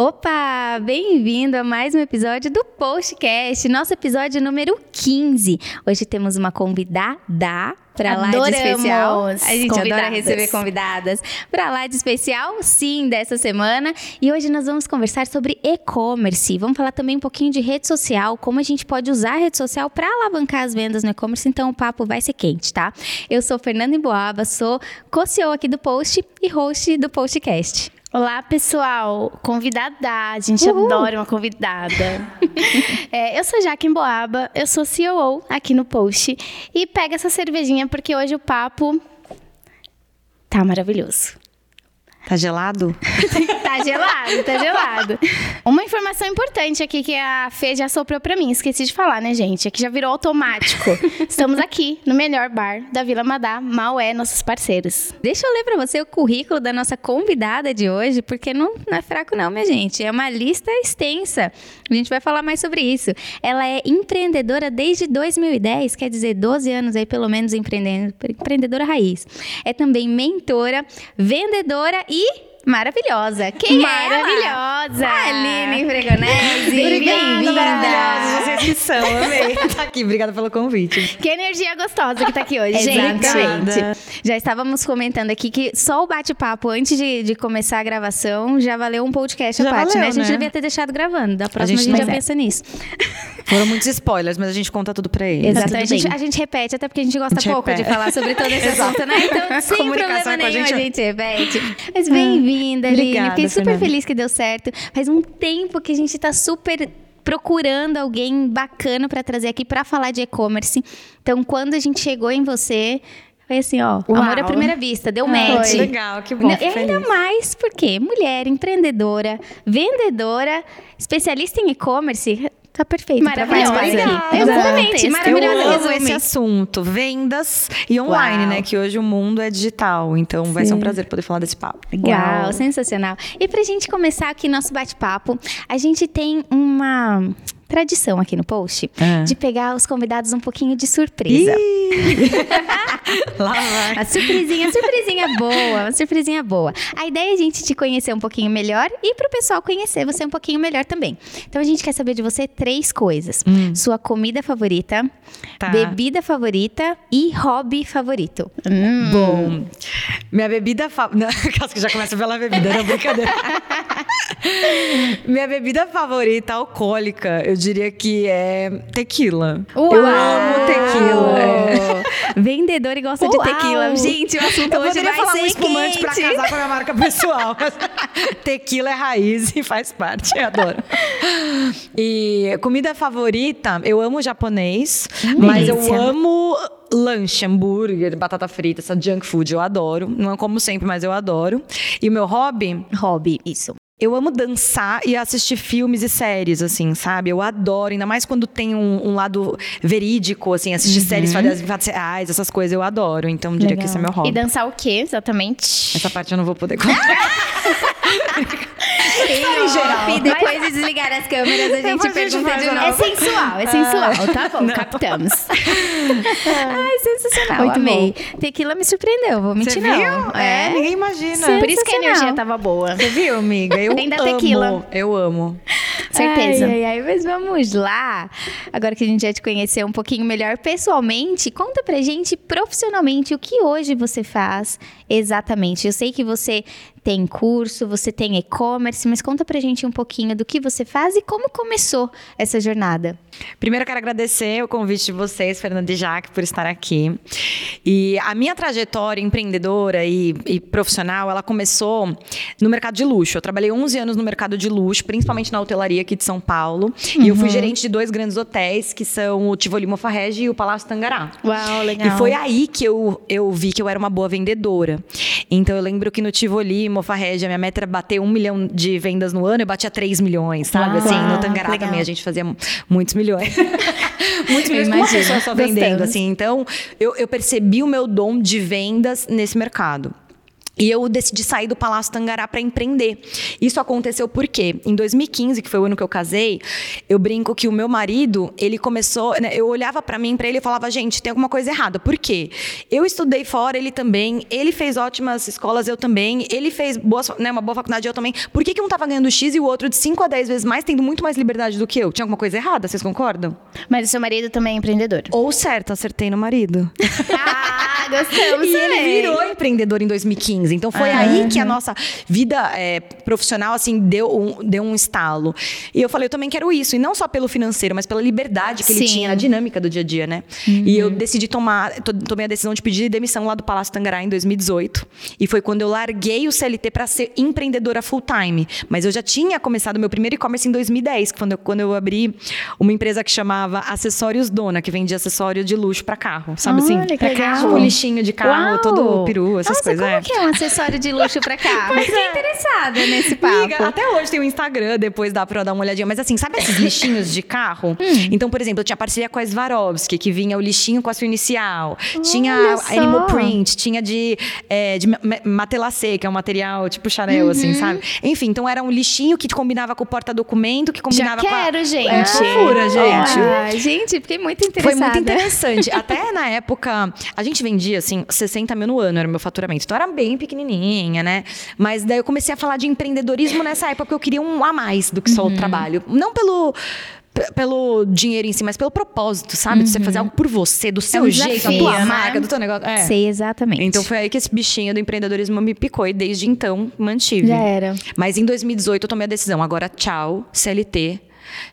Opa, bem-vindo a mais um episódio do Postcast, nosso episódio número 15. Hoje temos uma convidada para lá de especial. A gente convidadas. adora receber convidadas para lá de especial, sim, dessa semana. E hoje nós vamos conversar sobre e-commerce. Vamos falar também um pouquinho de rede social, como a gente pode usar a rede social para alavancar as vendas no e-commerce. Então o papo vai ser quente, tá? Eu sou Fernanda Emboaba, sou co-CEO aqui do Post e host do Postcast. Olá, pessoal. Convidada. A gente Uhul. adora uma convidada. é, eu sou Jaque Boaba, eu sou COO aqui no Post. E pega essa cervejinha porque hoje o papo tá maravilhoso. Tá gelado? tá gelado, tá gelado. Uma informação importante aqui que a Fê já soprou pra mim, esqueci de falar, né, gente? Aqui já virou automático. Estamos aqui no melhor bar da Vila Madá, mal é nossos parceiros. Deixa eu ler pra você o currículo da nossa convidada de hoje, porque não, não é fraco não, minha gente. É uma lista extensa. A gente vai falar mais sobre isso. Ela é empreendedora desde 2010, quer dizer, 12 anos aí pelo menos empreendendo, empreendedora raiz. É também mentora, vendedora e Jadi maravilhosa. Quem maravilhosa. é ela? Aline Fregonese. Bem-vinda. Maravilhosa, vocês que são, amei. tá aqui, obrigada pelo convite. Que energia gostosa que tá aqui hoje, gente. Exatamente. Já estávamos comentando aqui que só o bate-papo antes de, de, começar a gravação já valeu um podcast já à parte, valeu, né? A gente né? devia ter deixado gravando. Da próxima a gente, a gente já é. pensa nisso. Foram muitos spoilers, mas a gente conta tudo pra eles. Exatamente. A gente, a gente, repete, até porque a gente gosta a gente pouco repete. de falar sobre todo esse assunto, né? Então, sem problema nenhum, a gente... a gente repete. Mas bem-vinda, Aline. Obrigada, Fiquei super Fernanda. feliz que deu certo. Faz um tempo que a gente tá super procurando alguém bacana para trazer aqui para falar de e-commerce. Então, quando a gente chegou em você, foi assim, ó, Uau. amor à primeira vista, deu match. Foi. Legal, que bom. E ainda mais porque mulher, empreendedora, vendedora, especialista em e-commerce, Tá perfeito. Maravilhosa. Exatamente. Maravilhosa. Eu amo esse assunto. Vendas e online, Uau. né? Que hoje o mundo é digital. Então Sim. vai ser um prazer poder falar desse papo. Legal, Uau. sensacional. E pra gente começar aqui nosso bate-papo, a gente tem uma tradição aqui no post é. de pegar os convidados um pouquinho de surpresa. Lá vai. A surpresinha, surpresinha boa, uma surpresinha boa. A ideia é a gente te conhecer um pouquinho melhor e pro pessoal conhecer você um pouquinho melhor também. Então a gente quer saber de você três coisas: hum. sua comida favorita, tá. bebida favorita e hobby favorito. Hum. Bom, minha bebida favorita. Caso que já começa pela bebida, não brincadeira. minha bebida favorita alcoólica, eu diria que é tequila. Uau! Eu amo tequila. É. Vendedor e gosta Uau! de tequila. Gente, o assunto eu hoje vai falar ser um espumante quente. pra casar com a minha marca pessoal. tequila é raiz e faz parte, eu adoro. E comida favorita, eu amo japonês, hum, mas delícia. eu amo lanche, hambúrguer, batata frita, essa junk food, eu adoro. Não é como sempre, mas eu adoro. E o meu hobby? Hobby, isso. Eu amo dançar e assistir filmes e séries, assim, sabe? Eu adoro, ainda mais quando tem um, um lado verídico, assim, assistir uhum. séries, fazer reais, essas coisas, eu adoro. Então, diria Legal. que esse é meu hobby. E dançar o quê, exatamente? Essa parte eu não vou poder contar. em geral. E depois de desligar as câmeras, a gente pergunta de novo. É sensual, é sensual, tá bom, não. captamos. Ai, sensacional, Muito amei. Bom. Tequila me surpreendeu, vou mentir Você não. Viu? É, ninguém imagina. Por isso que a energia tava boa. Você viu, amiga? Eu Vem da amo. tequila. Eu amo. Certeza. Ai, ai, ai, mas vamos lá. Agora que a gente já te conheceu um pouquinho melhor pessoalmente, conta pra gente profissionalmente o que hoje você faz exatamente. Eu sei que você tem curso, você tem e-commerce, mas conta pra gente um pouquinho do que você faz e como começou essa jornada. Primeiro, eu quero agradecer o convite de vocês, Fernanda e Jaque, por estar aqui. E a minha trajetória empreendedora e, e, profissional, ela começou no mercado de luxo. Eu trabalhei 11 anos no mercado de luxo, principalmente na hotelaria aqui de São Paulo. Uhum. E eu fui uhum. gerente de dois grandes hotéis, que são o Tivoli Mofarrege e o Palácio Tangará. Uau, legal. E foi aí que eu, eu vi que eu era uma boa vendedora. Então, eu lembro que no Tivoli Mofarrege, a minha meta era bater um milhão de vendas no ano, eu batia 3 milhões, sabe? Uau, assim, no Tangará legal. também a gente fazia muitos milhões. muitos milhões uma pessoa só vendendo, assim. Então, eu, eu percebi o meu dom de vendas nesse mercado. E eu decidi sair do Palácio Tangará para empreender. Isso aconteceu porque em 2015, que foi o ano que eu casei, eu brinco que o meu marido, ele começou, né, eu olhava para mim, para ele e falava: "Gente, tem alguma coisa errada". Por quê? Eu estudei fora, ele também, ele fez ótimas escolas, eu também, ele fez boas, né, uma boa faculdade, eu também. Por que que um tava ganhando X e o outro de 5 a 10 vezes mais, tendo muito mais liberdade do que eu? Tinha alguma coisa errada, vocês concordam? Mas o seu marido também é empreendedor. Ou certo, acertei no marido. ah, gostamos e ele virou empreendedor em 2015. Então foi ah, aí que a nossa vida é, profissional assim deu um, deu um estalo. E eu falei, eu também quero isso. E não só pelo financeiro, mas pela liberdade que Sim. ele tinha na dinâmica do dia a dia, né? Uhum. E eu decidi tomar, tomei a decisão de pedir demissão lá do Palácio Tangará em 2018. E foi quando eu larguei o CLT para ser empreendedora full time. Mas eu já tinha começado meu primeiro e-commerce em 2010, quando eu, quando eu abri uma empresa que chamava Acessórios Dona, que vendia acessório de luxo para carro. Sabe assim? Olha, assim? Pra carro, um lixinho de carro, Uau. todo peru, essas Nossa, coisas. Como é. que é um acessório de luxo pra carro? Mas é interessada nesse papo. Miga, até hoje tem o um Instagram, depois dá pra dar uma olhadinha. Mas assim, sabe esses lixinhos de carro? Hum. Então, por exemplo, eu tinha parceria com a Swarovski, que vinha o lixinho com a sua inicial. Olha tinha só. Animal Print, tinha de, é, de matelacê, que é um material tipo Chanel, assim, uhum. assim, sabe? Enfim, então era um lixinho que combinava com o porta-documento, que combinava Já quero, com a... gente. É fofura, gente. Ah, gente, fiquei muito interessada. Foi muito interessante. Até na época, a gente vendia, assim, 60 mil no ano, era o meu faturamento. Então, era bem pequenininha, né? Mas daí eu comecei a falar de empreendedorismo nessa época, porque eu queria um a mais do que só uhum. o trabalho. Não pelo pelo dinheiro em si, mas pelo propósito, sabe? Uhum. De você fazer uhum. algo por você, do seu é um jeito, desafio, a tua né? marca, do teu negócio. É. Sei, exatamente. Então foi aí que esse bichinho do empreendedorismo me picou e desde então mantive. Já era. Mas em 2018 eu tomei a decisão, agora tchau, CLT,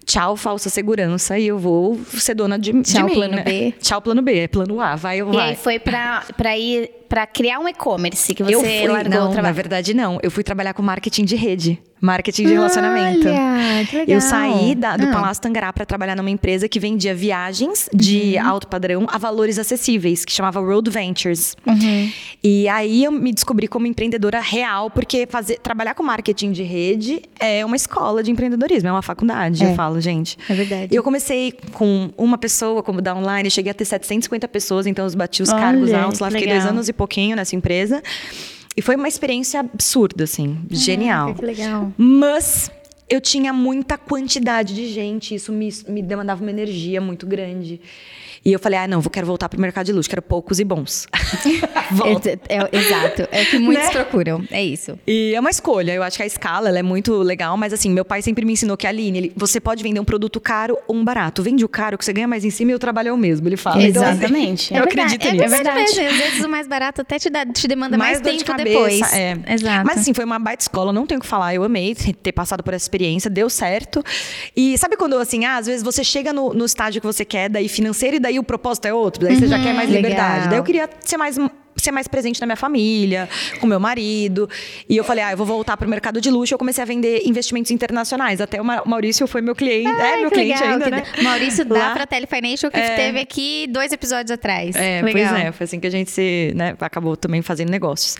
Tchau, falsa segurança, e eu vou ser dona de, Tchau, de mim, plano né? B. Tchau, plano B. É plano A, vai ou vai. E aí foi pra, pra ir para criar um e-commerce que você eu fui, largou não, o trabalho? Na verdade, não. Eu fui trabalhar com marketing de rede. Marketing de relacionamento. Olha, que legal. Eu saí da, do ah. Palácio Tangará para trabalhar numa empresa que vendia viagens de uhum. alto padrão a valores acessíveis, que chamava Road Ventures. Uhum. E aí eu me descobri como empreendedora real, porque fazer, trabalhar com marketing de rede é uma escola de empreendedorismo, é uma faculdade, é. eu falo, gente. É verdade. Eu comecei com uma pessoa como da online, cheguei a ter 750 pessoas, então eu bati os Olha, cargos altos lá, fiquei legal. dois anos e pouquinho nessa empresa. E foi uma experiência absurda, assim, ah, genial. Que legal. Mas eu tinha muita quantidade de gente, isso me, me demandava uma energia muito grande. E eu falei, ah, não, vou quero voltar para o mercado de luxo, quero poucos e bons. é, é, exato, é o que muitos né? procuram, é isso. E é uma escolha, eu acho que a escala é muito legal, mas assim, meu pai sempre me ensinou que, Aline, ele, você pode vender um produto caro ou um barato. Vende o caro que você ganha mais em cima e o trabalho é o mesmo, ele fala. Exatamente. Então, assim, eu acredito é nisso. É verdade. Às vezes o mais barato até te, dá, te demanda mais, mais tempo de depois. É. Exato. Mas assim, foi uma baita escola, não tenho o que falar, eu amei ter passado por essa experiência, deu certo. E sabe quando, assim, ah, às vezes você chega no, no estágio que você quer, daí financeiro, e daí o propósito é outro? daí uhum, você já quer mais uhum. liberdade. Legal. Daí eu queria ser mais ser mais presente na minha família, com meu marido. E eu falei, ah, eu vou voltar para o mercado de luxo. Eu comecei a vender investimentos internacionais. Até o Maurício foi meu cliente. Ai, é, meu cliente legal, ainda, né? Maurício da Fratelli Financial, que é... teve aqui dois episódios atrás. É, legal. pois é. Foi assim que a gente se, né, acabou também fazendo negócios.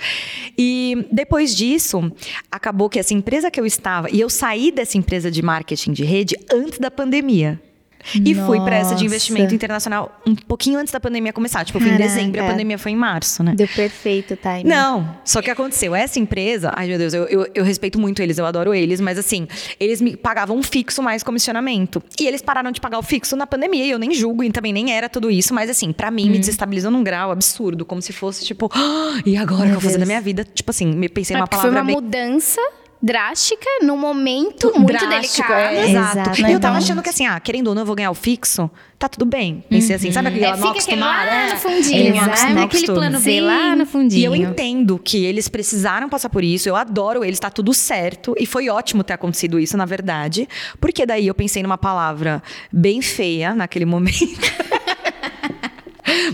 E depois disso, acabou que essa empresa que eu estava... E eu saí dessa empresa de marketing de rede antes da pandemia. E Nossa. fui para essa de investimento internacional um pouquinho antes da pandemia começar. Tipo, eu fui em dezembro, a pandemia foi em março, né? Deu perfeito timing. Não, só que aconteceu. Essa empresa, ai meu Deus, eu, eu, eu, respeito muito eles, eu adoro eles, mas assim, eles me pagavam um fixo mais comissionamento. E eles pararam de pagar o fixo na pandemia, e eu nem julgo, e também nem era tudo isso, mas assim, para mim hum. me desestabilizou num grau absurdo, como se fosse tipo, ah, e agora o que eu vou fazer da minha vida? Tipo assim, me pensei é numa palavra. Foi uma bem... mudança drástica num momento muito Drástico, delicado. É, exato. E eu tava achando que assim, ah, querendo ou não, eu vou ganhar o fixo, tá tudo bem. Pensei assim, sabe aquela é, não acostumada? Lá no fundinho, é, sabe? Aquele plano B lá no fundinho. E eu entendo que eles precisaram passar por isso, eu adoro eles, tá tudo certo. E foi ótimo ter acontecido isso, na verdade. Porque daí eu pensei numa palavra bem feia naquele momento.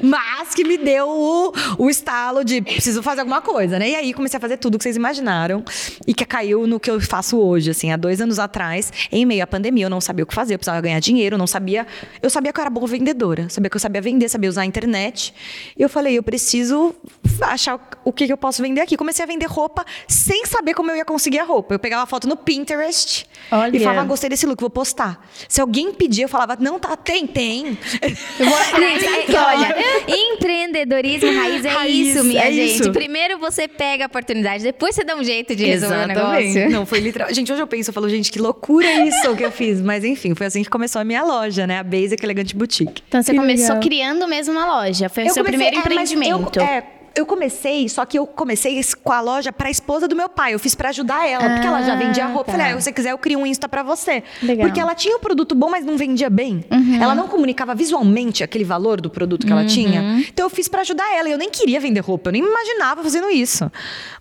Mas que me deu o, o estalo de preciso fazer alguma coisa, né? E aí comecei a fazer tudo que vocês imaginaram e que caiu no que eu faço hoje, assim. Há dois anos atrás, em meio à pandemia, eu não sabia o que fazer, eu precisava ganhar dinheiro, eu não sabia. Eu sabia que eu era boa vendedora, sabia que eu sabia vender, sabia usar a internet. E eu falei, eu preciso achar o que, que eu posso vender aqui. Comecei a vender roupa sem saber como eu ia conseguir a roupa. Eu pegava a foto no Pinterest Olha. e falava, gostei desse look, vou postar. Se alguém pedir, eu falava, não, tá, tem, tem. Eu vou atrás, olha, Empreendedorismo raiz é raiz, isso, minha é gente. Isso. Primeiro você pega a oportunidade, depois você dá um jeito de resolver Exatamente. o negócio. Não, foi literal. Gente, hoje eu penso, eu falo, gente, que loucura isso que eu fiz. Mas enfim, foi assim que começou a minha loja, né? A Basic Elegante Boutique. Então você que começou legal. criando mesmo uma loja. Foi o seu comecei, primeiro é, empreendimento. Eu, é, eu comecei, só que eu comecei com a loja para a esposa do meu pai. Eu fiz para ajudar ela, ah, porque ela já vendia roupa. Tá. Falei, ah, se você quiser, eu crio um Insta para você. Legal. Porque ela tinha o um produto bom, mas não vendia bem. Uhum. Ela não comunicava visualmente aquele valor do produto que uhum. ela tinha. Então eu fiz para ajudar ela. E eu nem queria vender roupa, eu nem imaginava fazendo isso.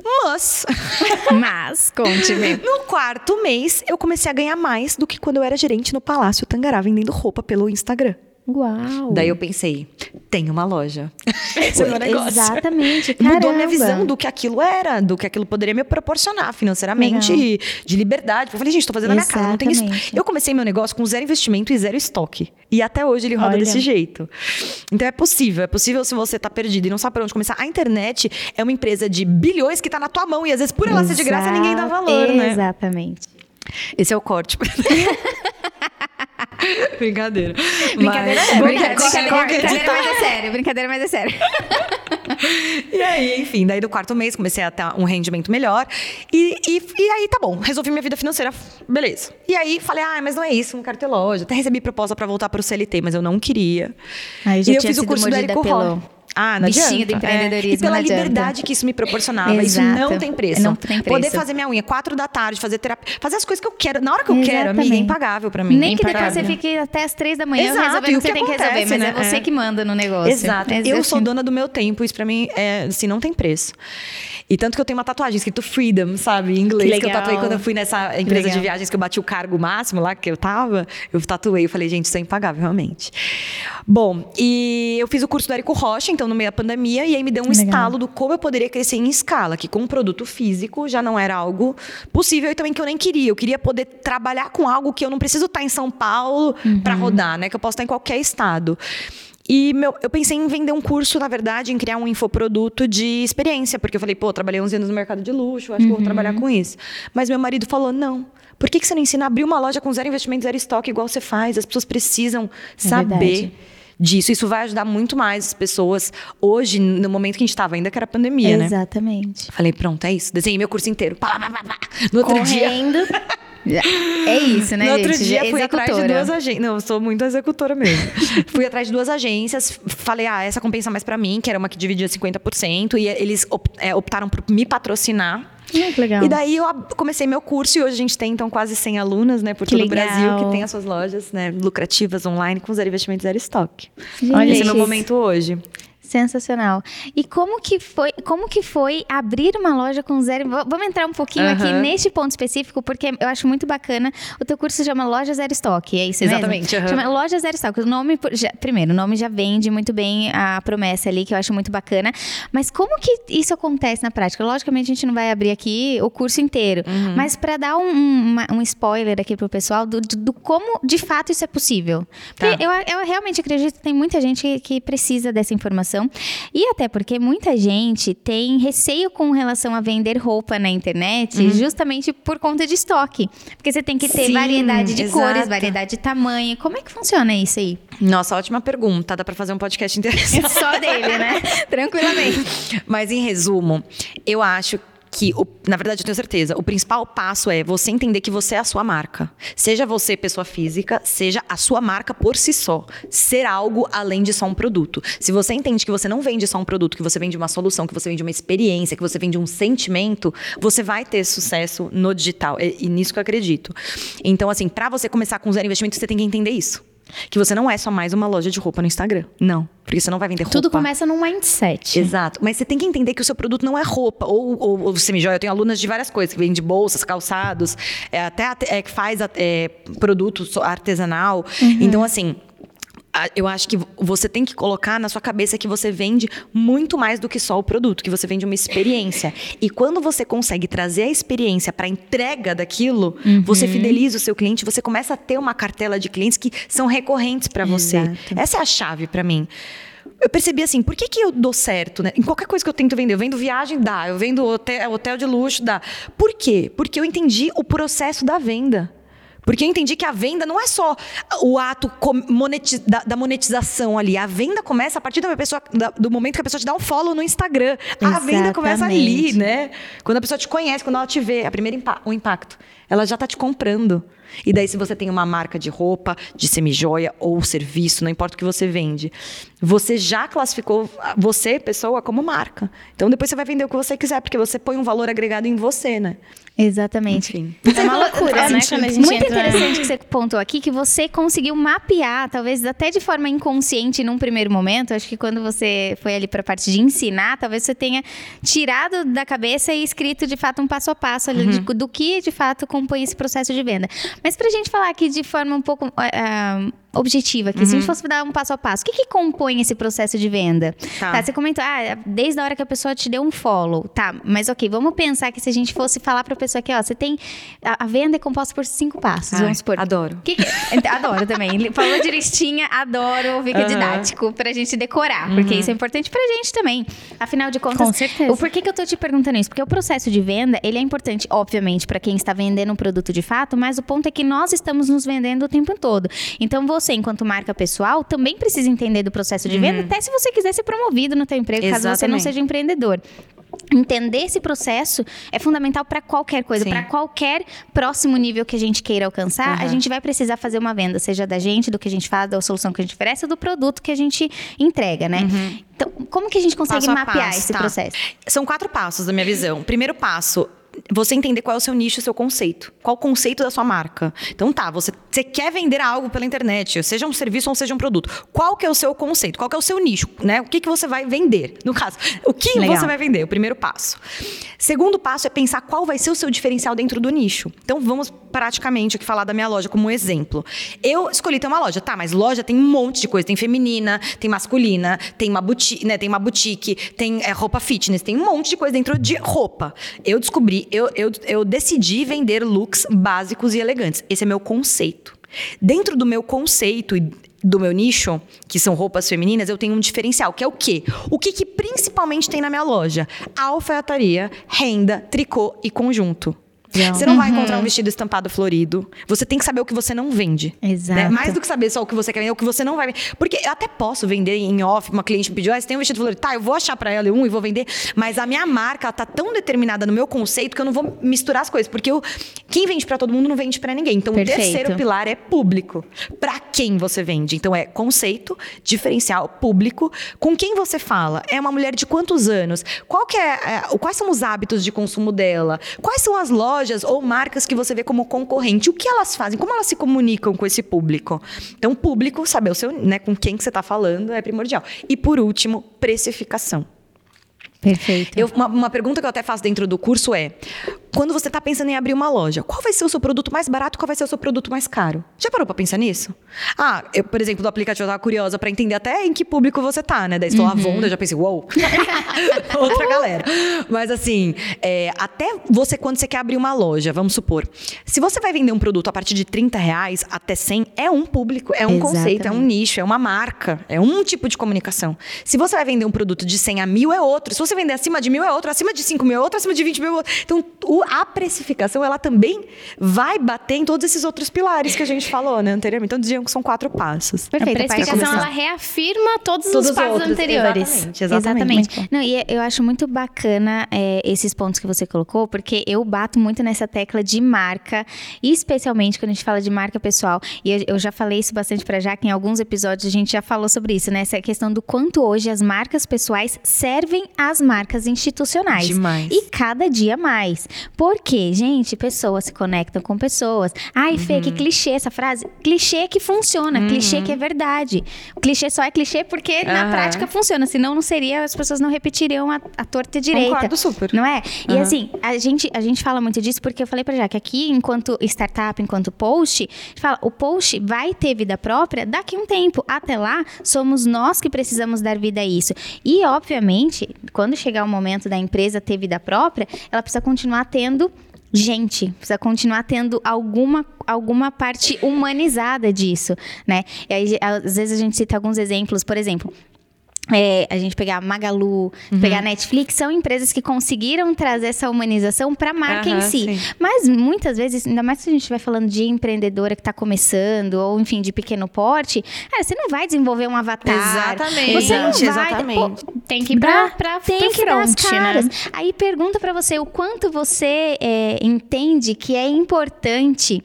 Mas. mas, conte-me. no quarto mês, eu comecei a ganhar mais do que quando eu era gerente no Palácio Tangará vendendo roupa pelo Instagram. Uau! Daí eu pensei, tem uma loja. Esse é o meu negócio. Exatamente. Caramba. Mudou minha visão do que aquilo era, do que aquilo poderia me proporcionar financeiramente, Legal. de liberdade. Eu falei, gente, estou fazendo Exatamente. a minha casa, não tem isso. Eu comecei meu negócio com zero investimento e zero estoque. E até hoje ele roda Olha. desse jeito. Então é possível, é possível se você está perdido e não sabe para onde começar. A internet é uma empresa de bilhões que está na tua mão e às vezes por ela Exato. ser de graça ninguém dá valor, né? Exatamente. Esse é o corte. brincadeira. Brincadeira mas... é. Brincadeira, brincadeira, brincadeira, mas é sério. Brincadeira, mas é sério. e aí, enfim, daí do quarto mês comecei a ter um rendimento melhor. E, e, e, aí, tá bom, resolvi minha vida financeira, beleza. E aí falei, ah, mas não é isso, não quero ter loja. Até recebi proposta para voltar pro CLT, mas eu não queria. Aí já e eu fiz o curso do Érico Roll. Ah, não Bichinho adianta. do empreendedorismo. É. E pela liberdade que isso me proporcionava. Exato. Isso não tem preço. Não tem preço. Poder fazer minha unha quatro da tarde, fazer terapia, fazer as coisas que eu quero, na hora que eu Exatamente. quero, amiga, é impagável pra mim. Nem que depois você fique até as três da manhã Exato. resolvendo o que você tem que resolver, mas é né? é você que manda no negócio. Exato. Eu sou dona do meu tempo, isso pra mim é, assim, não tem preço. E tanto que eu tenho uma tatuagem escrito Freedom, sabe? Em inglês, que, que eu tatuei quando eu fui nessa empresa de viagens que eu bati o cargo máximo lá que eu tava. Eu tatuei, eu falei, gente, isso é impagável, realmente. Bom, e eu fiz o curso do Érico Rocha, então, no meio da pandemia, e aí me deu um Legal. estalo do como eu poderia crescer em escala, que com um produto físico já não era algo possível e também que eu nem queria. Eu queria poder trabalhar com algo que eu não preciso estar em São Paulo uhum. para rodar, né? Que eu posso estar em qualquer estado. E meu, eu pensei em vender um curso, na verdade, em criar um infoproduto de experiência, porque eu falei, pô, trabalhei 11 anos no mercado de luxo, acho uhum. que vou trabalhar com isso. Mas meu marido falou, não. Por que, que você não ensina a abrir uma loja com zero investimento, zero estoque, igual você faz? As pessoas precisam é saber. Verdade disso. Isso vai ajudar muito mais as pessoas hoje, no momento que a gente estava, ainda que era pandemia, né? Exatamente. Falei, pronto, é isso. Desenhei meu curso inteiro. Pá, pá, pá, no outro Correndo. dia. É isso, né? No outro gente? dia fui atrás de duas agências. Não, eu sou muito executora mesmo. fui atrás de duas agências, falei, ah, essa compensa mais para mim, que era uma que dividia 50%, e eles é, optaram por me patrocinar. Muito legal. E daí eu comecei meu curso e hoje a gente tem então quase 100 alunas, né, por que todo legal. o Brasil que tem as suas lojas, né, lucrativas online com zero investimento, zero estoque. Olha, esse é meu momento hoje. Sensacional. E como que foi, como que foi abrir uma loja com zero? Vamos entrar um pouquinho uhum. aqui neste ponto específico, porque eu acho muito bacana. O teu curso se chama Loja Zero Estoque, é isso Exatamente, mesmo? Uhum. Chama Loja Zero Estoque. O nome, já, primeiro, o nome já vende muito bem a promessa ali, que eu acho muito bacana. Mas como que isso acontece na prática? Logicamente, a gente não vai abrir aqui o curso inteiro, uhum. mas para dar um, um, um, spoiler aqui pro pessoal do, do, do, como de fato isso é possível. Porque tá. eu, eu realmente acredito que tem muita gente que, que precisa dessa informação informação. E até porque muita gente tem receio com relação a vender roupa na internet, uhum. justamente por conta de estoque. Porque você tem que ter Sim, variedade de exato. cores, variedade de tamanho. Como é que funciona isso aí? Nossa, ótima pergunta. Dá para fazer um podcast interessante. Só dele, né? Tranquilamente. Mas em resumo, eu acho que, o, na verdade, eu tenho certeza, o principal passo é você entender que você é a sua marca. Seja você pessoa física, seja a sua marca por si só. Ser algo além de só um produto. Se você entende que você não vende só um produto, que você vende uma solução, que você vende uma experiência, que você vende um sentimento, você vai ter sucesso no digital. E, e nisso que eu acredito. Então, assim, para você começar com zero investimento, você tem que entender isso. Que você não é só mais uma loja de roupa no Instagram. Não. Porque você não vai vender roupa. Tudo começa num mindset. Exato. Mas você tem que entender que o seu produto não é roupa. Ou, ou, ou semijóia. Eu tenho alunas de várias coisas, que vendem bolsas, calçados, é, até é, que faz é, produto artesanal. Uhum. Então, assim, eu acho que você tem que colocar na sua cabeça que você vende muito mais do que só o produto, que você vende uma experiência. E quando você consegue trazer a experiência para a entrega daquilo, uhum. você fideliza o seu cliente, você começa a ter uma cartela de clientes que são recorrentes para você. Exato. Essa é a chave para mim eu percebi assim, por que, que eu dou certo, né? Em qualquer coisa que eu tento vender, eu vendo viagem, dá. Eu vendo hotel, hotel de luxo, dá. Por quê? Porque eu entendi o processo da venda. Porque eu entendi que a venda não é só o ato monetiz da, monetização ali. A venda começa a partir da pessoa, do momento que a pessoa te dá um follow no Instagram. Exatamente. A venda começa ali, né? Quando a pessoa te conhece, quando ela te vê, a primeira impa o impacto. Ela já está te comprando. E daí, se você tem uma marca de roupa, de semijoia ou serviço, não importa o que você vende, você já classificou você, pessoa, como marca. Então, depois você vai vender o que você quiser, porque você põe um valor agregado em você, né? Exatamente. Enfim. É uma loucura, né? Quando a gente Muito entra... interessante que você pontuou aqui, que você conseguiu mapear, talvez até de forma inconsciente num primeiro momento. Acho que quando você foi ali para a parte de ensinar, talvez você tenha tirado da cabeça e escrito de fato um passo a passo ali, uhum. de, do que de fato compõe esse processo de venda. Mas para a gente falar aqui de forma um pouco. Uh, objetiva aqui. Uhum. Se a gente uhum. fosse dar um passo a passo, o que, que compõe esse processo de venda? Tá. tá. você comentou, ah, desde a hora que a pessoa te deu um follow. Tá, mas ok, vamos pensar que se a gente fosse falar para a pessoa aqui, ó, você tem. A, a, venda é composta por cinco passos, Ai, vamos supor. Adoro. Que que, é? adoro também. Falou de listinha, adoro, fica uhum. didático pra gente decorar, uhum. porque isso é importante pra gente também. Afinal de contas, Com certeza. o porquê que eu tô te perguntando isso? Porque o processo de venda, ele é importante, obviamente, para quem está vendendo um produto de fato, mas o ponto é que nós estamos nos vendendo o tempo todo. Então, você, enquanto marca pessoal, também precisa entender do processo de venda, uhum. até se você quiser ser promovido no teu emprego, Exatamente. caso você não seja empreendedor entender esse processo é fundamental para qualquer coisa, para qualquer próximo nível que a gente queira alcançar, uhum. a gente vai precisar fazer uma venda, seja da gente, do que a gente faz, da solução que a gente oferece, ou do produto que a gente entrega, né? Uhum. Então, como que a gente consegue mapear passo, esse tá. processo? São quatro passos da minha visão. Primeiro passo, você entender qual é o seu nicho, o seu conceito. Qual o conceito da sua marca. Então tá, você, você quer vender algo pela internet, seja um serviço ou seja um produto. Qual que é o seu conceito? Qual que é o seu nicho? Né? O que, que você vai vender? No caso, o que Legal. você vai vender? O primeiro passo. Segundo passo é pensar qual vai ser o seu diferencial dentro do nicho. Então vamos praticamente aqui falar da minha loja como exemplo. Eu escolhi ter uma loja, tá, mas loja tem um monte de coisa. Tem feminina, tem masculina, tem uma boutique, né, tem uma boutique, tem é, roupa fitness, tem um monte de coisa dentro de roupa. Eu descobri eu, eu, eu decidi vender looks básicos e elegantes. Esse é meu conceito. Dentro do meu conceito e do meu nicho, que são roupas femininas, eu tenho um diferencial, que é o quê? O que, que principalmente tem na minha loja? Alfaiataria, renda, tricô e conjunto. Você não uhum. vai encontrar um vestido estampado florido. Você tem que saber o que você não vende. Né? Exato. Né? Mais do que saber só o que você quer vender, o que você não vai vender. Porque eu até posso vender em off, uma cliente me pediu, ah, você tem um vestido florido. Tá, eu vou achar para ela um e vou vender. Mas a minha marca, ela tá tão determinada no meu conceito que eu não vou misturar as coisas. Porque eu, quem vende para todo mundo não vende para ninguém. Então, Perfeito. o terceiro pilar é público. Para quem você vende? Então, é conceito, diferencial, público. Com quem você fala? É uma mulher de quantos anos? Qual que é, é quais são os hábitos de consumo dela? Quais são as lojas lojas ou marcas que você vê como concorrente. O que elas fazem? Como elas se comunicam com esse público? Então, público, saber o seu, né, com quem que você está falando é primordial. E por último, precificação. Perfeito. Eu, uma, uma, pergunta que eu até faço dentro do curso é: quando você está pensando em abrir uma loja, qual vai ser o seu produto mais barato qual vai ser o seu produto mais caro? Já parou para pensar nisso? Ah, eu, por exemplo, do aplicativo eu estava curiosa para entender até em que público você tá, né? Daí você uhum. falou Avon, eu já pensei, uou, wow! outra galera. Mas assim, é, até você, quando você quer abrir uma loja, vamos supor, se você vai vender um produto a partir de 30 reais até 100, é um público, é um Exatamente. conceito, é um nicho, é uma marca, é um tipo de comunicação. Se você vai vender um produto de 100 a mil, é outro. Se você vender acima de mil, é outro. Acima de 5 mil, é outro. Acima de 20 mil, é outro. Então, o a precificação ela também vai bater em todos esses outros pilares que a gente falou, né, anteriormente. Então diziam que são quatro passos. Perfeito. A precificação ela reafirma todos, todos os passos outros. anteriores. Exatamente. exatamente. exatamente. Não, e eu acho muito bacana é, esses pontos que você colocou, porque eu bato muito nessa tecla de marca, especialmente quando a gente fala de marca pessoal. E eu, eu já falei isso bastante para Jaque em alguns episódios a gente já falou sobre isso, né? Essa questão do quanto hoje as marcas pessoais servem às marcas institucionais. Demais. E cada dia mais. Porque? Gente, pessoas se conectam com pessoas. Ai, Fê, uhum. que clichê essa frase. Clichê que funciona, uhum. clichê que é verdade. O clichê só é clichê porque uhum. na prática funciona, senão não seria, as pessoas não repetiriam a, a torta direita. Concordo super. Não é? E assim, a gente, a gente fala muito disso porque eu falei pra já que aqui, enquanto startup, enquanto post, a gente fala, o post vai ter vida própria daqui a um tempo. Até lá, somos nós que precisamos dar vida a isso. E, obviamente, quando chegar o momento da empresa ter vida própria, ela precisa continuar tendo gente, precisa continuar tendo alguma, alguma parte humanizada disso, né? E aí, às vezes a gente cita alguns exemplos, por exemplo, é, a gente pegar Magalu, uhum. pegar Netflix, são empresas que conseguiram trazer essa humanização para a marca uhum, em si. Sim. Mas muitas vezes, ainda mais se a gente estiver falando de empreendedora que está começando, ou enfim, de pequeno porte, cara, você não vai desenvolver um avatar. Exatamente. Você não vai, exatamente. Pô, tem que ir para pra, tem que front, dar né? Aí pergunta para você o quanto você é, entende que é importante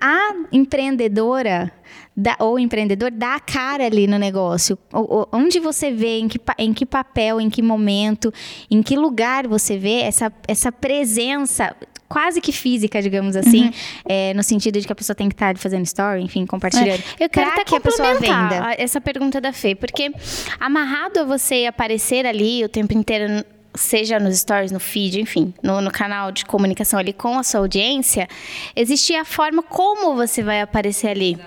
a empreendedora da, ou empreendedor dá a cara ali no negócio. O, onde você vê, em que, em que papel, em que momento, em que lugar você vê essa, essa presença quase que física, digamos assim, uhum. é, no sentido de que a pessoa tem que estar fazendo story, enfim, compartilhando. É. Eu quero até que a pessoa venda. essa pergunta da Fê, porque amarrado a você aparecer ali o tempo inteiro seja nos stories, no feed, enfim, no, no, canal de comunicação ali com a sua audiência, existe a forma como você vai aparecer ali.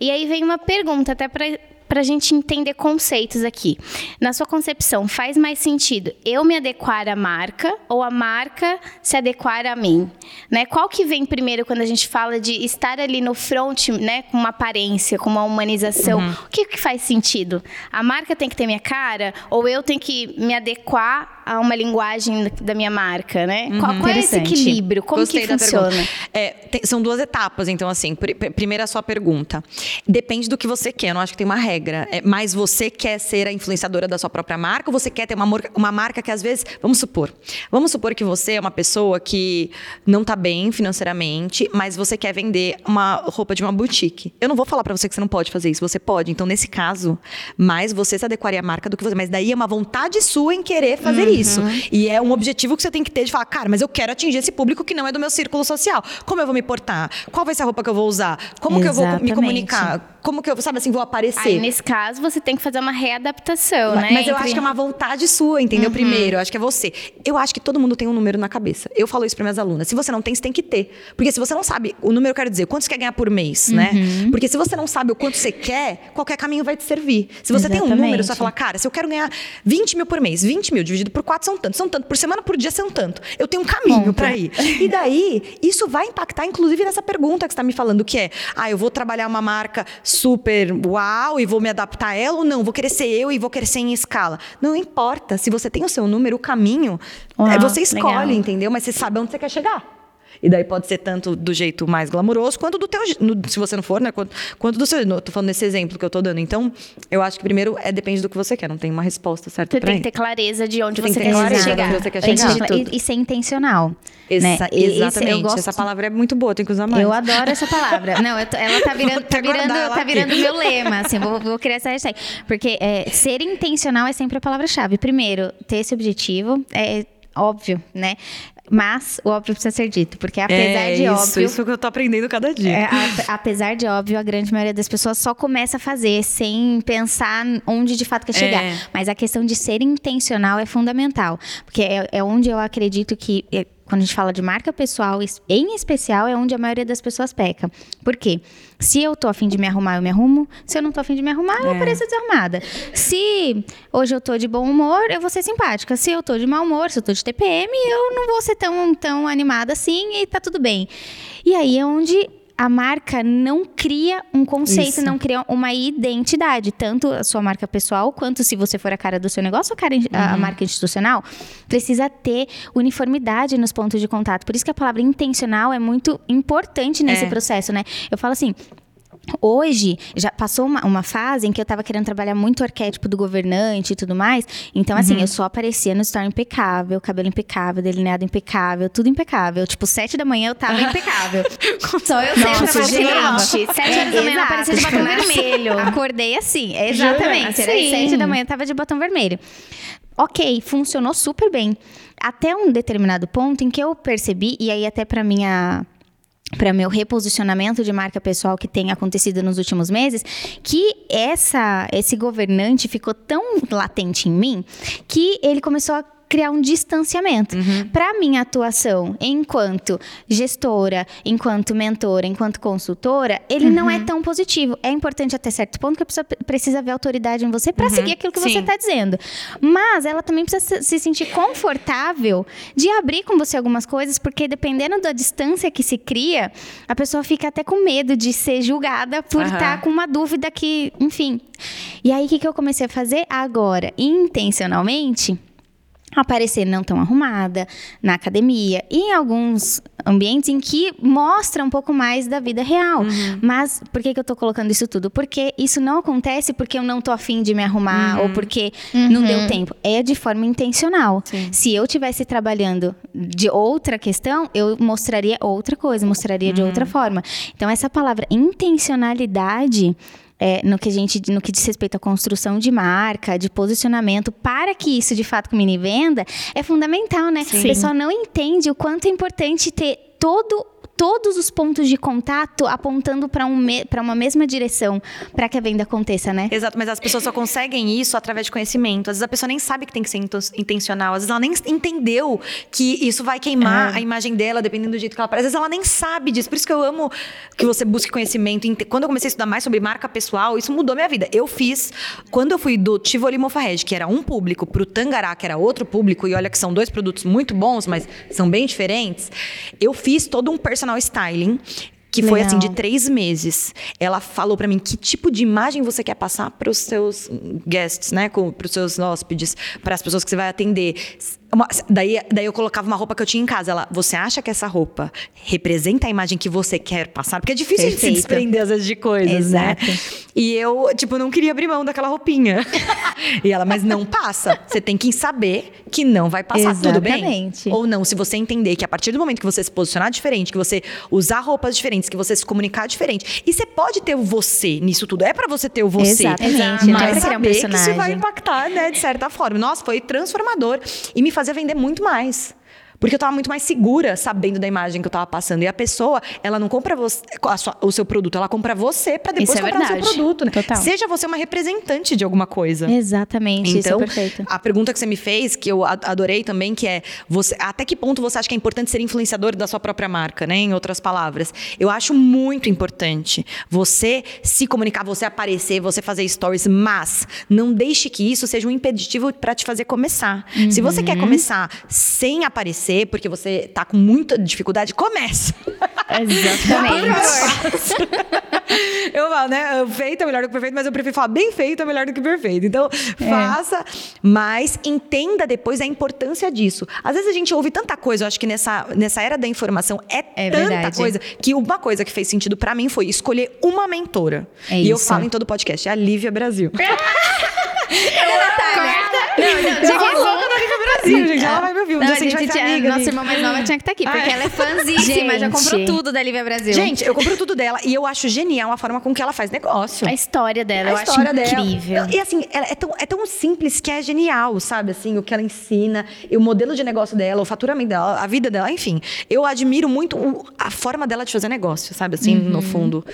E aí vem uma pergunta até para para a gente entender conceitos aqui. Na sua concepção, faz mais sentido eu me adequar à marca ou a marca se adequar a mim? Né? Qual que vem primeiro quando a gente fala de estar ali no front, né, com uma aparência, com uma humanização? Uhum. O que, que faz sentido? A marca tem que ter minha cara ou eu tenho que me adequar a uma linguagem da minha marca, né? Uhum. Qual, qual é esse equilíbrio? Como Gostei que funciona? É, tem, são duas etapas, então assim, pr primeira a sua pergunta. Depende do que você quer, eu não acho que tem uma regra. É, mas você quer ser a influenciadora da sua própria marca ou você quer ter uma, uma marca que às vezes, vamos supor, vamos supor que você é uma pessoa que não está bem financeiramente, mas você quer vender uma roupa de uma boutique. Eu não vou falar para você que você não pode fazer isso, você pode. Então nesse caso, mais você se adequaria à marca do que você, mas daí é uma vontade sua em querer fazer uhum. isso isso. Uhum. E é um objetivo que você tem que ter de falar, cara, mas eu quero atingir esse público que não é do meu círculo social. Como eu vou me portar? Qual vai ser a roupa que eu vou usar? Como Exatamente. que eu vou me comunicar? Como que eu, sabe assim, vou aparecer? Aí, nesse caso, você tem que fazer uma readaptação, mas, né? Mas eu acho que é uma vontade sua, entendeu? Uhum. Primeiro, eu acho que é você. Eu acho que todo mundo tem um número na cabeça. Eu falo isso para minhas alunas. Se você não tem, você tem que ter. Porque se você não sabe, o número eu quero dizer, quanto você quer ganhar por mês, né? uhum. né? Porque se você não sabe o quanto você quer, qualquer caminho vai te servir. Se você Exatamente. tem um número, você vai falar, cara, se eu quero ganhar 20 mil por mês, 20 mil dividido por 4 são tanto, são tanto por semana, por dia são tanto. Eu tenho um caminho para ir. E daí, isso vai impactar, inclusive, nessa pergunta que você está me falando, que é: ah, eu vou trabalhar uma marca super uau e vou me adaptar a ela ou não? Vou querer ser eu e vou querer ser em escala. Não importa. Se você tem o seu número, o caminho, é, você escolhe, legal. entendeu? Mas você sabe onde você quer chegar. E daí pode ser tanto do jeito mais glamouroso, quanto do teu. No, se você não for, né? Quanto, quanto do seu. No, tô falando nesse exemplo que eu tô dando. Então, eu acho que primeiro é depende do que você quer, não tem uma resposta certa. Você tem que ter clareza de onde você, quer chegar. Você quer chegar. E, e ser intencional. Né? Exatamente. Gosto... Essa palavra é muito boa, tem que usar mais. Eu adoro essa palavra. Não, tô, ela tá virando, tá virando, tá virando meu lema, assim, vou, vou criar essa hashtag. Porque é, ser intencional é sempre a palavra-chave. Primeiro, ter esse objetivo, é óbvio, né? Mas o óbvio precisa ser dito, porque apesar é, de isso, óbvio. Isso que eu tô aprendendo cada dia. É, a, apesar de óbvio, a grande maioria das pessoas só começa a fazer sem pensar onde de fato quer chegar. É. Mas a questão de ser intencional é fundamental. Porque é, é onde eu acredito que é, quando a gente fala de marca pessoal, em especial, é onde a maioria das pessoas peca. Por quê? Se eu tô afim de me arrumar, eu me arrumo. Se eu não tô afim de me arrumar, eu é. apareço desarrumada. Se hoje eu tô de bom humor, eu vou ser simpática. Se eu tô de mau humor, se eu tô de TPM, eu não vou ser tão, tão animada assim e tá tudo bem. E aí é onde a marca não cria um conceito, Isso. não cria uma identidade, tanto a sua marca pessoal, quanto se você for a cara do seu negócio, a, cara, uhum. a marca institucional, precisa ter uniformidade nos pontos de contato. Por isso que a palavra intencional é muito importante nesse é. processo, né? Eu falo assim, Hoje, já passou uma, uma, fase em que eu tava querendo trabalhar muito o arquétipo do governante e tudo mais. Então, assim, uhum. eu só aparecia no story impecável, cabelo impecável, delineado impecável, tudo impecável. Tipo, sete da manhã eu tava impecável. só eu Nossa, sei gente, sete horas da manhã eu aparecia de batom vermelho. Acordei assim, exatamente. Sete da manhã eu tava de batom vermelho. Ok, funcionou super bem. Até um determinado ponto em que eu percebi, e aí até pra minha para meu reposicionamento de marca pessoal que tem acontecido nos últimos meses, que essa esse governante ficou tão latente em mim que ele começou a criar um distanciamento. Uhum. Para minha atuação enquanto gestora, enquanto mentora, enquanto consultora, ele uhum. não é uhum. tão positivo. É importante até certo ponto que a pessoa precisa ver autoridade em você para uhum. seguir aquilo que Sim. você está dizendo. Mas ela também precisa se sentir confortável de abrir com você algumas coisas, porque dependendo da distância que se cria, a pessoa fica até com medo de ser julgada por estar tá com uma dúvida que, enfim. E aí o que, que eu comecei a fazer agora, intencionalmente? Aparecer não tão arrumada na academia e em alguns ambientes em que mostra um pouco mais da vida real. Uhum. Mas por que, que eu tô colocando isso tudo? Porque isso não acontece porque eu não tô afim de me arrumar uhum. ou porque uhum. não deu tempo. É de forma intencional. Sim. Se eu tivesse trabalhando de outra questão, eu mostraria outra coisa, mostraria de outra uhum. forma. Então essa palavra intencionalidade é, no que a gente, no que diz respeito à construção de marca, de posicionamento, para que isso de fato combine venda, é fundamental, né? Sim. O pessoal não entende o quanto é importante ter todo todos os pontos de contato apontando para um me uma mesma direção para que a venda aconteça, né? Exato, mas as pessoas só conseguem isso através de conhecimento. Às vezes a pessoa nem sabe que tem que ser intencional, às vezes ela nem entendeu que isso vai queimar é. a imagem dela, dependendo do jeito que ela aparece. Às vezes ela nem sabe disso. Por isso que eu amo que você busque conhecimento. Quando eu comecei a estudar mais sobre marca pessoal, isso mudou minha vida. Eu fiz, quando eu fui do Tivoli Mofarred, que era um público, para o Tangará, que era outro público, e olha que são dois produtos muito bons, mas são bem diferentes, eu fiz todo um personal personal styling que Legal. foi assim de três meses. Ela falou para mim que tipo de imagem você quer passar para os seus guests, né, para os seus hóspedes, para as pessoas que você vai atender. Uma, daí, daí eu colocava uma roupa que eu tinha em casa. Ela, você acha que essa roupa representa a imagem que você quer passar? Porque é difícil Perfeito. se desprender às vezes de coisas, né? Exato. né? E eu, tipo, não queria abrir mão daquela roupinha. e ela, mas não passa. Você tem que saber que não vai passar. Exatamente. Tudo bem? Ou não, se você entender que a partir do momento que você se posicionar diferente, que você usar roupas diferentes, que você se comunicar diferente. E você pode ter o você nisso tudo. É para você ter o você. Exatamente. Mas é saber um que isso vai impactar, né, de certa forma. Nossa, foi transformador. E me fazia vender muito mais. Porque eu estava muito mais segura sabendo da imagem que eu estava passando. E a pessoa, ela não compra você, sua, o seu produto, ela compra você para depois é comprar verdade. o seu produto. Né? Total. Seja você uma representante de alguma coisa. Exatamente. Então, isso é então, perfeito. a pergunta que você me fez, que eu adorei também, que é você, até que ponto você acha que é importante ser influenciador da sua própria marca, né? Em outras palavras. Eu acho muito importante você se comunicar, você aparecer, você fazer stories, mas não deixe que isso seja um impeditivo para te fazer começar. Uhum. Se você quer uhum. começar sem aparecer, porque você tá com muita dificuldade, começa. Exatamente. eu falo, né? Feito é melhor do que perfeito, mas eu prefiro falar bem feito é melhor do que perfeito. Então, é. faça, mas entenda depois a importância disso. Às vezes a gente ouve tanta coisa, eu acho que nessa, nessa era da informação é, é tanta verdade. coisa, que uma coisa que fez sentido para mim foi escolher uma mentora. É e isso. eu falo em todo podcast, é a Lívia Brasil. é Natália. Não, não, Brasil, gente. Ela vai me ouvir. Um não, a gente, gente amiga, nossa irmã mais nova tinha que estar tá aqui, porque ah, é. ela é fãzíssima, já comprou tudo da Lívia Brasil. Gente, eu compro tudo dela e eu acho genial a forma com que ela faz negócio. A história dela, a eu história acho incrível. Dela. E assim, é tão, é tão simples que é genial, sabe? Assim, o que ela ensina, o modelo de negócio dela, o faturamento dela, a vida dela, enfim. Eu admiro muito a forma dela de fazer negócio, sabe? Assim, uhum. no fundo.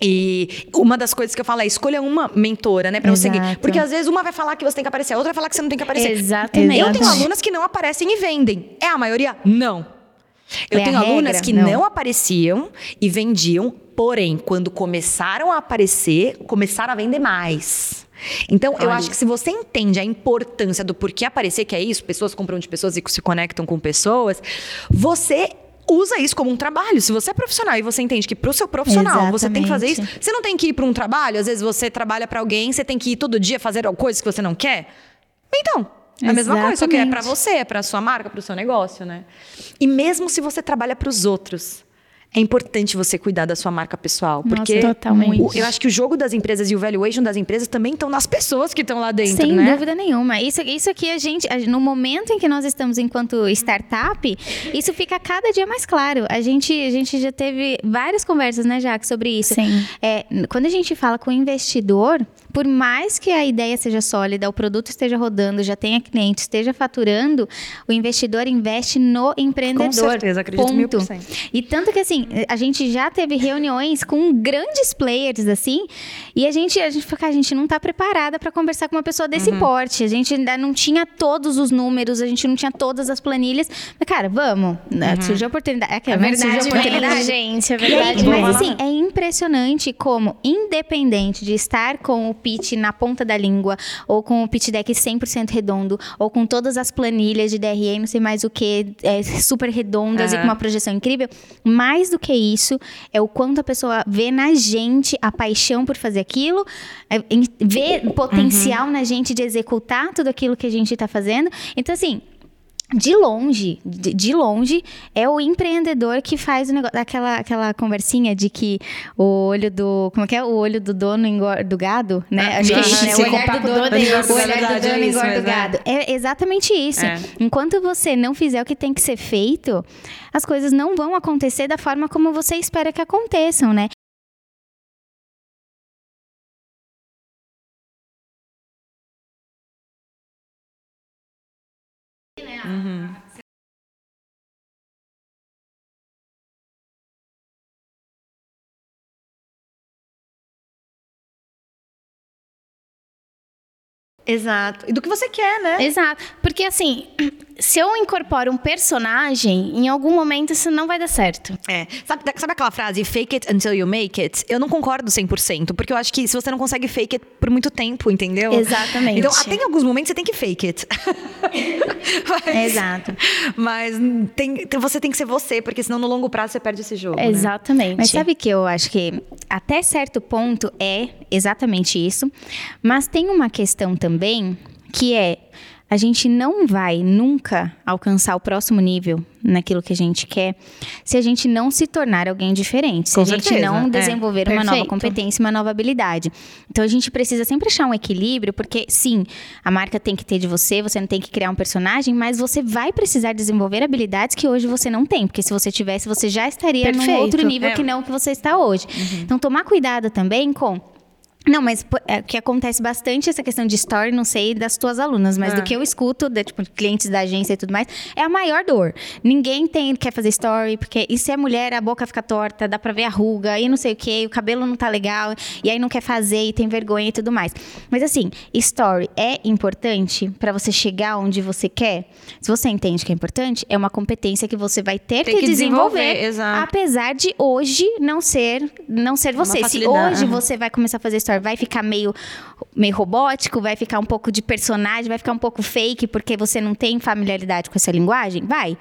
E uma das coisas que eu falo é escolha uma mentora, né, para você seguir. Porque às vezes uma vai falar que você tem que aparecer, a outra vai falar que você não tem que aparecer. Exatamente. Eu tenho alunas que não aparecem e vendem. É a maioria? Não. Eu é tenho alunas regra? que não. não apareciam e vendiam, porém, quando começaram a aparecer, começaram a vender mais. Então, Olha. eu acho que se você entende a importância do porquê aparecer, que é isso, pessoas compram de pessoas e se conectam com pessoas, você usa isso como um trabalho. Se você é profissional e você entende que para o seu profissional Exatamente. você tem que fazer isso, você não tem que ir para um trabalho. Às vezes você trabalha para alguém, você tem que ir todo dia fazer coisas que você não quer. Então, é a mesma coisa, só que é para você, é para sua marca, para o seu negócio, né? E mesmo se você trabalha para os outros, é importante você cuidar da sua marca pessoal. Porque Nossa, totalmente. O, eu acho que o jogo das empresas e o valuation das empresas também estão nas pessoas que estão lá dentro, Sem né? dúvida nenhuma. Isso, isso aqui a gente, no momento em que nós estamos enquanto startup, isso fica cada dia mais claro. A gente, a gente já teve várias conversas, né, Jaque, sobre isso. Sim. É, quando a gente fala com o investidor, por mais que a ideia seja sólida, o produto esteja rodando, já tenha cliente, esteja faturando, o investidor investe no empreendedor. Com certeza, acredito ponto. mil por cento. E tanto que assim, a gente já teve reuniões com grandes players assim, e a gente, a gente a gente não está preparada para conversar com uma pessoa desse uhum. porte. A gente ainda não tinha todos os números, a gente não tinha todas as planilhas. Mas, cara, vamos. Né? Uhum. Surgiu a oportunidade. É, é verdade, oportunidade. gente, é verdade. Aí, mas assim, é impressionante como, independente de estar com o pitch na ponta da língua, ou com o pitch deck 100% redondo, ou com todas as planilhas de DRE, não sei mais o que, é, super redondas uhum. e com uma projeção incrível, mais do que isso, é o quanto a pessoa vê na gente a paixão por fazer aquilo, é, vê potencial uhum. na gente de executar tudo aquilo que a gente está fazendo. Então, assim, de longe, de, de, longe, é o empreendedor que faz o negócio, aquela, aquela conversinha de que o olho do, como é que é? O olho do dono engorda do gado, né? Ah, Acho que é isso, né? O olhar do dono, o olhar do dono engorda o gado. É exatamente isso. É. Enquanto você não fizer o que tem que ser feito, as coisas não vão acontecer da forma como você espera que aconteçam, né? Exato. E do que você quer, né? Exato. Porque assim, se eu incorporo um personagem, em algum momento isso não vai dar certo. É. Sabe, sabe aquela frase, fake it until you make it? Eu não concordo 100%, porque eu acho que se você não consegue fake it por muito tempo, entendeu? Exatamente. Então, até em alguns momentos você tem que fake it. mas, Exato. Mas tem, você tem que ser você, porque senão no longo prazo você perde esse jogo. Né? Exatamente. Né? Mas sabe que eu acho que até certo ponto é exatamente isso, mas tem uma questão também que é a gente não vai nunca alcançar o próximo nível naquilo que a gente quer se a gente não se tornar alguém diferente, se Com a gente certeza. não é. desenvolver é. uma nova competência, uma nova habilidade. Então a gente precisa sempre achar um equilíbrio, porque sim, a marca tem que ter de você, você não tem que criar um personagem, mas você vai precisar desenvolver habilidades que hoje você não tem, porque se você tivesse, você já estaria Perfeito. num outro nível é. que não que você está hoje. Uhum. Então tomar cuidado também com não, mas é, que acontece bastante essa questão de story, não sei das tuas alunas, mas do é. que eu escuto, de, tipo, clientes da agência e tudo mais, é a maior dor. Ninguém tem quer fazer story, porque e se é mulher, a boca fica torta, dá pra ver a ruga, e não sei o que, o cabelo não tá legal, e aí não quer fazer, e tem vergonha e tudo mais. Mas assim, story é importante para você chegar onde você quer? Se você entende que é importante, é uma competência que você vai ter que, que, desenvolver, desenvolver apesar de hoje não ser não ser você. Se hoje você vai começar a fazer vai ficar meio, meio robótico, vai ficar um pouco de personagem, vai ficar um pouco fake porque você não tem familiaridade com essa linguagem? Vai.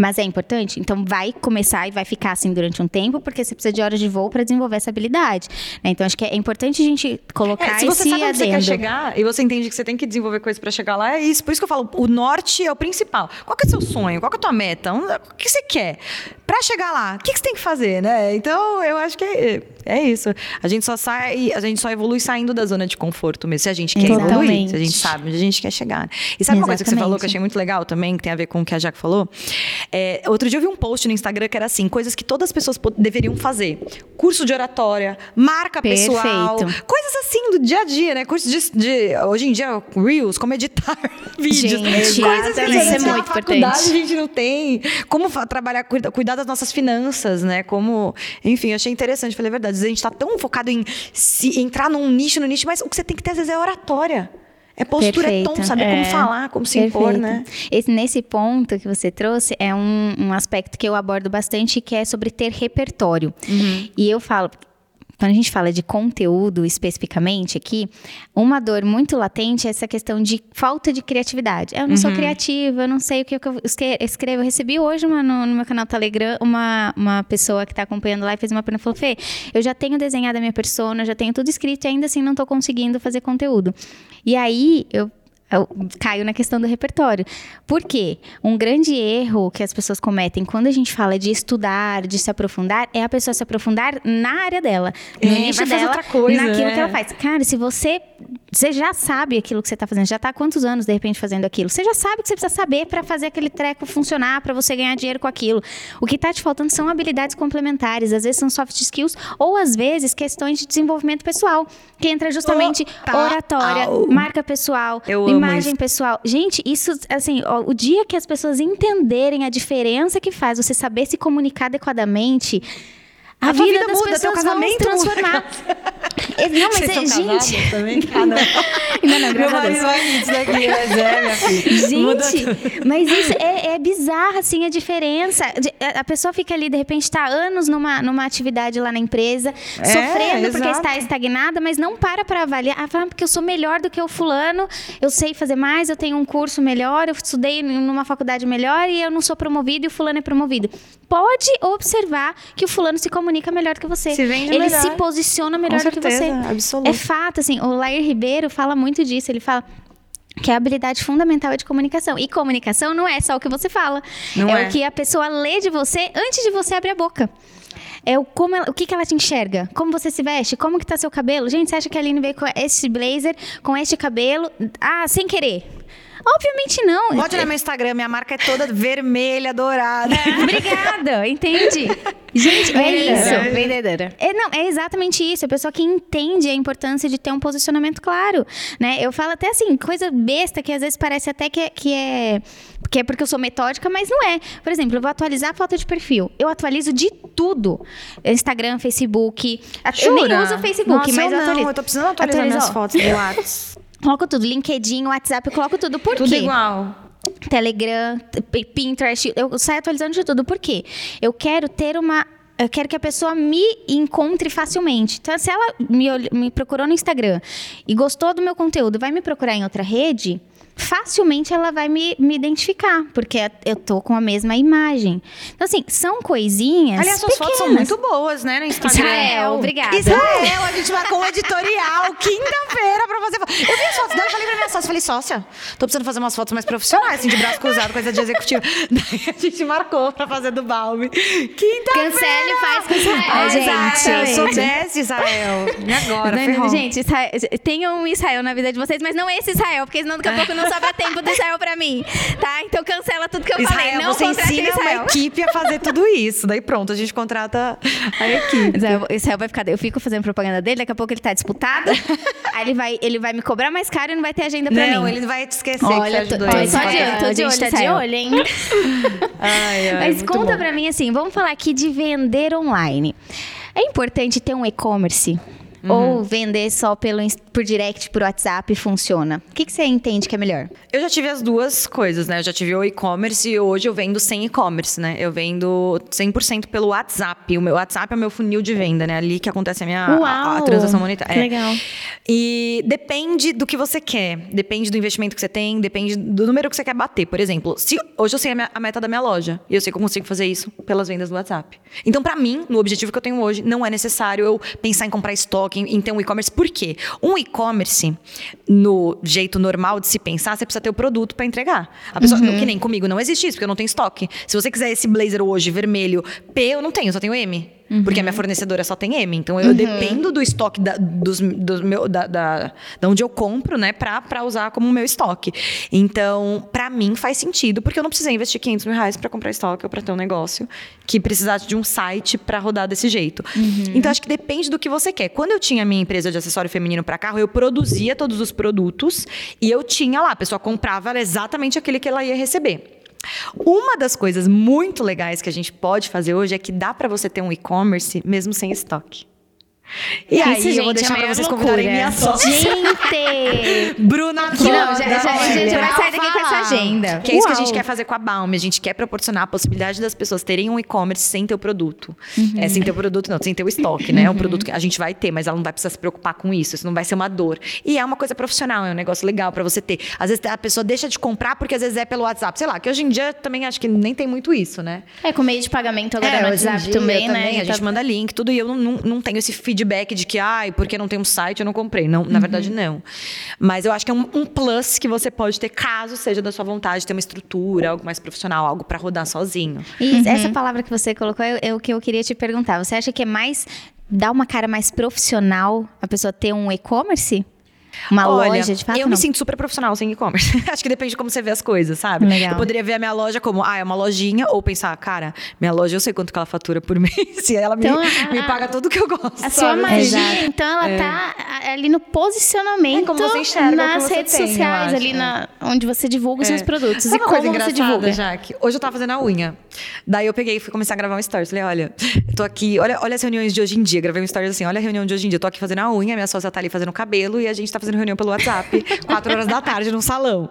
Mas é importante? Então vai começar e vai ficar assim durante um tempo, porque você precisa de horas de voo para desenvolver essa habilidade. Né? Então acho que é importante a gente colocar é, se você esse sabe onde você quer chegar e você entende que você tem que desenvolver coisas para chegar lá, é isso. Por isso que eu falo, o norte é o principal. Qual é o seu sonho? Qual é a tua meta? O que você quer? Para chegar lá, o que você tem que fazer, né? Então eu acho que é, é isso. A gente só sai, a gente só evolui saindo da zona de conforto mesmo. Se a gente quer Exatamente. evoluir, se a gente sabe onde a gente quer chegar. E sabe Exatamente. uma coisa que você falou que eu achei muito legal também, que tem a ver com o que a Jaque falou? É, outro dia eu vi um post no Instagram que era assim: coisas que todas as pessoas deveriam fazer. Curso de oratória, marca Perfeito. pessoal, coisas assim do dia a dia, né? Curso de, de hoje em dia, Reels, como editar vídeos. Gente, coisas que isso é muito faculdade a gente não tem. Como trabalhar, cuidar das nossas finanças, né? Como, enfim, achei interessante, falei a verdade. A gente está tão focado em se, entrar num nicho, no nicho, mas o que você tem que ter às vezes é oratória. É postura, é tom, saber é. como falar, como se Perfeito. impor, né? Esse, nesse ponto que você trouxe, é um, um aspecto que eu abordo bastante, que é sobre ter repertório. Uhum. E eu falo, quando a gente fala de conteúdo especificamente aqui, uma dor muito latente é essa questão de falta de criatividade. Eu não uhum. sou criativa, eu não sei o que eu escrevo. Eu recebi hoje uma, no, no, meu canal Telegram uma, uma pessoa que está acompanhando lá e fez uma pergunta e falou: Fê, eu já tenho desenhado a minha persona, já tenho tudo escrito e ainda assim não estou conseguindo fazer conteúdo. E aí eu eu caio na questão do repertório. Por quê? Um grande erro que as pessoas cometem quando a gente fala de estudar, de se aprofundar, é a pessoa se aprofundar na área dela, no é, nicho dela, coisa, naquilo é. que ela faz. Cara, se você você já sabe aquilo que você está fazendo, já está há quantos anos de repente fazendo aquilo. Você já sabe o que você precisa saber para fazer aquele treco funcionar, para você ganhar dinheiro com aquilo. O que está te faltando são habilidades complementares, às vezes são soft skills ou às vezes questões de desenvolvimento pessoal, que entra justamente Total. oratória, marca pessoal, Eu imagem pessoal. Gente, isso assim, ó, o dia que as pessoas entenderem a diferença que faz você saber se comunicar adequadamente, a, a vida, muda, pessoas vão se transformar. não, mas Vocês é, gente. Também? Ah, não. não, não, Meu marido vai daqui, mas é, minha filha. Gente, mas isso é, é bizarro, assim, a diferença. A pessoa fica ali, de repente, está anos numa, numa atividade lá na empresa, é, sofrendo exato. porque está estagnada, mas não para para avaliar. Ah, porque eu sou melhor do que o fulano, eu sei fazer mais, eu tenho um curso melhor, eu estudei numa faculdade melhor e eu não sou promovido e o fulano é promovido. Pode observar que o fulano se comunica melhor que você. Se vende ele melhor. se posiciona melhor certeza, do que você. Absoluto. É fato, assim, o Lair Ribeiro fala muito disso. Ele fala que a habilidade fundamental é de comunicação. E comunicação não é só o que você fala. É, é. o que a pessoa lê de você antes de você abrir a boca. É o, como ela, o que, que ela te enxerga, como você se veste, como que tá seu cabelo. Gente, você acha que a Aline veio com esse blazer, com este cabelo, ah, sem querer. Obviamente não. Pode olhar meu Instagram, minha marca é toda vermelha, dourada. Obrigada, entende? Gente, é isso. Vendedora. É, não, é exatamente isso. A pessoa que entende a importância de ter um posicionamento claro, né? Eu falo até assim, coisa besta que às vezes parece até que é, que é que é porque eu sou metódica, mas não é. Por exemplo, eu vou atualizar a foto de perfil. Eu atualizo de tudo. Instagram, Facebook. Jura? Eu nem uso o Facebook, Nossa, mas eu atualizo. Não, eu tô precisando atualizar Atualizou. minhas fotos do. Coloco tudo, LinkedIn, WhatsApp, eu coloco tudo. Por tudo quê? igual. Telegram, Pinterest, eu saio atualizando de tudo. Por quê? Eu quero ter uma eu quero que a pessoa me encontre facilmente. Então, se ela me, me procurou no Instagram e gostou do meu conteúdo, vai me procurar em outra rede, facilmente ela vai me, me identificar, porque eu tô com a mesma imagem. Então, assim, são coisinhas. Aliás, suas fotos são muito boas, né, no Instagram. Israel, obrigada. Israel, a gente marcou um editorial quinta-feira pra fazer. Eu vi as fotos dela falei pra minha sócia, falei, sócia, tô precisando fazer umas fotos mais profissionais, assim, de braço cruzado, coisa de executivo. Daí a gente marcou pra fazer do Balme. Quinta-feira! Cancele faz com Israel, Ai, gente. Se soubesse, Israel. E agora, não, Gente, Israel, tenham um Israel na vida de vocês, mas não esse Israel, porque senão daqui a pouco não sobra tempo do Israel pra mim, tá? Então cancela tudo que eu Israel, falei. Não você ensina Israel. uma equipe a fazer tudo isso. Daí pronto, a gente contrata a equipe. Israel, Israel vai ficar... Eu fico fazendo propaganda dele, daqui a pouco ele tá disputado. aí ele vai, ele vai me cobrar mais caro e não vai ter agenda pra não, mim. Não, ele vai te esquecer Olha, que você ajudou ele. Só de olho, tô de olho, tá de olho, hein? ai, ai, Mas conta bom. pra mim, assim, vamos falar aqui de vender online. É importante ter um e-commerce? Uhum. Ou vender só pelo, por direct, por WhatsApp funciona? O que, que você entende que é melhor? Eu já tive as duas coisas, né? Eu já tive o e-commerce e hoje eu vendo sem e-commerce, né? Eu vendo 100% pelo WhatsApp. O meu WhatsApp é o meu funil de venda, né? Ali que acontece a minha a, a, transação monetária. É. Legal. E depende do que você quer. Depende do investimento que você tem, depende do número que você quer bater. Por exemplo, se hoje eu sei a, minha, a meta da minha loja e eu sei que eu consigo fazer isso pelas vendas do WhatsApp. Então, para mim, no objetivo que eu tenho hoje, não é necessário eu pensar em comprar estoque em, ter um e-commerce. Por quê? Um e-commerce, no jeito normal de se pensar, você precisa ter o produto para entregar. A pessoa, uhum. que nem comigo, não existe isso, porque eu não tenho estoque. Se você quiser esse blazer hoje vermelho P, eu não tenho, só tenho M. Uhum. Porque a minha fornecedora só tem M. Então eu uhum. dependo do estoque da, dos, dos meu, da, da, da, onde eu compro, né, pra, pra usar como meu estoque. Então, para mim faz sentido, porque eu não precisei investir 500 mil reais pra comprar estoque ou pra ter um negócio que precisasse de um site para rodar desse jeito. Uhum. Então, acho que depende do que você quer. Quando eu tinha a minha empresa de acessório feminino para carro, eu produzia todos os produtos e eu tinha lá, a pessoa comprava exatamente aquele que ela ia receber. Uma das coisas muito legais que a gente pode fazer hoje é que dá para você ter um e-commerce mesmo sem estoque. E Isso, aí, gente, eu vou deixar é pra vocês loucura. convidarem minha sócia. Gente! Bruna Não, já, já, já, a gente já vai sair daqui com essa agenda. Que é isso que a gente quer fazer com a Balm. A gente quer proporcionar a possibilidade das pessoas terem um e-commerce sem ter o produto. Uhum. É, sem ter o produto, não, sem ter o estoque, né? É um produto que a gente vai ter, mas ela não vai precisar se preocupar com isso. Isso não vai ser uma dor. E é uma coisa profissional, é um negócio legal para você ter. Às vezes a pessoa deixa de comprar porque às vezes é pelo WhatsApp. Sei lá, que hoje em dia também acho que nem tem muito isso, né? É, com meio de pagamento agora é, no WhatsApp também, né? Também, a gente tá... manda link, tudo. E eu não, não, não tenho esse feedback de que, ai, porque não tem um site, eu não comprei. Não, na uhum. verdade, não. Mas eu acho que é um, um, plus que você pode ter, caso seja da sua vontade, ter uma estrutura, algo mais profissional, algo para rodar sozinho. E uhum. essa palavra que você colocou é, é o que eu queria te perguntar. Você acha que é mais. dá uma cara mais profissional a pessoa ter um e-commerce? Uma Olha, loja, de fato? Eu não. me sinto super profissional sem e-commerce. Acho que depende de como você vê as coisas, sabe? Legal. Eu poderia ver a minha loja como, ah, é uma lojinha, ou pensar, cara, minha loja eu sei quanto que ela fatura por mês. E ela então, me, a, me paga tudo que eu gosto. A sua magia. Então ela é. tá ali no posicionamento é como você enxerga nas você redes tem, sociais, ali é. na, onde você divulga os seus é. produtos. Sabe e como você divulga. Jaque? Hoje eu tava fazendo a unha. Daí eu peguei e fui começar a gravar um stories. Falei, olha, tô aqui, olha, olha as reuniões de hoje em dia. Gravei um stories assim, olha a reunião de hoje em dia. Eu tô aqui fazendo a unha, minha sócia tá ali fazendo o cabelo e a gente tá fazendo reunião pelo WhatsApp, quatro horas da tarde, num salão.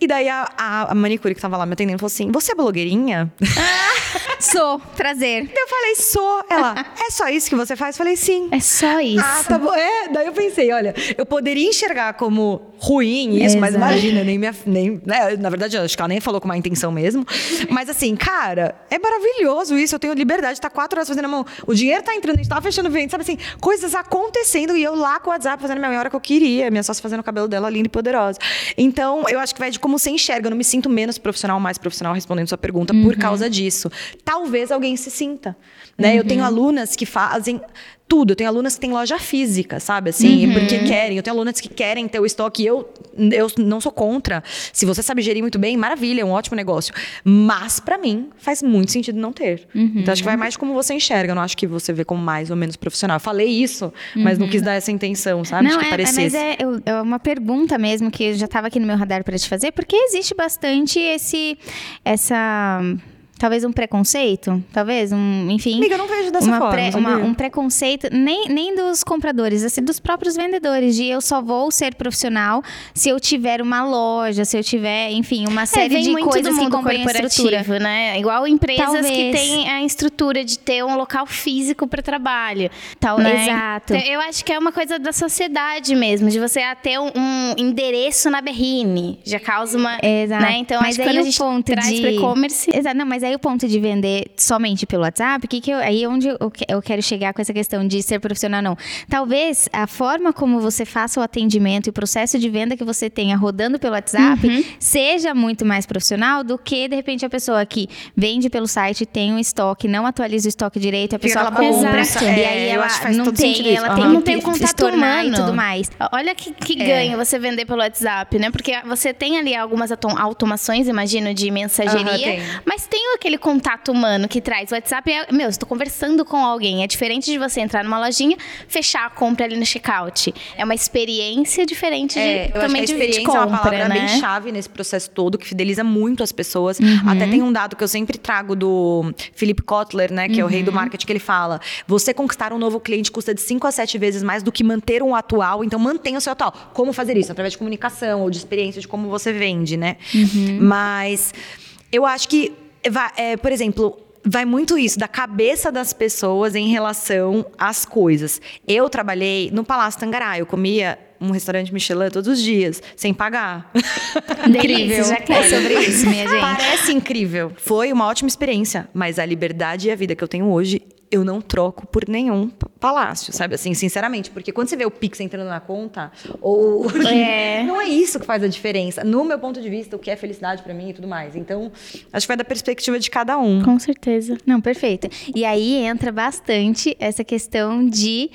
E daí a, a, a manicure que tava lá me atendendo falou assim: Você é blogueirinha? Ah, sou, prazer. Eu falei, sou. Ela, é só isso que você faz? Eu falei, sim. É só isso. Ah, tá bom. É, daí eu pensei, olha, eu poderia enxergar como ruim isso, mas imagina, nem minha. Nem, né, na verdade, acho que ela nem falou com uma intenção mesmo. Mas assim, cara, é maravilhoso isso. Eu tenho liberdade de estar quatro horas fazendo a mão. O dinheiro tá entrando, a gente tá fechando venda, sabe assim, coisas acontecendo e eu lá com o WhatsApp fazendo a minha hora que eu queria, minha sócia fazendo o cabelo dela linda e poderosa. Então, eu acho que vai de como você enxerga. Eu não me sinto menos profissional, mais profissional respondendo sua pergunta uhum. por causa disso. Talvez alguém se sinta. Né? Uhum. Eu tenho uhum. alunas que fazem tudo. Eu tenho alunas que têm loja física, sabe? Assim, uhum. porque querem. Eu tenho alunas que querem ter o estoque. Eu, eu não sou contra. Se você sabe gerir muito bem, maravilha, é um ótimo negócio. Mas, para mim, faz muito sentido não ter. Uhum. Então, acho que vai mais de como você enxerga. Eu não acho que você vê como mais ou menos profissional. Eu falei isso, uhum. mas não quis dar essa intenção, sabe? Não, que é, mas é, é, uma pergunta mesmo que já estava aqui no meu radar para te fazer, porque existe bastante esse, essa talvez um preconceito, talvez um, enfim. Amiga, eu não vejo dessa forma. Pré, uma, um preconceito nem, nem dos compradores, assim, dos próprios vendedores de eu só vou ser profissional se eu tiver uma loja, se eu tiver, enfim, uma é, série é, de coisas que compõem a estrutura, né? Igual empresas talvez. que têm a estrutura de ter um local físico para trabalho. Tal, né? Exato. Eu acho que é uma coisa da sociedade mesmo, de você ter um, um endereço na berrine, já causa uma, Exato. Né? Então, mas acho que quando a gente ponto traz de... para e-commerce, Exato, não, mas aí o ponto de vender somente pelo WhatsApp, que que eu, aí é onde eu, eu quero chegar com essa questão de ser profissional não. Talvez a forma como você faça o atendimento e o processo de venda que você tenha rodando pelo WhatsApp uhum. seja muito mais profissional do que de repente a pessoa que vende pelo site tem um estoque, não atualiza o estoque direito, a pessoa compra Exato. e aí ela não tem, ela tem, uhum. não tem o contato humano e tudo mais. Olha que, que é. ganho você vender pelo WhatsApp, né? Porque você tem ali algumas automações, imagino, de mensageria, uhum, mas tem aquele contato humano que traz o WhatsApp. É, meu, estou conversando com alguém. É diferente de você entrar numa lojinha, fechar a compra ali no checkout. É uma experiência diferente é, de, também de, experiência de compra, é uma palavra né? bem chave nesse processo todo, que fideliza muito as pessoas. Uhum. Até tem um dado que eu sempre trago do Philip Kotler, né, que uhum. é o rei do uhum. marketing, que ele fala: você conquistar um novo cliente custa de 5 a 7 vezes mais do que manter um atual, então mantenha o seu atual. Como fazer isso? Através de comunicação ou de experiência de como você vende, né? Uhum. Mas eu acho que é, por exemplo, vai muito isso da cabeça das pessoas em relação às coisas. Eu trabalhei no Palácio Tangará, eu comia um restaurante Michelin todos os dias, sem pagar. Incrível. Já quer sobre isso, minha gente. Parece incrível. Foi uma ótima experiência, mas a liberdade e a vida que eu tenho hoje eu não troco por nenhum palácio, sabe? Assim, sinceramente, porque quando você vê o Pix entrando na conta, ou é. não é isso que faz a diferença. No meu ponto de vista, o que é felicidade para mim e tudo mais. Então, acho que vai da perspectiva de cada um. Com certeza. Não, perfeito. E aí entra bastante essa questão de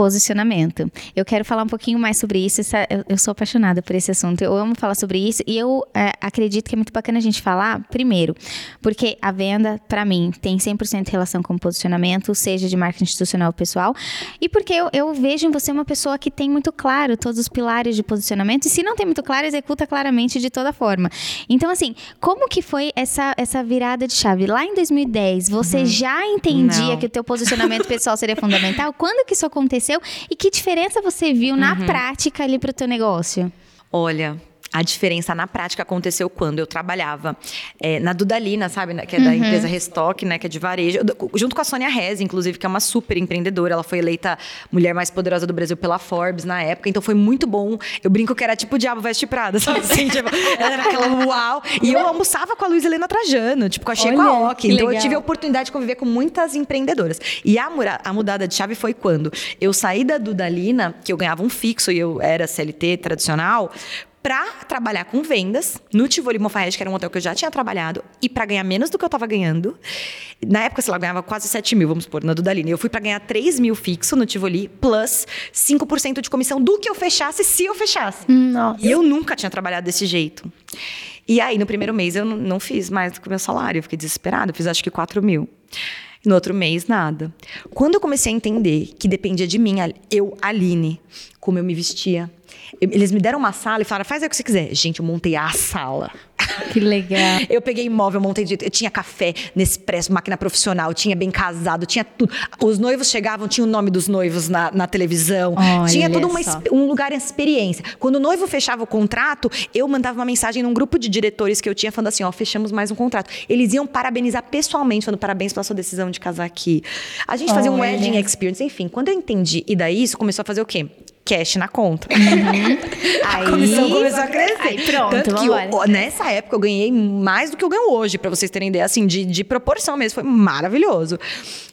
posicionamento. Eu quero falar um pouquinho mais sobre isso. Eu, sou apaixonada por esse assunto. Eu amo falar sobre isso e eu é, acredito que é muito bacana a gente falar, primeiro, porque a venda, para mim, tem 100% relação com posicionamento, seja de marketing institucional ou pessoal, e porque eu, eu, vejo em você uma pessoa que tem muito claro todos os pilares de posicionamento e se não tem muito claro, executa claramente de toda forma. Então, assim, como que foi essa, essa virada de chave? Lá em 2010, você uhum. já entendia não. que o teu posicionamento pessoal seria fundamental? Quando que isso aconteceu? Aconteceu e que diferença você viu na uhum. prática ali para o teu negócio? Olha, a diferença na prática aconteceu quando eu trabalhava é, na Dudalina, sabe? Né, que é da uhum. empresa Restock, né? Que é de varejo. Junto com a Sônia Rez, inclusive, que é uma super empreendedora. Ela foi eleita mulher mais poderosa do Brasil pela Forbes na época. Então foi muito bom. Eu brinco que era tipo o Diabo Veste Prada, sabe? Assim, tipo, ela era aquela uau. E eu almoçava com a Luiz Helena Trajano, tipo, com a Chico Aoki. Então legal. eu tive a oportunidade de conviver com muitas empreendedoras. E a, a mudada de chave foi quando eu saí da Dudalina, que eu ganhava um fixo e eu era CLT tradicional, para trabalhar com vendas no Tivoli Mofarrege, que era um hotel que eu já tinha trabalhado, e para ganhar menos do que eu estava ganhando. Na época, sei lá, eu ganhava quase 7 mil, vamos supor, na Dudalina. Eu fui para ganhar 3 mil fixo no Tivoli, plus 5% de comissão do que eu fechasse, se eu fechasse. Nossa. E eu nunca tinha trabalhado desse jeito. E aí, no primeiro mês, eu não fiz mais do que o meu salário. Eu fiquei desesperada. Eu fiz acho que 4 mil. No outro mês, nada. Quando eu comecei a entender que dependia de mim, eu, Aline, como eu me vestia, eles me deram uma sala e falaram: faz aí o que você quiser. Gente, eu montei a sala. Que legal. eu peguei imóvel, montei de. Eu tinha café, Nespresso, máquina profissional, tinha bem casado, tinha tudo. Os noivos chegavam, tinha o nome dos noivos na, na televisão. Olha tinha todo uma, um lugar experiência. Quando o noivo fechava o contrato, eu mandava uma mensagem num grupo de diretores que eu tinha, falando assim: ó, fechamos mais um contrato. Eles iam parabenizar pessoalmente, falando parabéns pela sua decisão de casar aqui. A gente fazia um wedding experience, enfim. Quando eu entendi, e daí isso começou a fazer o quê? Cash na conta. Uhum. aí, a comissão começou a crescer. Aí pronto, Tanto que eu, nessa época eu ganhei mais do que eu ganho hoje, para vocês terem ideia, assim, de, de proporção mesmo. Foi maravilhoso.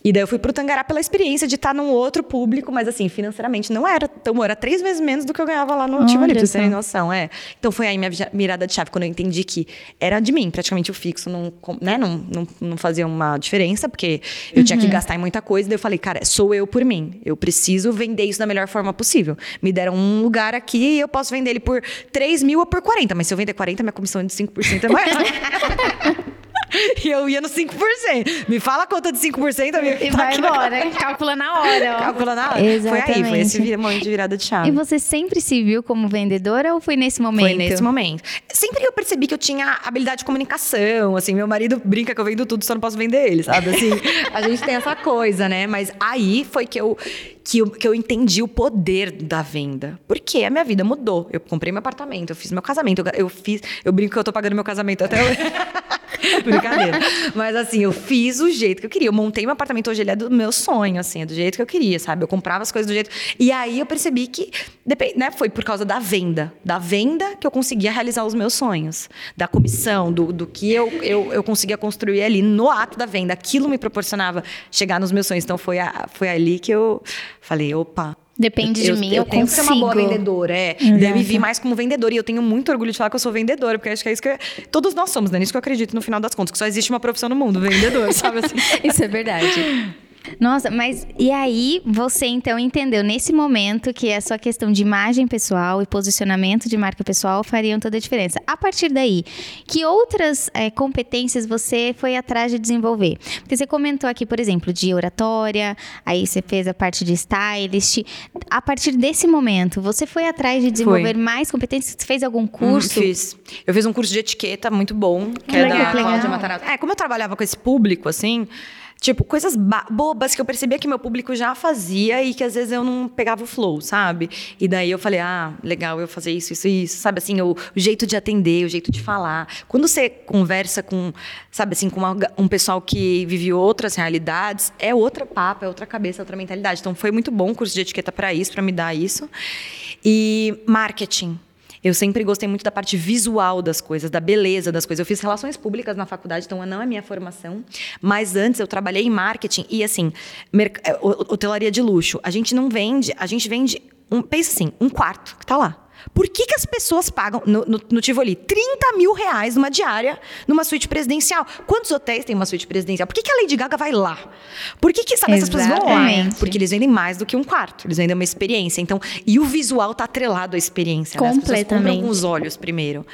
E daí eu fui pro Tangará pela experiência de estar num outro público, mas assim, financeiramente não era tão, era três vezes menos do que eu ganhava lá no Tivoli, pra vocês terem noção, é. Então foi aí minha mirada de chave, quando eu entendi que era de mim, praticamente o fixo não, né, não, não, não fazia uma diferença, porque eu uhum. tinha que uhum. gastar em muita coisa, daí eu falei, cara, sou eu por mim, eu preciso vender isso da melhor forma possível. Me deram um lugar aqui e eu posso vender ele por 3 mil ou por 40, mas se eu vender 40, minha comissão de 5% é maior. e eu ia no 5%. Me fala a conta de 5%, amigo. E tá vai embora, na... calcula na hora. Ó. Calcula na hora. Exatamente. Foi aí, foi esse momento de virada de chave. E você sempre se viu como vendedora ou foi nesse momento? Foi nesse momento. Sempre que eu percebi que eu tinha habilidade de comunicação, assim, meu marido brinca que eu vendo tudo, só não posso vender ele, sabe? Assim, a gente tem essa coisa, né? Mas aí foi que eu que eu, que eu entendi o poder da venda. Porque a minha vida mudou. Eu comprei meu apartamento, eu fiz meu casamento, eu, eu fiz. Eu brinco que eu tô pagando meu casamento até hoje. Brincadeira. Mas assim, eu fiz o jeito que eu queria. Eu montei meu apartamento hoje, ele é do meu sonho, assim, é do jeito que eu queria, sabe? Eu comprava as coisas do jeito. E aí eu percebi que né, foi por causa da venda. Da venda que eu conseguia realizar os meus sonhos. Da comissão, do, do que eu, eu, eu conseguia construir ali no ato da venda. Aquilo me proporcionava chegar nos meus sonhos. Então foi, a, foi ali que eu falei, opa, Depende eu, de mim, eu, eu, tenho consigo. que ser uma boa vendedora, é. Exato. Deve vir mais como vendedora. E eu tenho muito orgulho de falar que eu sou vendedora, porque acho que é isso que eu, todos nós somos, né? Nisso que eu acredito no final das contas, que só existe uma profissão no mundo, vendedor, sabe assim? isso é verdade. Nossa, mas e aí você então entendeu nesse momento que essa questão de imagem pessoal e posicionamento de marca pessoal fariam toda a diferença. A partir daí, que outras é, competências você foi atrás de desenvolver? Porque você comentou aqui, por exemplo, de oratória, aí você fez a parte de stylist. A partir desse momento, você foi atrás de desenvolver foi. mais competências? Você fez algum curso? Hum, fiz. Eu fiz um curso de etiqueta muito bom, que é da Cláudia Matarazzo. É, como eu trabalhava com esse público, assim, Tipo, coisas bobas que eu percebia que meu público já fazia e que às vezes eu não pegava o flow, sabe? E daí eu falei, ah, legal eu fazer isso, isso, isso. Sabe assim, o, o jeito de atender, o jeito de falar. Quando você conversa com, sabe assim, com uma, um pessoal que vive outras realidades, é outra papo, é outra cabeça, é outra mentalidade. Então foi muito bom o curso de etiqueta para isso, para me dar isso. E marketing eu sempre gostei muito da parte visual das coisas, da beleza das coisas. Eu fiz relações públicas na faculdade, então não é minha formação. Mas antes eu trabalhei em marketing e assim, é, hotelaria de luxo. A gente não vende, a gente vende um, pensa assim, um quarto que está lá. Por que, que as pessoas pagam no, no, no, Tivoli 30 mil reais numa diária numa suíte presidencial? Quantos hotéis tem uma suíte presidencial? Por que, que a Lady Gaga vai lá? Por que, que sabe, essas pessoas vão lá? Porque eles vendem mais do que um quarto. Eles vendem uma experiência. Então, e o visual tá atrelado à experiência. Completamente. Né? com os olhos primeiro.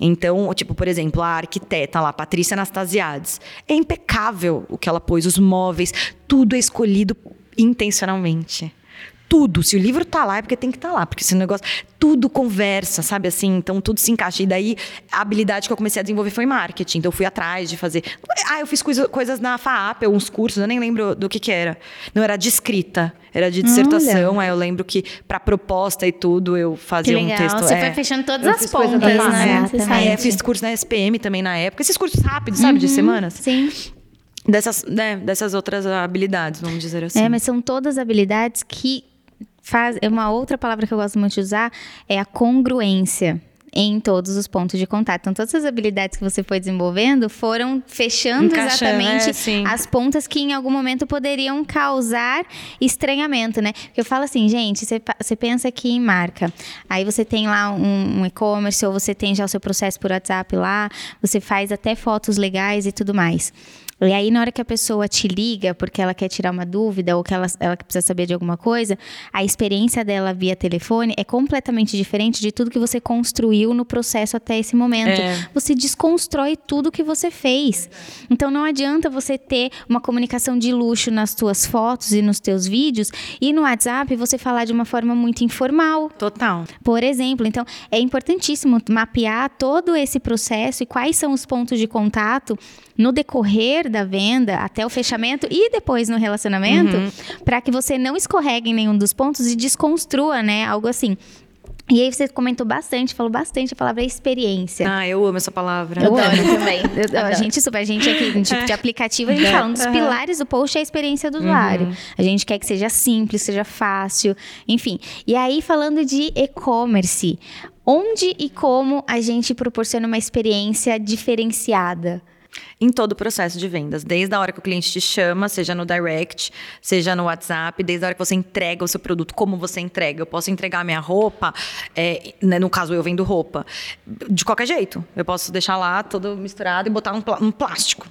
Então, tipo, por exemplo, a arquiteta lá, Patrícia Anastasiades. É impecável o que ela pôs, os móveis, tudo é escolhido intencionalmente tudo. Se o livro tá lá, é porque tem que estar tá lá. Porque esse negócio. Tudo conversa, sabe assim? Então tudo se encaixa. E daí a habilidade que eu comecei a desenvolver foi marketing. Então eu fui atrás de fazer. Ah, eu fiz coisa, coisas na FAAP, uns cursos, eu nem lembro do que que era. Não era de escrita, era de dissertação. Aí eu lembro que para proposta e tudo eu fazia um texto. Você é, foi fechando todas as pontas, né? É, eu fiz curso na SPM também na época. Esses cursos rápidos, sabe? Uhum, de semanas. Sim dessas, né, dessas outras habilidades, vamos dizer assim. É, mas são todas habilidades que faz. Uma outra palavra que eu gosto muito de usar é a congruência. em todos os pontos de contato. Então, todas as habilidades que você foi desenvolvendo foram fechando Encaixando, exatamente é, as pontas que em algum momento poderiam causar estranhamento, né? Porque eu falo assim, gente, você pensa aqui em marca, aí você tem lá um, um e-commerce ou você tem já o seu processo por WhatsApp lá, você faz até fotos legais e tudo mais. E aí, na hora que a pessoa te liga porque ela quer tirar uma dúvida ou que ela, ela precisa saber de alguma coisa, a experiência dela via telefone é completamente diferente de tudo que você construiu no processo até esse momento. É. Você desconstrói tudo que você fez. Então, não adianta você ter uma comunicação de luxo nas tuas fotos e nos teus vídeos e no WhatsApp você falar de uma forma muito informal. Total. Por exemplo, então, é importantíssimo mapear todo esse processo e quais são os pontos de contato no decorrer da venda até o fechamento e depois no relacionamento, uhum. para que você não escorregue em nenhum dos pontos e desconstrua, né? Algo assim. E aí você comentou bastante, falou bastante a palavra experiência. Ah, eu amo essa palavra. Eu adoro também. Eu, a gente super, a gente aqui, tipo de aplicativo, a gente fala, um dos pilares do post é a experiência do usuário. Uhum. A gente quer que seja simples, seja fácil, enfim. E aí, falando de e-commerce, onde e como a gente proporciona uma experiência diferenciada? Em todo o processo de vendas, desde a hora que o cliente te chama, seja no direct, seja no WhatsApp, desde a hora que você entrega o seu produto, como você entrega. Eu posso entregar minha roupa, é, né, no caso eu vendo roupa, de qualquer jeito. Eu posso deixar lá todo misturado e botar um, um plástico.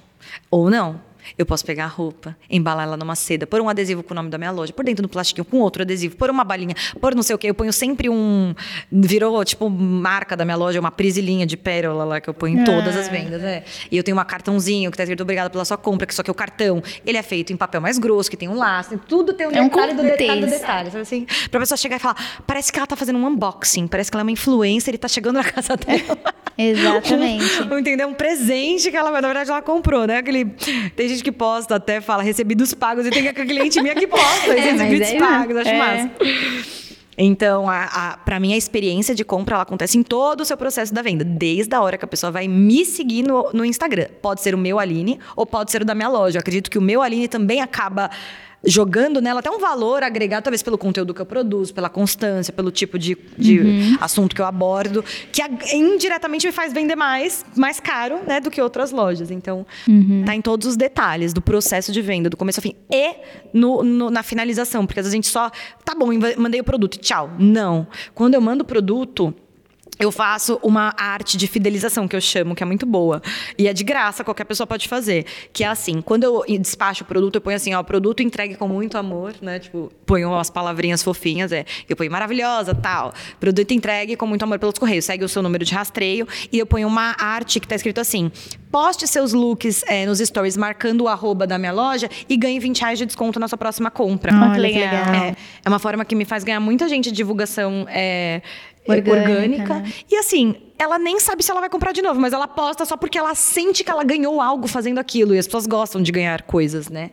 Ou não. Eu posso pegar a roupa, embalar ela numa seda, pôr um adesivo com o nome da minha loja, por dentro do plastiquinho com outro adesivo, pôr uma balinha, pôr não sei o quê. Eu ponho sempre um. Virou, tipo, marca da minha loja, uma prisilinha de pérola lá que eu ponho em todas as é. vendas, né? E eu tenho um cartãozinho que tá escrito obrigado pela sua compra, que só que o cartão, ele é feito em papel mais grosso, que tem um laço, tudo tem um é detalhe um do detalhe do detalhe. Sabe assim? Pra pessoa chegar e falar, parece que ela tá fazendo um unboxing, parece que ela é uma influencer e tá chegando na casa dela. Exatamente. um, entendeu? Um presente que ela, na verdade, ela comprou, né? Aquele. Tem gente que posta até, fala recebidos pagos, e tem a cliente minha que posta é, recebidos é, pagos, acho é. massa. Então, a, a para mim, a experiência de compra ela acontece em todo o seu processo da venda, desde a hora que a pessoa vai me seguir no, no Instagram. Pode ser o meu Aline ou pode ser o da minha loja. Eu acredito que o meu Aline também acaba jogando nela até um valor agregado, talvez pelo conteúdo que eu produzo, pela constância, pelo tipo de, de uhum. assunto que eu abordo, que indiretamente me faz vender mais, mais caro, né, do que outras lojas. Então, uhum. tá em todos os detalhes do processo de venda, do começo ao fim e no, no, na finalização, porque às vezes a gente só, tá bom, mandei o produto, tchau. Não. Quando eu mando o produto, eu faço uma arte de fidelização que eu chamo, que é muito boa. E é de graça, qualquer pessoa pode fazer. Que é assim, quando eu despacho o produto, eu ponho assim, ó, produto entregue com muito amor, né? Tipo, ponho as palavrinhas fofinhas, é. Eu ponho maravilhosa, tal. Produto entregue com muito amor pelos correios. Segue o seu número de rastreio. E eu ponho uma arte que tá escrito assim: poste seus looks é, nos stories marcando o arroba da minha loja e ganhe 20 reais de desconto na sua próxima compra. Olha, legal. É, é uma forma que me faz ganhar muita gente de divulgação é, orgânica. orgânica. Né? E assim, ela nem sabe se ela vai comprar de novo, mas ela posta só porque ela sente que ela ganhou algo fazendo aquilo. E as pessoas gostam de ganhar coisas, né?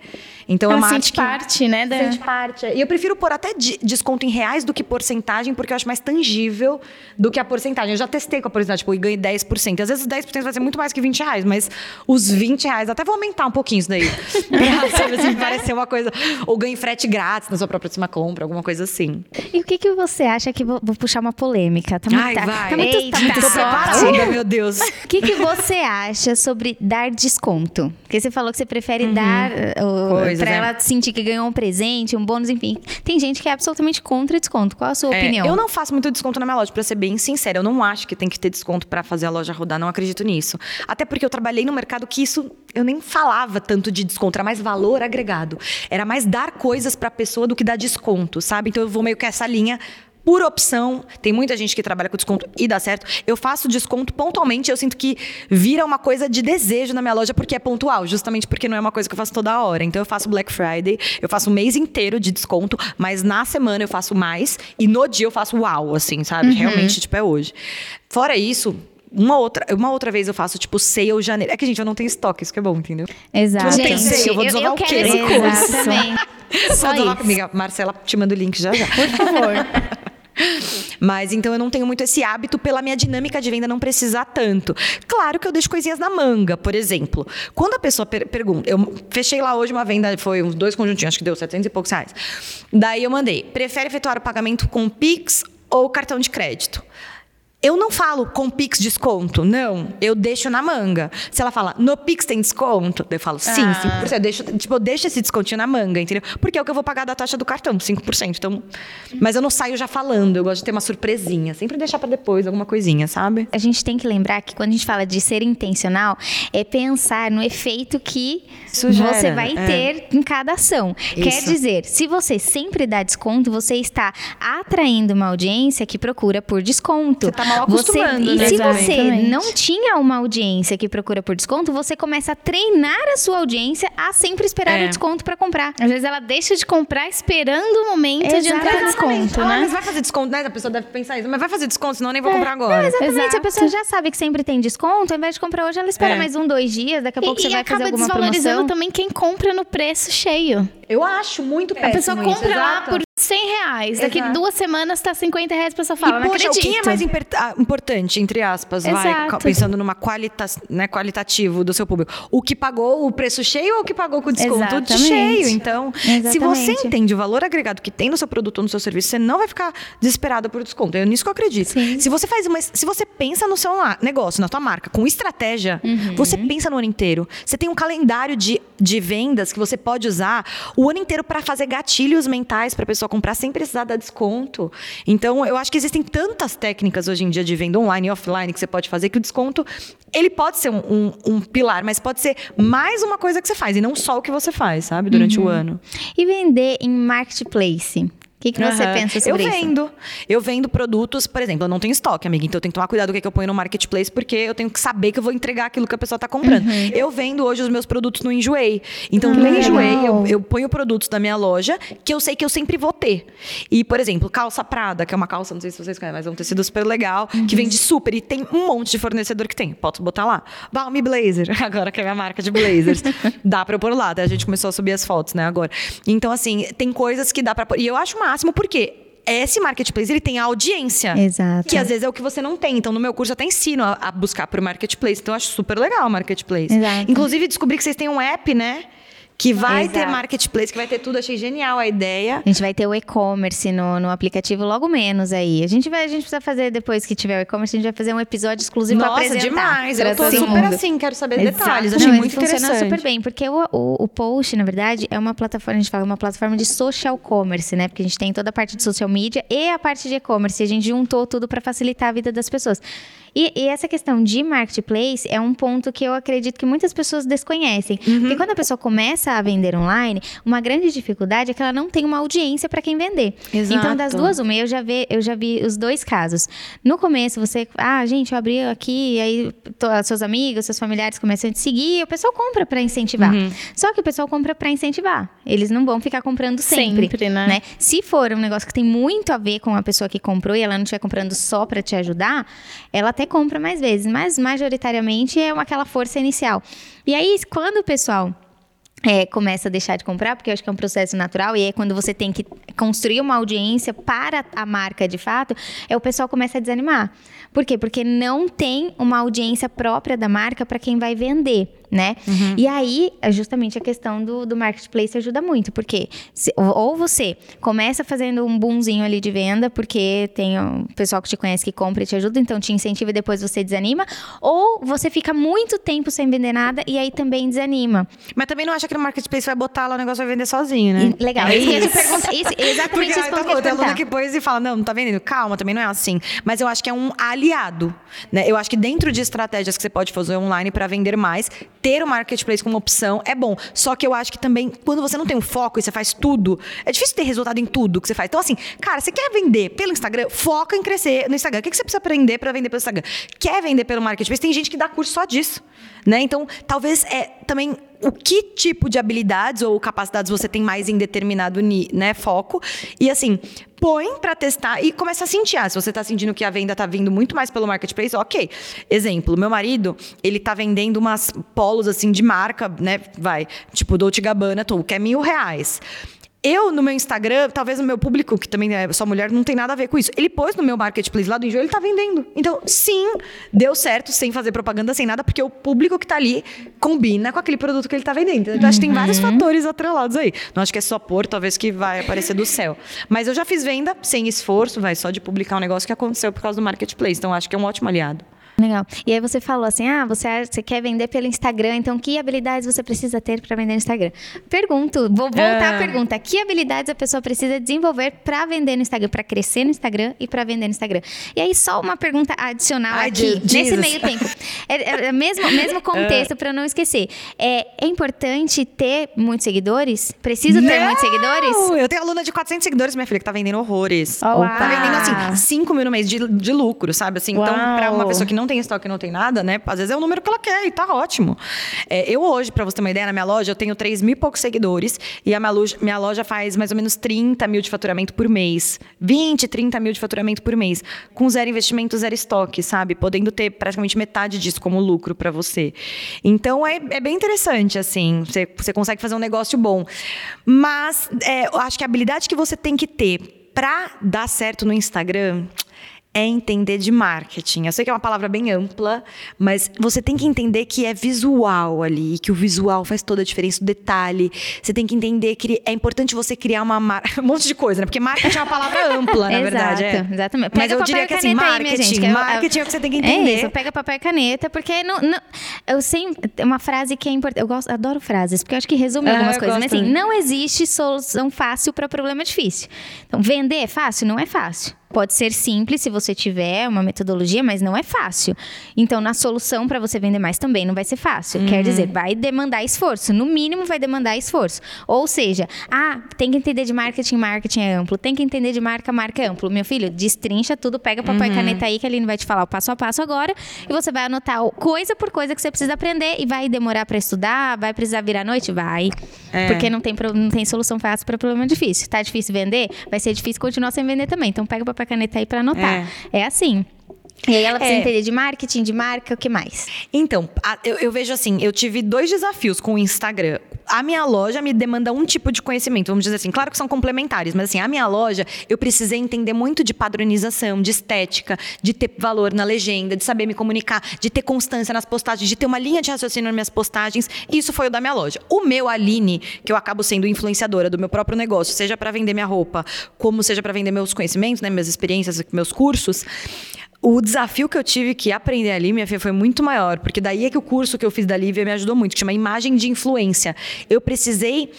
Então ela é uma sente que parte, né? Da... Sente parte. E eu prefiro pôr até desconto em reais do que porcentagem, porque eu acho mais tangível do que a porcentagem. Eu já testei com a porcentagem, tipo, e ganhei 10%. Às vezes 10% vai ser muito mais que 20 reais, mas os 20 reais, até vou aumentar um pouquinho isso daí. pra, sabe, assim, parecer uma coisa. Ou ganhe frete grátis na sua próxima compra, alguma coisa assim. E o que, que você acha que. Vou, vou puxar uma polêmica. Tá muito, Ai, tá, vai. Tá muito, Eita, tá muito preparada, meu Deus. O que, que você acha sobre dar desconto? Porque você falou que você prefere uhum. dar uh, para ela sentir que ganhou um presente, um bônus, enfim. Tem gente que é absolutamente contra desconto. Qual a sua é, opinião? Eu não faço muito desconto na minha loja, para ser bem sincera. Eu não acho que tem que ter desconto para fazer a loja rodar. Não acredito nisso. Até porque eu trabalhei no mercado que isso eu nem falava tanto de desconto, era mais valor agregado. Era mais dar coisas para a pessoa do que dar desconto, sabe? Então eu vou meio que essa linha por opção. Tem muita gente que trabalha com desconto e dá certo. Eu faço desconto pontualmente. Eu sinto que vira uma coisa de desejo na minha loja porque é pontual, justamente porque não é uma coisa que eu faço toda hora. Então eu faço Black Friday, eu faço o mês inteiro de desconto, mas na semana eu faço mais e no dia eu faço uau, assim, sabe? Uhum. Realmente, tipo, é hoje. Fora isso, uma outra, uma outra vez eu faço, tipo, sale janeiro. É que, gente, eu não tenho estoque, isso que é bom, entendeu? Exato. Tipo, eu não tenho sale, eu vou desovar o quê? Exatamente. Só isso. Amiga, Marcela, te mando o link já já. Por favor. Mas então eu não tenho muito esse hábito pela minha dinâmica de venda não precisar tanto. Claro que eu deixo coisinhas na manga, por exemplo. Quando a pessoa per pergunta, eu fechei lá hoje uma venda, foi uns dois conjuntinhos, acho que deu 700 e poucos reais. Daí eu mandei, prefere efetuar o pagamento com Pix ou cartão de crédito? Eu não falo com Pix desconto, não. Eu deixo na manga. Se ela fala, no Pix tem desconto, eu falo, sim, ah. 5%. Eu deixo, tipo, eu deixo esse descontinho na manga, entendeu? Porque é o que eu vou pagar da taxa do cartão, 5%. Então, mas eu não saio já falando, eu gosto de ter uma surpresinha. Sempre deixar para depois alguma coisinha, sabe? A gente tem que lembrar que quando a gente fala de ser intencional, é pensar no efeito que Sugera, você vai é. ter em cada ação. Isso. Quer dizer, se você sempre dá desconto, você está atraindo uma audiência que procura por desconto. Você tá mal acostumando, você, né? E se você não tinha uma audiência que procura por desconto, você começa a treinar a sua audiência a sempre esperar é. o desconto para comprar. Às vezes ela deixa de comprar esperando o momento Exatamente. de entrar no desconto, ah, né? Mas vai fazer desconto, né? A pessoa deve pensar isso. Mas vai fazer desconto, senão eu nem vou é. comprar agora. Não, exatamente. Exato. A pessoa já sabe que sempre tem desconto, ao invés de comprar hoje, ela espera é. mais um, dois dias, daqui a pouco e, você e vai fazer alguma promoção. E acaba desvalorizando também quem compra no preço cheio. Eu acho muito péssimo A pessoa compra isso, lá por 100 reais. Daqui Exato. duas semanas tá 50 reais a pessoa fala, e, não poxa, acredito. o que é mais ah, importante, entre aspas, vai, pensando numa qualita, né, qualitativo do seu público? O que pagou o preço cheio ou o que pagou com desconto Exatamente. cheio? Então, Exatamente. se você entende o valor agregado que tem no seu produto ou no seu serviço, você não vai ficar desesperado por desconto. É nisso que eu acredito. Sim. Se você faz uma, se você pensa no seu negócio, na tua marca, com estratégia, uhum. você pensa no ano inteiro. Você tem um calendário de, de vendas que você pode usar o ano inteiro para fazer gatilhos mentais para a pessoa comprar sem precisar dar desconto. Então, eu acho que existem tantas técnicas hoje em dia de venda online e offline que você pode fazer que o desconto ele pode ser um, um, um, pilar, mas pode ser mais uma coisa que você faz e não só o que você faz, sabe, durante uhum. o ano. E vender em marketplace? Que, que você pensa sobre isso? Eu vendo. Eu vendo produtos, por exemplo, eu não tenho estoque, amiga. Então eu tenho que tomar cuidado com o que, eu ponho no marketplace, porque eu tenho que saber que eu vou entregar aquilo que a pessoa está comprando. Uhum. Eu vendo hoje os meus produtos no Enjoei. Então, no Enjoei, eu, eu, ponho produtos da minha loja que eu sei que eu sempre vou ter. E, por exemplo, calça Prada, que é uma calça, não sei se vocês conhecem, mas é um tecido super legal, uhum. que vende super. E tem um monte de fornecedor que tem. Posso botar lá. Balmy Blazer, agora que é a minha marca de blazers. dá pra eu pôr lá. Daí a gente começou a subir as fotos, né, agora. Então, assim, tem coisas que dá pra pôr. E eu acho o máximo, porque esse marketplace ele tem a audiência. Exato. Que às vezes é o que você não tem. Então, no meu curso eu até ensino a, a buscar por marketplace. Então, eu acho super legal o marketplace. Exato. Inclusive, descobri que vocês têm um app, né? Que vai Exato. ter marketplace, que vai ter tudo. Achei genial a ideia. A gente vai ter o e-commerce no, no aplicativo logo menos aí. A gente vai, a gente precisa fazer depois que tiver o e-commerce, a gente vai fazer um episódio exclusivo Nossa, pra apresentar. demais. Eu tô super mundo. assim, quero saber Exato. detalhes. Achei Não, muito funciona interessante. super bem, porque o, o, o, post, na verdade, é uma plataforma, a gente fala, uma plataforma de social commerce, né? Porque a gente tem toda a parte de social media e a parte de e-commerce. A gente juntou tudo para facilitar a vida das pessoas. E, e, essa questão de marketplace é um ponto que eu acredito que muitas pessoas desconhecem. Uhum. Porque quando a pessoa começa a vender online, uma grande dificuldade é que ela não tem uma audiência para quem vender. Exato. Então, das duas, uma, eu já, vi, eu já vi os dois casos. No começo, você, ah, gente, eu abri aqui, aí tô, seus amigos, seus familiares começam a te seguir, o pessoal compra para incentivar. Uhum. Só que o pessoal compra para incentivar. Eles não vão ficar comprando sempre, sempre né? né? Se for um negócio que tem muito a ver com a pessoa que comprou e ela não estiver comprando só para te ajudar, ela até compra mais vezes, mas majoritariamente é aquela força inicial. E aí, quando o pessoal é, começa a deixar de comprar, porque eu acho que é um processo natural, e aí quando você tem que construir uma audiência para a marca de fato, é o pessoal começa a desanimar. Por quê? Porque não tem uma audiência própria da marca para quem vai vender né? Uhum. E aí, é justamente a questão do, do marketplace ajuda muito, porque se, ou você começa fazendo um boomzinho ali de venda, porque tem um pessoal que te conhece que compra e te ajuda, então te incentiva e depois você desanima, ou você fica muito tempo sem vender nada e aí também desanima. Mas também não acha que no marketplace vai botar lá o negócio vai vender sozinho, né? Legal. É isso. Isso, exatamente porque, isso tá tem aluna que pôs e fala, não, não tá vendendo. Calma, também não é assim. Mas eu acho que é um aliado, né? Eu acho que dentro de estratégias que você pode fazer online para vender mais, ter o marketplace como opção é bom. Só que eu acho que também, quando você não tem um foco e você faz tudo, é difícil ter resultado em tudo que você faz. Então, assim, cara, você quer vender pelo Instagram? Foca em crescer no Instagram. O que você precisa aprender para vender pelo Instagram? Quer vender pelo marketplace? Tem gente que dá curso só disso. Né? Então, talvez é também o que tipo de habilidades ou capacidades você tem mais em determinado né, foco. E assim, põe para testar e começa a sentir. Ah, se você está sentindo que a venda está vindo muito mais pelo marketplace, ok. Exemplo, meu marido, ele está vendendo umas polos assim de marca, né? Vai, tipo Dolce Gabbana, que é mil reais Eu, no meu Instagram, talvez o meu público, que também é só mulher, não tem nada a ver com isso. Ele pôs no meu marketplace lá do Enjoy, ele tá vendendo. Então, sim, deu certo, sem fazer propaganda, sem nada, porque o público que tá ali combina com aquele produto que ele tá vendendo. Então, uhum. acho que tem vários uhum. fatores atrelados aí. Não acho que é só pôr, talvez que vai aparecer do céu. Mas eu já fiz venda sem esforço, vai, só de publicar um negócio que aconteceu por causa do marketplace. Então, acho que é um ótimo aliado. Legal. E aí você falou assim: ah, você, você quer vender pelo Instagram, então que habilidades você precisa ter para vender no Instagram? Pergunto, vou voltar à ah. pergunta: que habilidades a pessoa precisa desenvolver para vender no Instagram, para crescer no Instagram e para vender no Instagram? E aí, só uma pergunta adicional Ai, aqui, nesse meio tempo. É, é, é, mesmo, mesmo contexto, ah. para não esquecer. É, é importante ter muitos seguidores? Preciso ter muitos seguidores? Eu tenho aluna de 400 seguidores, minha filha, que tá vendendo horrores. Tá vendendo assim, 5 mil no mês de, de lucro, sabe? Assim, então, para uma pessoa que não não tem estoque, não tem nada, né? Às vezes é o número que ela quer e tá ótimo. É, eu hoje, para você ter uma ideia, na minha loja, eu tenho 3 mil e poucos seguidores e a minha loja, minha loja faz mais ou menos 30 mil de faturamento por mês. 20, 30 mil de faturamento por mês. Com zero investimento, zero estoque, sabe? Podendo ter praticamente metade disso como lucro para você. Então, é, é, bem interessante, assim. Você, você consegue fazer um negócio bom. Mas, é, eu acho que a habilidade que você tem que ter para dar certo no Instagram é entender de marketing. Eu sei que é uma palavra bem ampla, mas você tem que entender que é visual ali, que o visual faz toda a diferença, o detalhe. Você tem que entender que é importante você criar uma marca, um monte de coisa, né? Porque marketing é uma palavra ampla, na verdade. É. Exatamente. Pega mas eu diria que assim, marketing, aí, gente, que marketing é o que você tem que entender. É isso, pega papel e caneta, porque não, não, eu sei uma frase que é importante. Eu gosto, adoro frases, porque eu acho que resume ah, algumas coisas. Mas assim, não existe solução fácil para problema difícil. Então, vender é fácil? Não é fácil. Pode ser simples se você tiver uma metodologia, mas não é fácil. Então, na solução para você vender mais também não vai ser fácil. Uhum. Quer dizer, vai demandar esforço. No mínimo, vai demandar esforço. Ou seja, ah, tem que entender de marketing, marketing é amplo. Tem que entender de marca, marca é amplo. Meu filho, destrincha tudo, pega papel uhum. e caneta aí, que ele vai te falar o passo a passo agora. E você vai anotar coisa por coisa que você precisa aprender e vai demorar para estudar, vai precisar virar à noite? Vai. É. Porque não tem, não tem solução fácil para problema difícil. Tá difícil vender? Vai ser difícil continuar sem vender também. Então, pega papel caneta aí para anotar. É. é assim. E aí ela precisa é. entender de marketing, de marca, o que mais? Então, a, eu, eu, vejo assim, eu tive dois desafios com o Instagram. A minha loja me demanda um tipo de conhecimento, vamos dizer assim. Claro que são complementares, mas assim, a minha loja, eu precisei entender muito de padronização, de estética, de ter valor na legenda, de saber me comunicar, de ter constância nas postagens, de ter uma linha de raciocínio nas minhas postagens. Isso foi o da minha loja. O meu Aline, que eu acabo sendo influenciadora do meu próprio negócio, seja para vender minha roupa, como seja para vender meus conhecimentos, né, minhas experiências, meus cursos, o desafio que eu tive que aprender ali, minha filha, foi muito maior, porque daí é que o curso que eu fiz da Lívia me ajudou muito, que chama Imagem de Influência. Eu precisei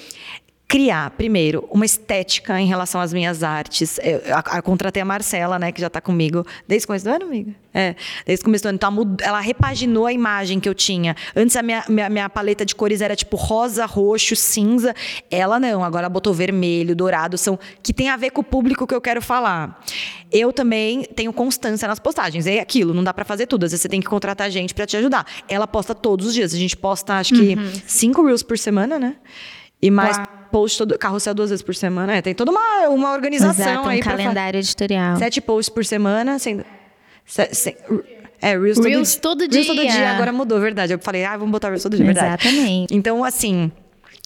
criar, primeiro, uma estética em relação às minhas artes. Eu, eu contratei a Marcela, né, que já está comigo desde o começo do ano, amiga? É, desde o começo do ano. Então, ela repaginou a imagem que eu tinha. Antes, a minha, minha, minha, paleta de cores era tipo rosa, roxo, cinza. Ela não, agora botou vermelho, dourado, são que tem a ver com o público que eu quero falar. Eu também tenho constância nas postagens. É aquilo, não dá para fazer tudo. Às vezes você tem que contratar gente para te ajudar. Ela posta todos os dias. A gente posta, acho que, uhum. cinco reels por semana, né? E mais Uau. Post todo, carrossel duas vezes por semana. É, tem toda uma, uma organização Exato, um aí. calendário editorial. Sete posts por semana, sendo. Se, se, é, Reels, Reels todo, todo dia. Reels todo dia, agora mudou, verdade. Eu falei, ah, vamos botar Reels todo dia, verdade. Exatamente. Então, assim,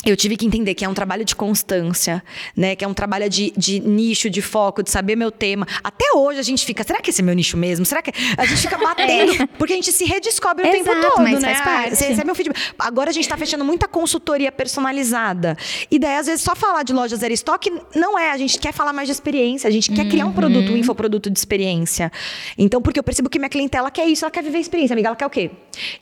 eu tive que entender que é um trabalho de constância, né? Que é um trabalho de, de nicho, de foco, de saber meu tema. Até hoje a gente fica, será que esse é meu nicho mesmo? Será que a gente fica batendo? É. Porque a gente se redescobre o Exato, tempo todo, mas né? Faz parte. Você recebe meu feedback. Agora a gente está fechando muita consultoria personalizada. E daí, às vezes, só falar de loja zero estoque não é. A gente quer falar mais de experiência. A gente uhum. quer criar um produto, um uhum. infoproduto de experiência. Então, porque eu percebo que minha clientela quer isso, ela quer viver experiência, amiga. Ela quer o quê?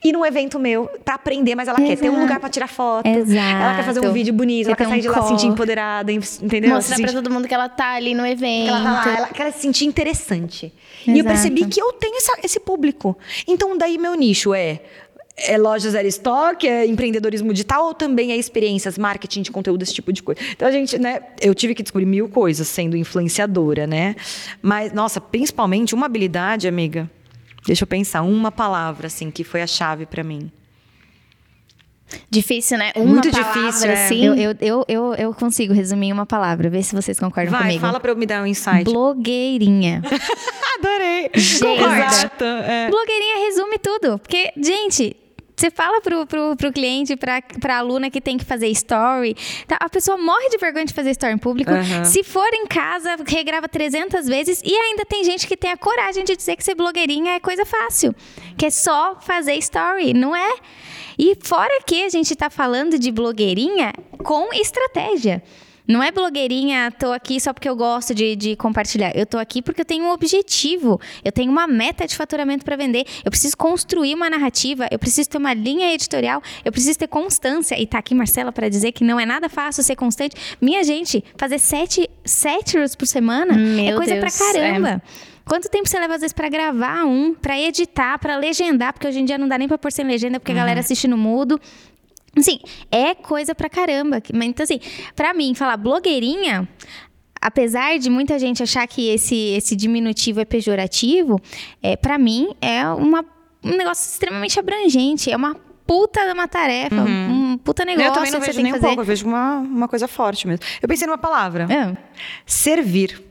Ir num evento meu para aprender, mas ela Exato. quer ter um lugar para tirar foto. Exato. Ela quer fazer um vídeo bonito, ela quer sair um de lá se sentir empoderada, entendeu? Mostrar pra todo mundo que ela tá ali no evento. Que ela tá lá, ela quer se sentir interessante. Exato. E eu percebi que eu tenho essa, esse público. Então, daí meu nicho é é loja zero estoque, é empreendedorismo digital ou também é experiências, marketing de conteúdo, esse tipo de coisa. Então a gente, né, eu tive que descobrir mil coisas sendo influenciadora, né? Mas, nossa, principalmente uma habilidade, amiga. Deixa eu pensar, uma palavra assim que foi a chave para mim. Difícil, né? Uma Muito difícil, é. assim. Eu, eu, eu, eu, eu consigo resumir em uma palavra, ver se vocês concordam Vai, comigo. fala pra eu me dar um insight. Blogueirinha. Adorei. Gente, Exato, é. Blogueirinha resume tudo. Porque, gente, Você fala pro, pro, pro cliente, pra, pra aluna que tem que fazer story. Tá? A pessoa morre de vergonha de fazer story em público. Uhum. Se for em casa, regrava 300 vezes. E ainda tem gente que tem a coragem de dizer que ser blogueirinha é coisa fácil. Que é só fazer story. Não é? E fora que a gente tá falando de blogueirinha com estratégia. Não é blogueirinha, tô aqui só porque eu gosto de, de compartilhar. Eu tô aqui porque eu tenho um objetivo. Eu tenho uma meta de faturamento para vender. Eu preciso construir uma narrativa. Eu preciso ter uma linha editorial. Eu preciso ter constância. E tá aqui Marcela para dizer que não é nada fácil ser constante. Minha gente, fazer sete, sete reels por semana Meu é coisa Deus, pra caramba. É. Quanto tempo você leva, às vezes, para gravar um, para editar, para legendar? Porque hoje em dia não dá nem pra pôr sem legenda, porque uhum. a galera assiste no mudo. Assim, é coisa pra caramba. Então, assim, pra mim, falar blogueirinha, apesar de muita gente achar que esse, esse diminutivo é pejorativo, é, para mim é uma, um negócio extremamente abrangente. É uma puta de uma tarefa, uhum. um puta negócio. Eu também não vejo nem um pouco, eu vejo uma, uma coisa forte mesmo. Eu pensei numa palavra. É. Servir.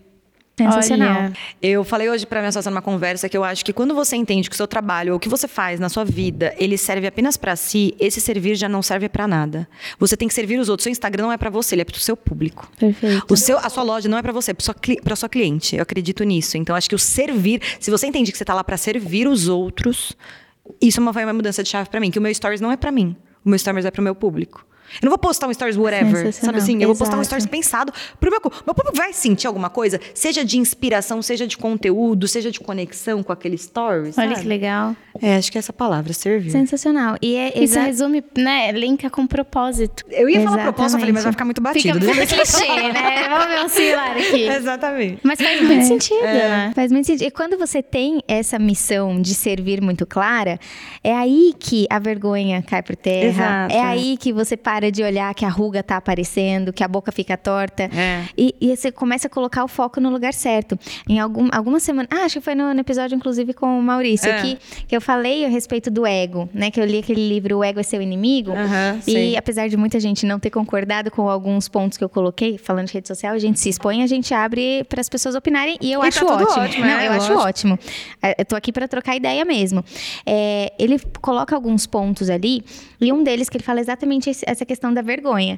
Sensacional. Olha. Eu falei hoje para minha sócia numa conversa que eu acho que quando você entende que o seu trabalho ou o que você faz na sua vida, ele serve apenas para si, esse servir já não serve para nada. Você tem que servir os outros. Seu Instagram não é para você, ele é para o seu público. Perfeito. O seu, a sua loja não é para você, é para sua, pra sua cliente. Eu acredito nisso. Então acho que o servir, se você entende que você tá lá para servir os outros, isso é uma, uma mudança de chave para mim, que o meu stories não é para mim. O meu stories é para o meu público. Eu não vou postar um stories whatever, sabe assim? Eu vou postar um stories pensado pro meu Meu público vai sentir alguma coisa, seja de inspiração, seja de conteúdo, seja de conexão com aquele stories. Olha sabe? que legal. É, acho que essa palavra, servir. Sensacional. E é, isso resume, né? Linka com propósito. Eu ia Exatamente. falar propósito, eu falei, mas vai ficar muito batido. Fica muito clichê, né? Vamos ver um celular aqui. Exatamente. Mas faz muito é. sentido, é. né? Faz muito sentido. E quando você tem essa missão de servir muito clara, é aí que a vergonha cai por terra. Exato. É aí que você para para de olhar que a ruga tá aparecendo, que a boca fica torta. É. E, e, você começa a colocar o foco no lugar certo. Em algum, alguma semana. Ah, acho que foi no, no episódio, inclusive, com o Maurício, é. que, que eu falei a respeito do ego, né? Que eu li aquele livro O Ego é Seu Inimigo. Uhum, e sim. apesar de muita gente não ter concordado com alguns pontos que eu coloquei, falando de rede social, a gente se expõe, a gente abre para as pessoas opinarem e eu e acho tá ótimo. ótimo. Não, é, eu lógico. acho ótimo. É, eu tô aqui para trocar ideia mesmo. É, ele coloca alguns pontos ali, e um deles que ele fala exatamente essa questão da vergonha.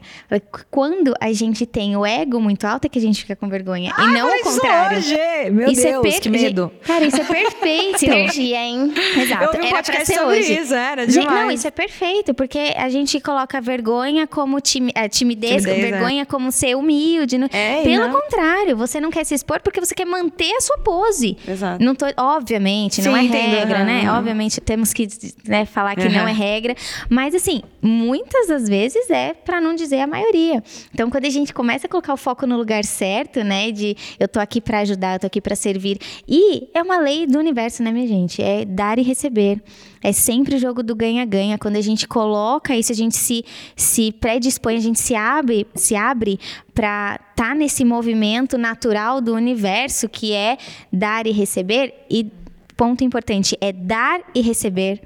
Quando a gente tem o ego muito alto é que a gente fica com vergonha. e não o contrário. Hoje. Meu isso é Deus, é per... que medo. Cara, isso é perfeito. Sinergia, hein? Exato. Eu era pra ser hoje. Isso, era demais. Não, isso é perfeito, porque a gente coloca vergonha como time, é, timidez, timidez vergonha é. como ser humilde. É, Pelo não. contrário, você não quer se expor porque você quer manter a sua pose. Exato. Não tô, obviamente, Sim, não é entendo, regra, uhum. né? Obviamente, temos que né, falar que uhum. não é regra. Mas, assim, muitas das vezes é para não dizer a maioria. Então, quando a gente começa a colocar o foco no lugar certo, né, de eu tô aqui para ajudar, eu tô aqui para servir, e é uma lei do universo, né, minha gente? É dar e receber. É sempre o jogo do ganha-ganha. Quando a gente coloca isso, a gente se, se predispõe, a gente se abre, se abre para estar tá nesse movimento natural do universo que é dar e receber. E ponto importante é dar e receber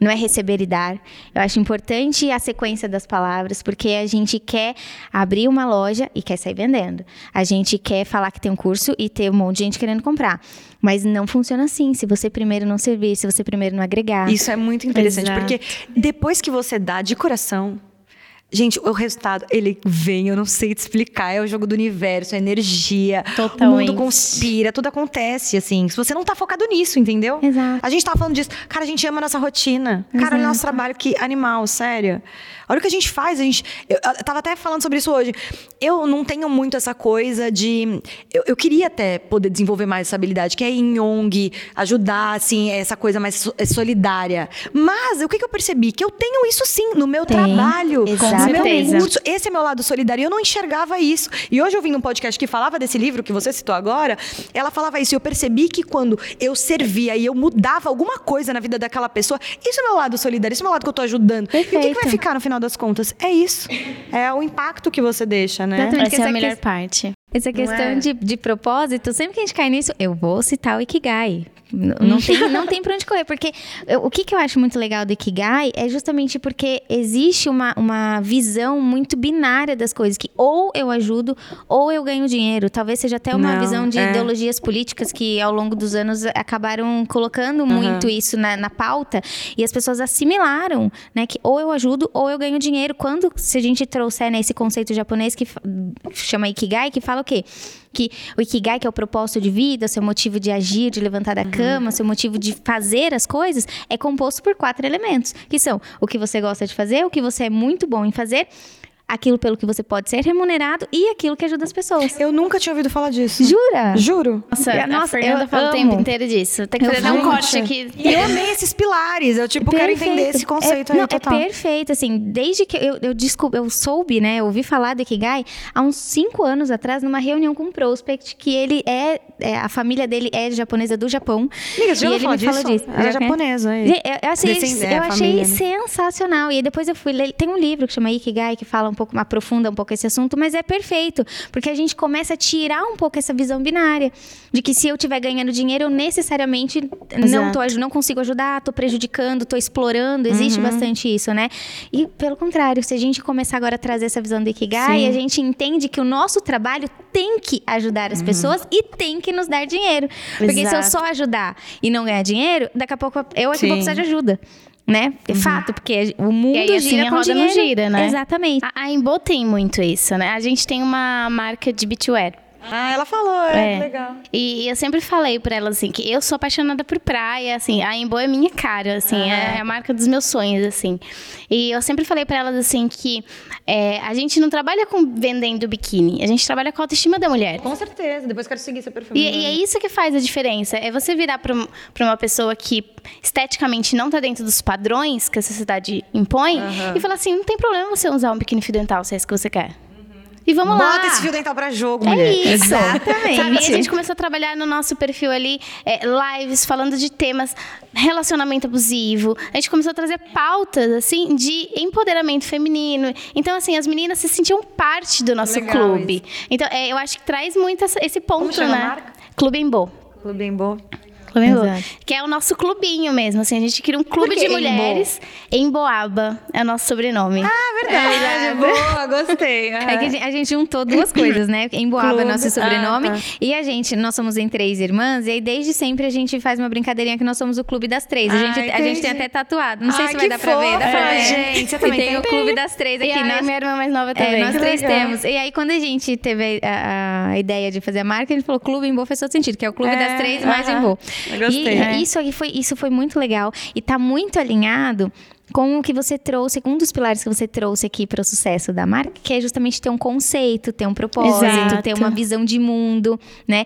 não é receber e dar. Eu acho importante a sequência das palavras, porque a gente quer abrir uma loja e quer sair vendendo. A gente quer falar que tem um curso e ter um monte de gente querendo comprar. Mas não funciona assim, se você primeiro não servir, se você primeiro não agregar. Isso é muito interessante, Exato. porque depois que você dá de coração, Gente, o resultado, ele vem, eu não sei te explicar. É o jogo do universo, a energia. Totalmente. O mundo conspira, tudo acontece, assim. Se você não tá focado nisso, entendeu? Exato. A gente tava falando disso. Cara, a gente ama a nossa rotina. Exato. Cara, olha o nosso trabalho, que animal, sério. Olha o que a gente faz, a gente. Eu, eu tava até falando sobre isso hoje. Eu não tenho muito essa coisa de. Eu, eu queria até poder desenvolver mais essa habilidade, que é em ONG, ajudar, assim, essa coisa mais é solidária. Mas o que, que eu percebi? Que eu tenho isso sim no meu Tem. trabalho, no meu curso. Esse é meu lado solidário. Eu não enxergava isso. E hoje eu vim num podcast que falava desse livro que você citou agora. Ela falava isso. E eu percebi que quando eu servia e eu mudava alguma coisa na vida daquela pessoa, isso é meu lado solidário, isso é meu lado que eu tô ajudando. Perfeito. E o que, que vai ficar no final final das contas. É isso. É o impacto que você deixa, né? Essa é a melhor parte. Essa questão é? de, de propósito, sempre que a gente cai nisso, eu vou citar o Ikigai. Não tem, não tem pra onde correr. Porque eu, o que, que eu acho muito legal do Ikigai é justamente porque existe uma, uma visão muito binária das coisas. Que ou eu ajudo, ou eu ganho dinheiro. Talvez seja até uma não, visão de é. ideologias políticas que ao longo dos anos acabaram colocando uhum. muito isso na, na pauta. E as pessoas assimilaram, né? Que ou eu ajudo, ou eu ganho dinheiro. Quando, se a gente trouxer né, esse conceito japonês que chama Ikigai, que fala o quê? que o Ikigai, que é o propósito de vida, seu motivo de agir, de levantar da uhum. cama, seu motivo de fazer as coisas, é composto por quatro elementos, que são o que você gosta de fazer, o que você é muito bom em fazer aquilo pelo que você pode ser remunerado e aquilo que ajuda as pessoas. Eu nunca tinha ouvido falar disso. Jura? Juro. Nossa, a, nossa, a Fernanda fala o tempo inteiro disso. Tem que fazer um corte aqui. E eu amei esses pilares. Eu, tipo, perfeito. quero entender esse conceito é, aí não, total. É perfeito, assim, desde que eu, eu, desculpa, eu soube, né, eu ouvi falar do Ikigai há uns cinco anos atrás, numa reunião com um prospect, que ele é, é a família dele é japonesa do Japão. Amiga, você já e ele me falou disso? Ela é japonesa. Aí. Eu, assim, eu achei família, né? sensacional. E aí depois eu fui ler, tem um livro que chama Ikigai, que fala um pouco, aprofunda um pouco esse assunto, mas é perfeito, porque a gente começa a tirar um pouco essa visão binária de que se eu estiver ganhando dinheiro, eu necessariamente não, tô, não consigo ajudar, tô prejudicando, tô explorando, existe uhum. bastante isso, né? E pelo contrário, se a gente começar agora a trazer essa visão do Ikigai, Sim. a gente entende que o nosso trabalho tem que ajudar as uhum. pessoas e tem que nos dar dinheiro. Porque Exato. se eu só ajudar e não ganhar dinheiro, daqui a pouco eu é que vou precisar de ajuda né? É uhum. fato, porque o mundo aí, assim, gira a roda dinheiro. não gira, né? Exatamente. A, a Embo tem muito isso, né? A gente tem uma marca de beachwear ah, ela falou, é, é. legal. E eu sempre falei pra ela, assim, que eu sou apaixonada por praia, assim, a Embo é minha cara, assim, ah. é a marca dos meus sonhos, assim. E eu sempre falei pra elas, assim, que é, a gente não trabalha com vendendo biquíni, a gente trabalha com a autoestima da mulher. Com certeza, depois quero seguir seu perfume. E, e, é isso que faz a diferença, é você virar pra, pra uma pessoa que esteticamente não tá dentro dos padrões que a sociedade impõe uhum. e falar assim, não tem problema você usar um biquíni fio dental se é isso que você quer. E vamos Bota lá. Bota esse fio dental pra jogo, é mulher. Isso. Exatamente. Sabe? E a gente começou a trabalhar no nosso perfil ali, é, lives falando de temas relacionamento abusivo. A gente começou a trazer pautas, assim, de empoderamento feminino. Então, assim, as meninas se sentiam parte do nosso Legal clube. Isso. Então, é, eu acho que traz muito esse ponto, Como chama né? A marca? Clube Embo. Clube Embo. Flamengo. Que é o nosso clubinho mesmo. Assim, a gente cria um clube de mulheres em Boaba. É o nosso sobrenome. Ah, verdade. É, boa, gostei. É que a gente, a gente, juntou duas coisas, né? Em Boaba é nosso sobrenome. Ah, tá. E a gente, nós somos em três irmãs. E aí, desde sempre, a gente faz uma brincadeirinha que nós somos o clube das três. A gente, a gente tem até tatuado. Não sei se vai dar pra ver. Dá pra ver. Gente, você também tem, tem o clube das três aqui. E nós, minha irmã mais nova também. É, nós três temos. E aí, quando a gente teve a, a, ideia de fazer a marca, a gente falou clube em Boa fez todo sentido, que é o clube é, das três mais em Boa. Gostei. E, isso aí foi, isso foi muito legal. E tá muito alinhado com o que você trouxe, um dos pilares que você trouxe aqui para o sucesso da marca, que é justamente ter um conceito, ter um propósito, Exato. ter uma visão de mundo, né?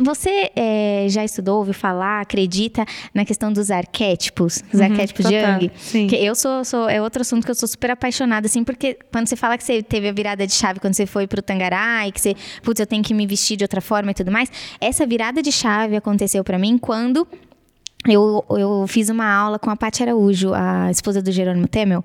Você é, já estudou, ouviu falar, acredita na questão dos arquétipos, os uhum, arquétipos de Jung? Sim. Que eu sou, sou, é outro assunto que eu sou super apaixonada, assim, porque quando você fala que você teve a virada de chave quando você foi pro Tangará e que você, putz, eu tenho que me vestir de outra forma e tudo mais, essa virada de chave aconteceu para mim quando eu, eu fiz uma aula com a Paty Araújo, a esposa do Jerônimo Temel,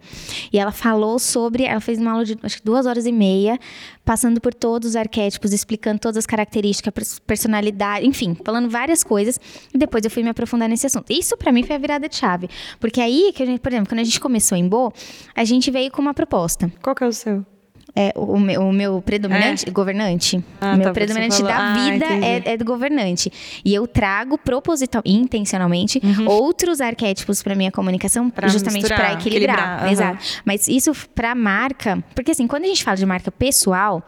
e ela falou sobre. Ela fez uma aula de acho que duas horas e meia, passando por todos os arquétipos, explicando todas as características, personalidade, enfim, falando várias coisas. E depois eu fui me aprofundar nesse assunto. Isso para mim foi a virada de chave. Porque aí, que gente, por exemplo, quando a gente começou em Bo, a gente veio com uma proposta. Qual que é o seu? É, o, meu, o meu predominante, é? governante. Ah, o meu tá, predominante da ah, vida é, é, do governante. E eu trago proposital, intencionalmente, uhum. outros arquétipos para minha comunicação, pra justamente para equilibrar. equilibrar. Uhum. Exato. Mas isso para marca, porque assim, quando a gente fala de marca pessoal,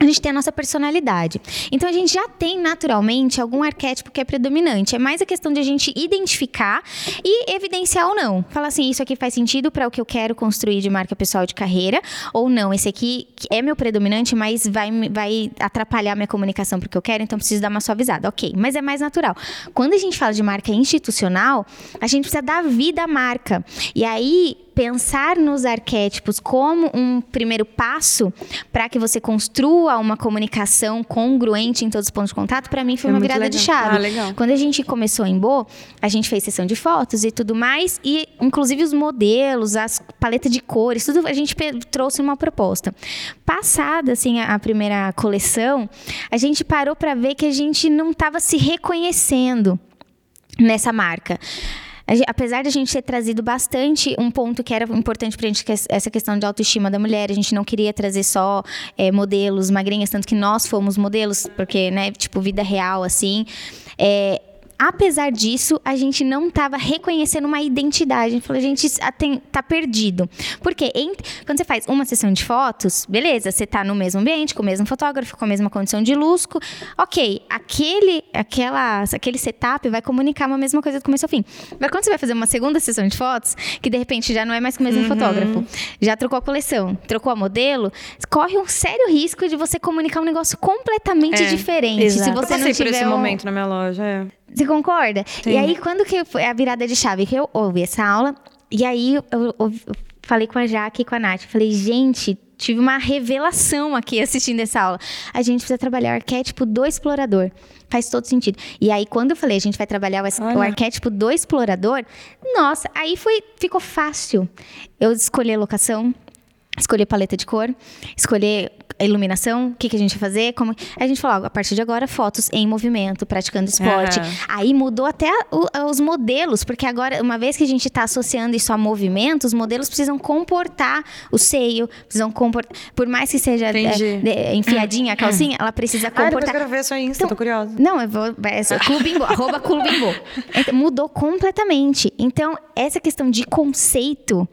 a gente tem a nossa personalidade. Então a gente já tem naturalmente algum arquétipo que é predominante. É mais a questão de a gente identificar e evidenciar ou não. Falar assim, isso aqui faz sentido para o que eu quero construir de marca pessoal de carreira, ou não, esse aqui é meu predominante, mas vai, vai atrapalhar minha comunicação porque eu quero, então preciso dar uma suavizada. Ok, mas é mais natural. Quando a gente fala de marca institucional, a gente precisa dar vida à marca. E aí pensar nos arquétipos como um primeiro passo para que você construa uma comunicação congruente em todos os pontos de contato, para mim foi é uma virada legal. de chave. Ah, Quando a gente começou em Bo, a gente fez sessão de fotos e tudo mais, e inclusive os modelos, as paletas de cores, tudo a gente trouxe uma proposta. Passada assim a, a primeira coleção, a gente parou para ver que a gente não estava se reconhecendo nessa marca apesar de a gente ter trazido bastante um ponto que era importante para a gente, que é essa questão de autoestima da mulher, a gente não queria trazer só é, modelos magrinhas, tanto que nós fomos modelos, porque, né, tipo, vida real, assim. É, apesar disso, a gente não estava reconhecendo uma identidade. A gente falou, a gente tá perdido. Porque em, quando você faz uma sessão de fotos, beleza, você está no mesmo ambiente, com o mesmo fotógrafo, com a mesma condição de luz, ok, aquele, aquela, aquele setup vai comunicar uma mesma coisa do começo ao fim. Mas quando você vai fazer uma segunda sessão de fotos, que de repente já não é mais com o mesmo uhum. fotógrafo, já trocou a coleção, trocou a modelo, corre um sério risco de você comunicar um negócio completamente é, diferente. Exato. Se você Eu passei não tiver por esse um... momento na minha loja, é. Você concorda? Sim. E aí, quando que foi a virada de chave? Que eu ouvi essa aula, e aí eu, eu, falei com a Jaque e com a Nath. Falei, gente, tive uma revelação aqui assistindo essa aula. A gente precisa trabalhar o arquétipo do explorador. Faz todo sentido. E aí, quando eu falei, a gente vai trabalhar o, o arquétipo do explorador, nossa, aí foi, ficou fácil. Eu escolhi a locação, escolher paleta de cor, escolher iluminação, o que, que a gente vai fazer, como... a gente falou, a partir de agora, fotos em movimento, praticando esporte. Uhum. Aí mudou até o, os modelos, porque agora, uma vez que a gente está associando isso a movimento, os modelos precisam comportar o seio, precisam comportar, por mais que seja é, de, enfiadinha a calcinha, ela precisa comportar. Ah, eu quero ver a sua Insta, então, tô curiosa. Não, eu vou, é Clubimbo, arroba Clubimbo. Então, mudou completamente. Então, essa questão de conceito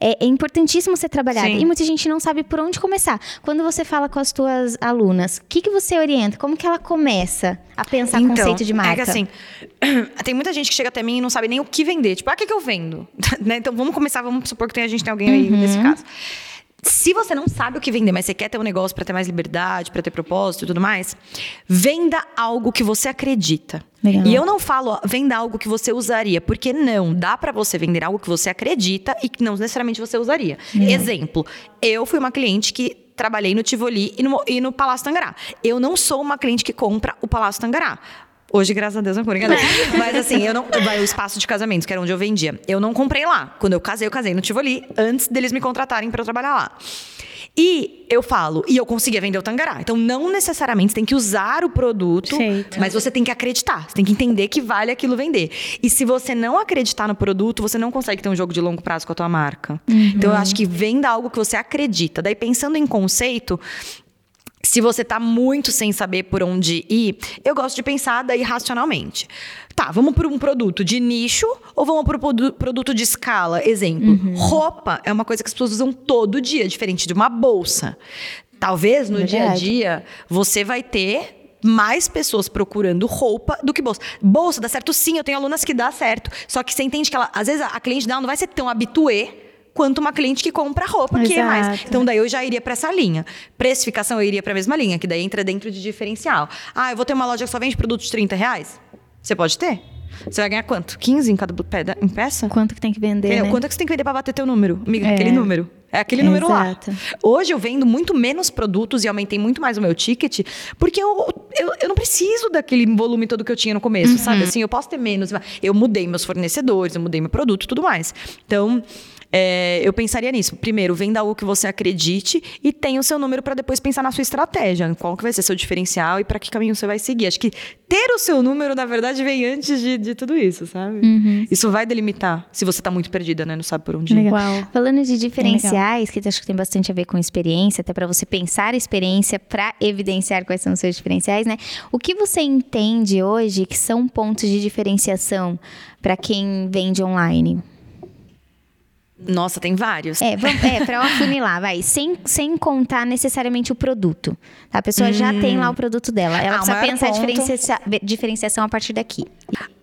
é, é importantíssimo ser trabalhado. Sim. E muita gente não sabe por onde começar. Quando você fala com as tuas alunas, o que, que você orienta? Como que ela começa a pensar então, conceito de marca? É que assim, tem muita gente que chega até mim e não sabe nem o que vender. Tipo, ah, o que, que eu vendo? né? Então vamos começar, vamos supor que tem, a gente tem alguém aí uhum. nesse caso. Se você não sabe o que vender, mas você quer ter um negócio para ter mais liberdade, para ter propósito e tudo mais, venda algo que você acredita. Legal. E eu não falo venda algo que você usaria, porque não, dá para você vender algo que você acredita e que não necessariamente você usaria. Exemplo, eu fui uma cliente que trabalhei no Tivoli e no, e no Palácio Tangará. Eu não sou uma cliente que compra o Palácio Tangará. Hoje, graças a Deus, não enganar. Mas assim, eu não. Vai o espaço de casamentos, que era onde eu vendia. Eu não comprei lá. Quando eu casei, eu casei no Tivoli, antes deles me contratarem para eu trabalhar lá. E eu falo, e eu conseguia vender o Tangará. Então, não necessariamente você tem que usar o produto, mas você tem que acreditar. Você tem que entender que vale aquilo vender. E se você não acreditar no produto, você não consegue ter um jogo de longo prazo com a tua marca. Uhum. Então, eu acho que venda algo que você acredita. Daí, pensando em conceito, se você está muito sem saber por onde ir, eu gosto de pensar daí racionalmente. Tá, vamos para um produto de nicho ou vamos para um produto de escala? Exemplo, uhum. roupa é uma coisa que as pessoas usam todo dia, diferente de uma bolsa. Talvez no Verdade. dia a dia você vai ter mais pessoas procurando roupa do que bolsa. Bolsa dá certo sim, eu tenho alunas que dá certo. Só que você entende que ela, às vezes a cliente dela não vai ser tão habituê quanto uma cliente que compra roupa, Exato. que é mais. Então, daí eu já iria para essa linha. Precificação, eu iria para a mesma linha, que daí entra dentro de diferencial. Ah, eu vou ter uma loja que só vende produtos de 30 reais? Você pode ter. Você vai ganhar quanto? 15 em cada em peça? Quanto que tem que vender, é, né? Quanto é que você tem que vender para bater teu número? Amiga, é. aquele número. É aquele é, número exato. lá. Hoje eu vendo muito menos produtos e aumentei muito mais o meu ticket, porque eu, eu, eu não preciso daquele volume todo que eu tinha no começo, uhum. sabe? Assim, eu posso ter menos. Eu mudei meus fornecedores, eu mudei meu produto e tudo mais. Então, é, eu pensaria nisso. Primeiro, venda algo que você acredite e tenha o seu número para depois pensar na sua estratégia. Qual que vai ser seu diferencial e para que caminho você vai seguir. Acho que ter o seu número, na verdade, vem antes de, de tudo isso, sabe? Uhum. Isso vai delimitar se você está muito perdida, né? Não sabe por onde Legal. ir. Falando de diferenciais, que acho que tem bastante a ver com experiência, até para você pensar a experiência para evidenciar quais são os seus diferenciais, né? O que você entende hoje que são pontos de diferenciação para quem vende online? Nossa, tem vários. É, vamos, é pra eu afunilar, vai. Sem, sem contar necessariamente o produto. A pessoa hum. já tem lá o produto dela. Ela ah, precisa pensar ponto... a diferencia, diferenciação a partir daqui.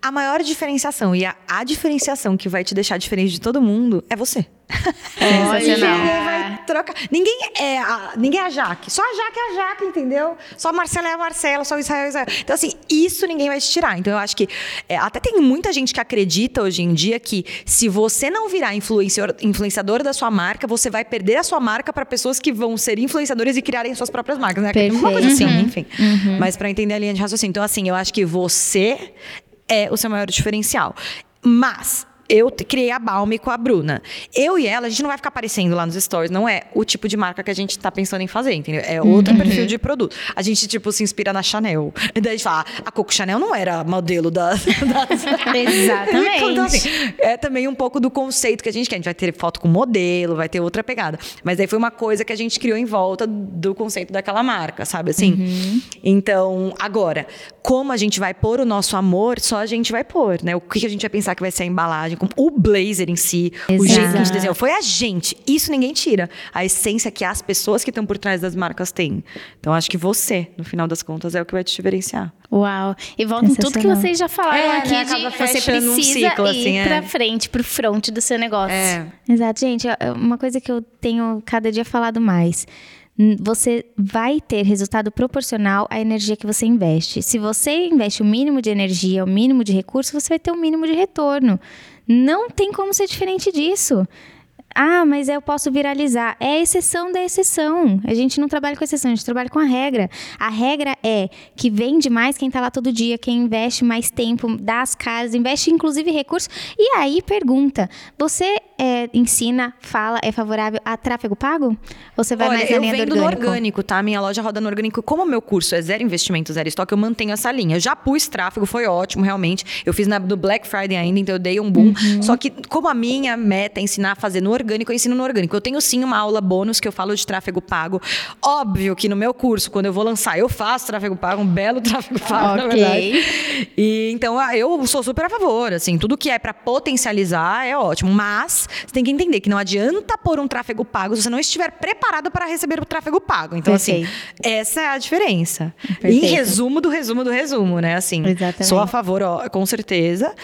a maior diferenciação e a, a diferenciação que vai te deixar diferente de todo mundo é você. Sensacional. Ninguém vai trocar. Ninguém é a, ninguém é a Jaque. Só a Jaque é a Jaque, entendeu? Só a Marcela é a Marcela, só o Israel é o Israel. Então, assim, isso ninguém vai te tirar. Então, eu acho que é, até tem muita gente que acredita hoje em dia que se você não virar influenciador, influenciador da sua marca, você vai perder a sua marca para pessoas que vão ser influenciadores e criarem suas próprias marcas, né? Perfeito. Uma coisa assim, Uhum. enfim. Mas para entender a linha de raciocínio. Então, assim, eu acho que você é o seu maior diferencial. Mas eu criei a Balme com a Bruna. Eu e ela, a gente não vai ficar aparecendo lá nos stories. Não é o tipo de marca que a gente tá pensando em fazer, entendeu? É outro perfil de produto. A gente, tipo, se inspira na Chanel. E daí a gente fala, "Ah, a Coco Chanel não era modelo da... das... Exatamente. Então, assim, é também um pouco do conceito que a gente quer. A gente vai ter foto com modelo, vai ter outra pegada. Mas aí foi uma coisa que a gente criou em volta do conceito daquela marca, sabe assim? Então, agora, como a gente vai pôr o nosso amor, só a gente vai pôr, né? O que a gente vai pensar que vai ser a embalagem, o blazer em si, o Exato. jeito que a gente desenhou. Foi a gente. Isso ninguém tira. A essência que as pessoas que estão por trás das marcas têm. Então, acho que você, no final das contas, é o que vai te diferenciar. Uau. E volta em tudo que vocês já falaram É, aqui né? de Acaba você fechando um precisa ciclo, ir assim, é. pra frente, pro front do seu negócio. Exato, gente. é- é Uma coisa que eu tenho cada dia falado mais. Você vai ter resultado proporcional à energia que você investe. Se você investe o mínimo de energia, o mínimo de recurso, você vai ter o mínimo de retorno. Não tem como ser diferente disso. Ah, mas eu posso viralizar. É a exceção da exceção. A gente não trabalha com exceção, a gente trabalha com a regra. A regra é que vende mais quem tá lá todo dia, quem investe mais tempo, dá as caras, investe inclusive recursos. E aí pergunta: você é, ensina, fala, é favorável a tráfego pago? Você vai Olha, mais na eu linha vendo do no orgânico? orgânico, tá? Minha loja roda no orgânico. Como o meu curso é zero investimento, zero estoque, eu mantenho essa linha. Eu já pus tráfego, foi ótimo, realmente. Eu fiz na, no Black Friday ainda, então eu dei um boom. Uhum. Só que, como a minha meta é ensinar a fazer no orgânico, eu ensino no orgânico. Eu tenho sim uma aula bônus que eu falo de tráfego pago. Óbvio que no meu curso, quando eu vou lançar, eu faço tráfego pago, um belo tráfego pago, na Ok. verdade. E então ah, eu sou super a favor, assim, tudo que é pra potencializar é ótimo, mas você tem que entender que não adianta pôr um tráfego pago se você não estiver preparado para receber o tráfego pago. Então assim, essa é a diferença. Perfeito. Em resumo do resumo do resumo, né? Assim, Exatamente. sou a favor, ó, com certeza,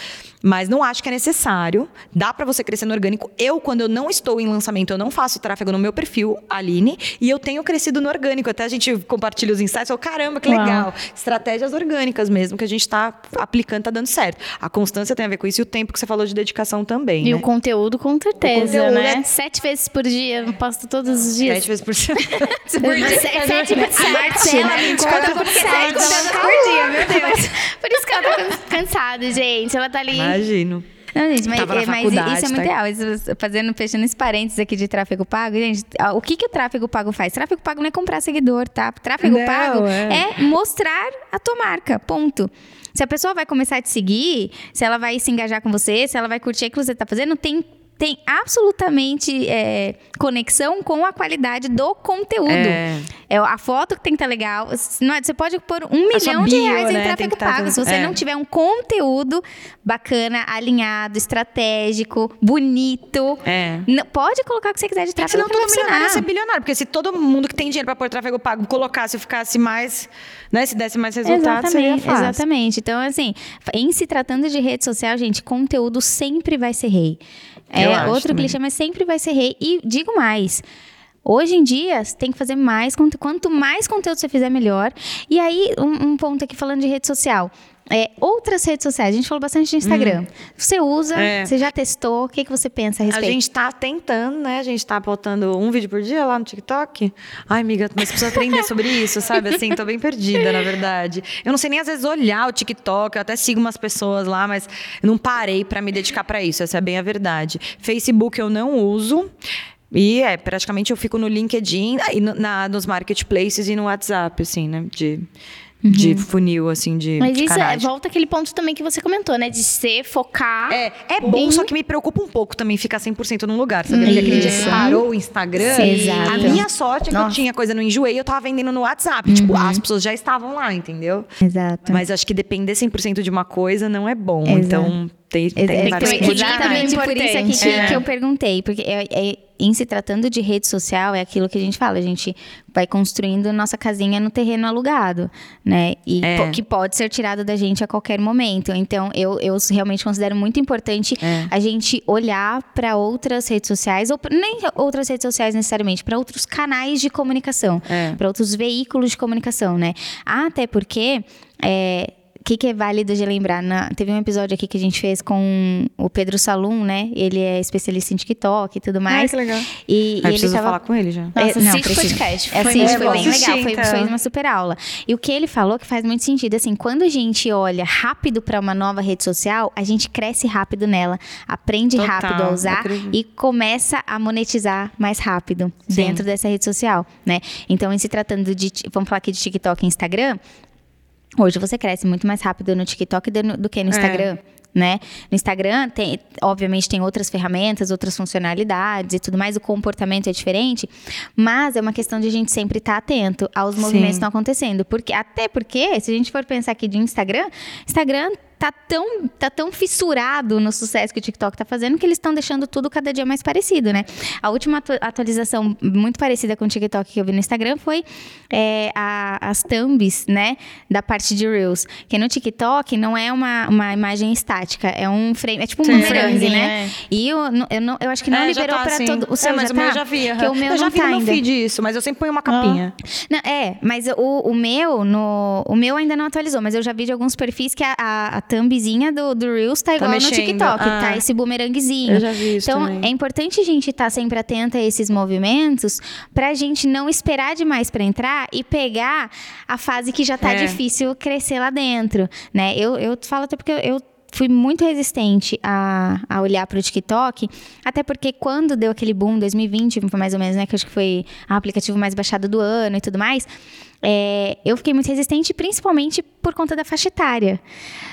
mas não acho que é necessário. Dá pra você crescer no orgânico. Eu quando eu não estou em lançamento, eu não faço tráfego no meu perfil, Aline, e eu tenho crescido no orgânico. Até a gente compartilha os insights, eu, caramba, que Uau. legal estratégias orgânicas mesmo que a gente está aplicando, tá dando certo. A constância tem a ver com isso e o tempo que você falou de dedicação também. E né? o conteúdo, com certeza, conteúdo né? é- Sete vezes por dia, eu posto todos os dias. Sete vezes por semana. Sete sete por sete, Marcela né? me conta por por dia, meu Deus. Por isso que ela tá can- cansada, gente. Ela tá ali. Imagino. Não, gente, mas, é, mas isso é muito tá? real. Isso, fazendo, fechando esse parênteses aqui de tráfego pago, gente, o que, que o tráfego pago faz? Tráfego pago não é comprar seguidor, tá? Tráfego Não, pago é. é. mostrar a tua marca, ponto. Se a pessoa vai começar a te seguir, se ela vai se engajar com você, se ela vai curtir o que você tá fazendo, tem, tem absolutamente é, conexão com a qualidade do conteúdo. É. É, a foto que tem que estar legal. Se não é- Você pode pôr um A milhão de bio, reais em né, tráfego tá pago. Se você é. não tiver um conteúdo bacana, alinhado, estratégico, bonito, É. pode colocar o que você quiser de tráfego Senão pra todo milionário ia ser bilionário. Porque se todo mundo que tem dinheiro para pôr tráfego pago colocasse e ficasse mais, né? Se desse mais resultado, seria Exatamente, fácil. exatamente. Então, assim, em se tratando de rede social, gente, conteúdo sempre vai ser rei. É Eu outro clichê, mas sempre vai ser rei. E digo mais. Hoje em dia, você tem que fazer mais conteúdo. Quanto mais conteúdo você fizer, melhor. E aí, um, um ponto aqui falando de rede social. É, outras redes sociais, a gente falou bastante de Instagram. Você usa, Hum. É. você já testou, o que, que você pensa a A respeito? gente tá tentando, né? A gente tá botando um vídeo por dia lá no TikTok. Ai, amiga, mas precisa aprender sobre isso, sabe? Assim, tô bem perdida, na verdade. Eu não sei nem às vezes olhar o TikTok, eu até sigo umas pessoas lá, mas não parei pra me dedicar pra isso, essa é bem a verdade. Facebook eu não uso. E é, praticamente eu fico no LinkedIn, e no- na, nos marketplaces e no WhatsApp, assim, né? De, de funil, assim, de. Mas de isso é, volta aquele ponto também que você comentou, né? De ser, focar. É, é bom, em- só que me preocupa um pouco também ficar 100% num lugar, sabe? Porque aquele dia que parou o Instagram, Sim, exato. a minha sorte é que eu Nossa. tinha coisa no Enjoei e eu tava vendendo no WhatsApp. Tipo, as pessoas já estavam lá, entendeu? Exato. Mas acho que depender 100% de uma coisa não é bom. Exato. Então, tem, tem É, é, vários que- coisas. exatamente por isso aqui que, Importante. que eu perguntei. Porque é- é- em se tratando de rede social, é aquilo que a gente fala, a gente vai construindo nossa casinha no terreno alugado, né? E é. que pode ser tirado da gente a qualquer momento. Então, eu, eu realmente considero muito importante é. a gente olhar para outras redes sociais, ou nem outras redes sociais necessariamente, para outros canais de comunicação, é. para outros veículos de comunicação, né? Até porque. É, o que, que, é válido de lembrar? Na, teve um episódio aqui que a gente fez com o Pedro Salum, né? Ele é especialista em TikTok e tudo mais. Ah, que legal. E, e ele tava... falar com ele já. Nossa, é, não, podcast. Foi, assiste, foi bem legal. Foi, foi uma super aula. E o que ele falou que faz muito sentido, assim, quando a gente olha rápido para uma nova rede social, a gente cresce rápido nela, aprende Total, rápido a usar e começa a monetizar mais rápido Sim. dentro dessa rede social, né? Então, em se tratando de, vamos falar aqui de TikTok e Instagram, Hoje você cresce muito mais rápido no TikTok do, do que no é. Instagram. É. Né? No Instagram, tem, obviamente, tem outras ferramentas, outras funcionalidades e tudo mais, o comportamento é diferente, mas é uma questão de a gente sempre estar tá atento aos movimentos que estão acontecendo. Porque, até porque, se a gente for pensar aqui de Instagram, Instagram tá tão, tá tão fissurado no sucesso que o TikTok tá fazendo que eles estão deixando tudo cada dia mais parecido, né? A última atualização muito parecida com o TikTok que eu vi no Instagram foi é, a, as thumbs, né? Da parte de Reels. Que no TikTok não é uma, uma imagem estática, é um frame, é tipo um bumerangue, né? É. E eu, eu, não, eu acho que não é, liberou tá, para todo. O seu é, mas já o tá? meu já vi. Que o meu eu já vi tá no ainda. feed isso, mas eu sempre ponho uma capinha. Ah. Não, é, mas o, o meu, no, o meu ainda não atualizou, mas eu já vi de alguns perfis que a, a, a thumbzinha do, do Reels tá, tá igual mexendo. no TikTok, tá ah. tá esse bumeranguezinho. Eu já vi isso Então, também. é importante a gente estar tá sempre atenta a esses movimentos pra gente não esperar demais para entrar e pegar a fase que já tá é. difícil crescer lá dentro, né? Eu, eu falo até porque eu fui muito resistente a, a olhar para o TikTok, até porque quando deu aquele boom, 2020, mais ou menos, né? Que acho que foi o aplicativo mais baixado do ano e tudo mais. É, eu fiquei muito resistente, principalmente por conta da faixa etária.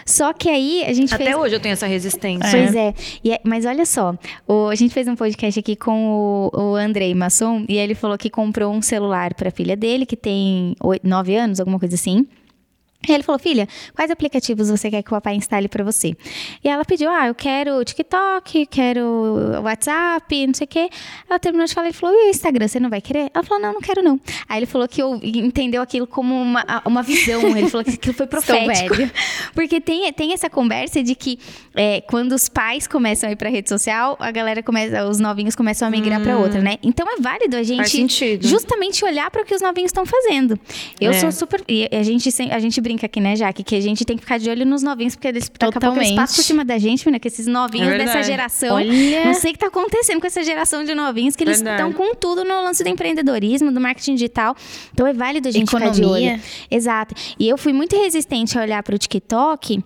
Só que aí a gente Até fez... hoje eu tenho essa resistência. Pois é. é. mas olha só, o, a gente fez um podcast aqui com o, o Andrei Masson e ele falou que comprou um celular para a filha dele, que tem 8, 9 anos, alguma coisa assim. E ele falou, filha, quais aplicativos você quer que o papai instale para você? E ela pediu, ah, eu quero TikTok, quero WhatsApp, não sei o quê. Ela terminou de falar, ele falou, e o Instagram, você não vai querer? Ela falou, não, não quero não. Aí ele falou que eu, entendeu aquilo como uma, uma visão, ele falou que aquilo foi profético. Porque tem, tem essa conversa de que é, quando os pais começam a ir pra rede social, a galera começa, os novinhos começam a migrar hum. para outra, né? Então é válido a gente justamente olhar para o que os novinhos estão fazendo. Eu é. sou super... a gente, a gente brinca aqui, né, Jaque? Que a gente tem que ficar de olho nos novinhos, porque eles daqui a pouco eles passam por cima da gente, menina, que esses novinhos é dessa geração. Olha. Não sei o que tá acontecendo com essa geração de novinhos, que eles estão com tudo no lance do empreendedorismo, do marketing digital. Então é válido a gente Economia. ficar de olho. Exato. E eu fui muito resistente a olhar para o TikTok.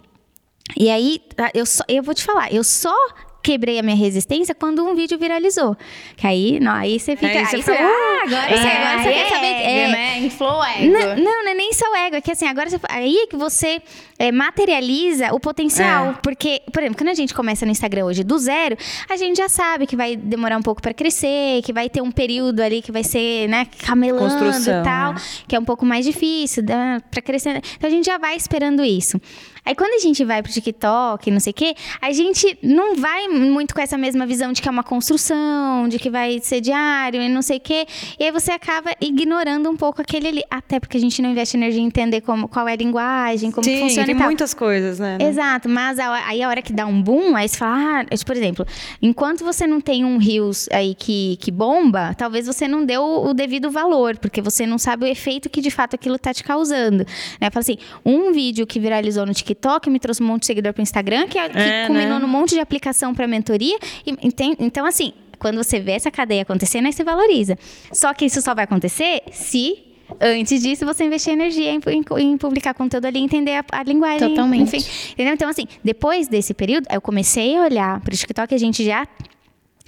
E aí, eu, só, eu vou te falar, eu só quebrei a minha resistência quando um vídeo viralizou. Que aí, não, aí você fica. Aí você, aí você ah, agora, é, agora você quer saber. É, né? Inflou ego. Não, não, não é nem só ego. É que assim, agora você, aí é que você é, materializa o potencial. É. Porque, por exemplo, quando a gente começa no Instagram hoje do zero, a gente já sabe que vai demorar um pouco para crescer, que vai ter um período ali que vai ser, né, camelando Construção, e tal, né? que é um pouco mais difícil para crescer. Então a gente já vai esperando isso. Aí quando a gente vai pro TikTok, não sei o quê, a gente não vai muito com essa mesma visão de que é uma construção, de que vai ser diário e não sei o quê. E aí você acaba ignorando um pouco aquele ali. Até porque a gente não investe energia em entender como, qual é a linguagem, como Sim, funciona tem e tal. muitas coisas, né? Exato, mas a, aí a hora que dá um boom, aí você fala, ah, por exemplo, enquanto você não tem um Rios aí que, que bomba, talvez você não deu o, o devido valor, porque você não sabe o efeito que de fato aquilo tá te causando. Né? Fala assim, um vídeo que viralizou no TikTok me trouxe um monte de seguidor para o Instagram, que, que é, culminou né? num monte de aplicação para mentoria. E, então, assim, quando você vê essa cadeia acontecendo, aí você valoriza. Só que isso só vai acontecer se antes disso, você investir energia em, em, em publicar conteúdo ali e entender a, a, linguagem. Totalmente. Enfim, entendeu? Então, assim, depois desse período, eu comecei a olhar para o TikTok, a gente já,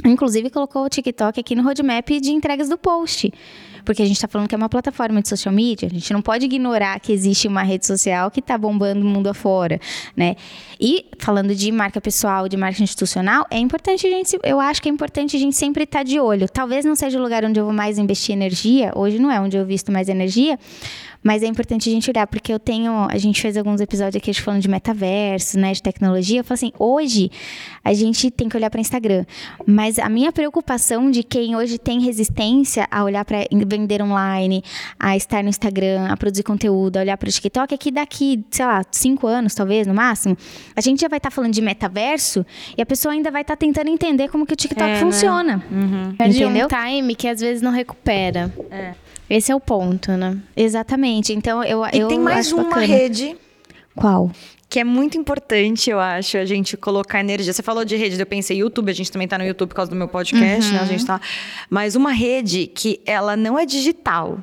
inclusive, colocou o TikTok aqui no roadmap de entregas do post porque a gente está falando que é uma plataforma de social media, a gente não pode ignorar que existe uma rede social que está bombando o mundo afora, né? E falando de marca pessoal, de marca institucional, é importante a gente, eu acho que é importante a gente sempre estar tá de olho. Talvez não seja o lugar onde eu vou mais investir energia, hoje não é onde eu visto mais energia, Mas é importante a gente olhar, porque eu tenho. A gente fez alguns episódios aqui falando de metaverso, né? De tecnologia. Eu falo assim, hoje a gente tem que olhar para Instagram. Mas a minha preocupação de quem hoje tem resistência a olhar para vender online, a estar no Instagram, a produzir conteúdo, a olhar para o TikTok, é que daqui, sei lá, cinco anos, talvez, no máximo, a gente já vai estar tá falando de metaverso e a pessoa ainda vai estar tá tentando entender como que o TikTok é, né? funciona. Né? Uhum. Perde um time que às vezes não recupera. É. Esse é o ponto, né? Exatamente. Então eu E eu tem mais uma bacana. rede. Qual? que é muito importante, eu acho, a gente colocar energia. Você falou de rede, eu pensei YouTube, a gente também está no YouTube por causa do meu podcast, uhum. né? A gente tá. Mas uma rede que ela não é digital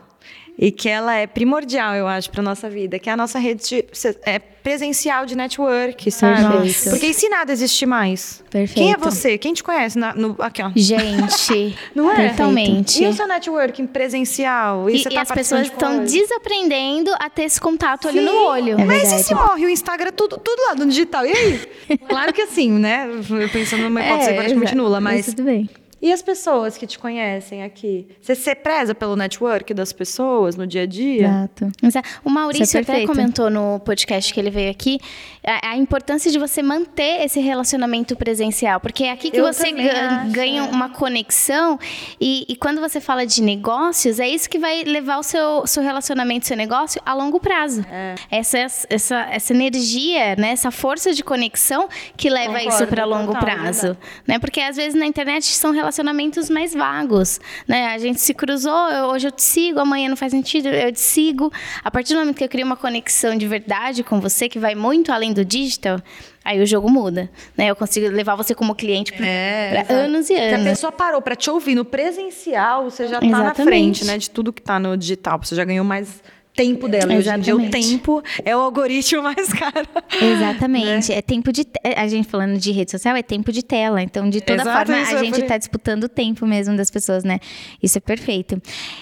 e que ela é primordial, eu acho, para nossa vida, que é a nossa rede de, é presencial de network, sabe? Perfeito. Porque e se nada existir mais? Perfeito. Quem é você? Quem te conhece? Na, no, aqui, ó. Gente, não é? Totalmente. E o seu networking presencial? E, e, e tá as pessoas estão desaprendendo a ter esse contato Sim. no olho. É Mas e se morre o Instagram, tudo, tudo lá no digital? E aí? claro que assim, né? Pensando numa hipótese é, praticamente nula, mas... mas tudo bem. E as pessoas que te conhecem aqui? Você se preza pelo network das pessoas no dia a dia? Exato. O Maurício é até comentou no podcast que ele veio aqui a, a, importância de você manter esse relacionamento presencial, porque é aqui que Eu você ganha é. uma conexão e, e, quando você fala de negócios, é isso que vai levar o seu, seu relacionamento, seu negócio a longo prazo. É. Essa, essa, essa energia, né, essa força de conexão que leva Concordo, isso para longo total, prazo. Né? Porque às vezes na internet são relacionamentos relacionamentos mais vagos, né? A gente se cruzou, hoje eu te sigo, amanhã não faz sentido, eu te sigo. A partir do momento que eu crio uma conexão de verdade com você, que vai muito além do digital, aí o jogo muda, né? Eu consigo levar você como cliente para é, anos e anos. Se a pessoa parou para te ouvir no presencial, você já está na frente, né? De tudo que está no digital, você já ganhou mais tempo dela. Exatamente. Hoje em dia, o tempo é o algoritmo mais caro. Exatamente. Né? É tempo de. A gente falando de rede social, é tempo de tela. Então, de toda Exato, forma, a é gente está disputando o tempo mesmo das pessoas, né? Isso é perfeito.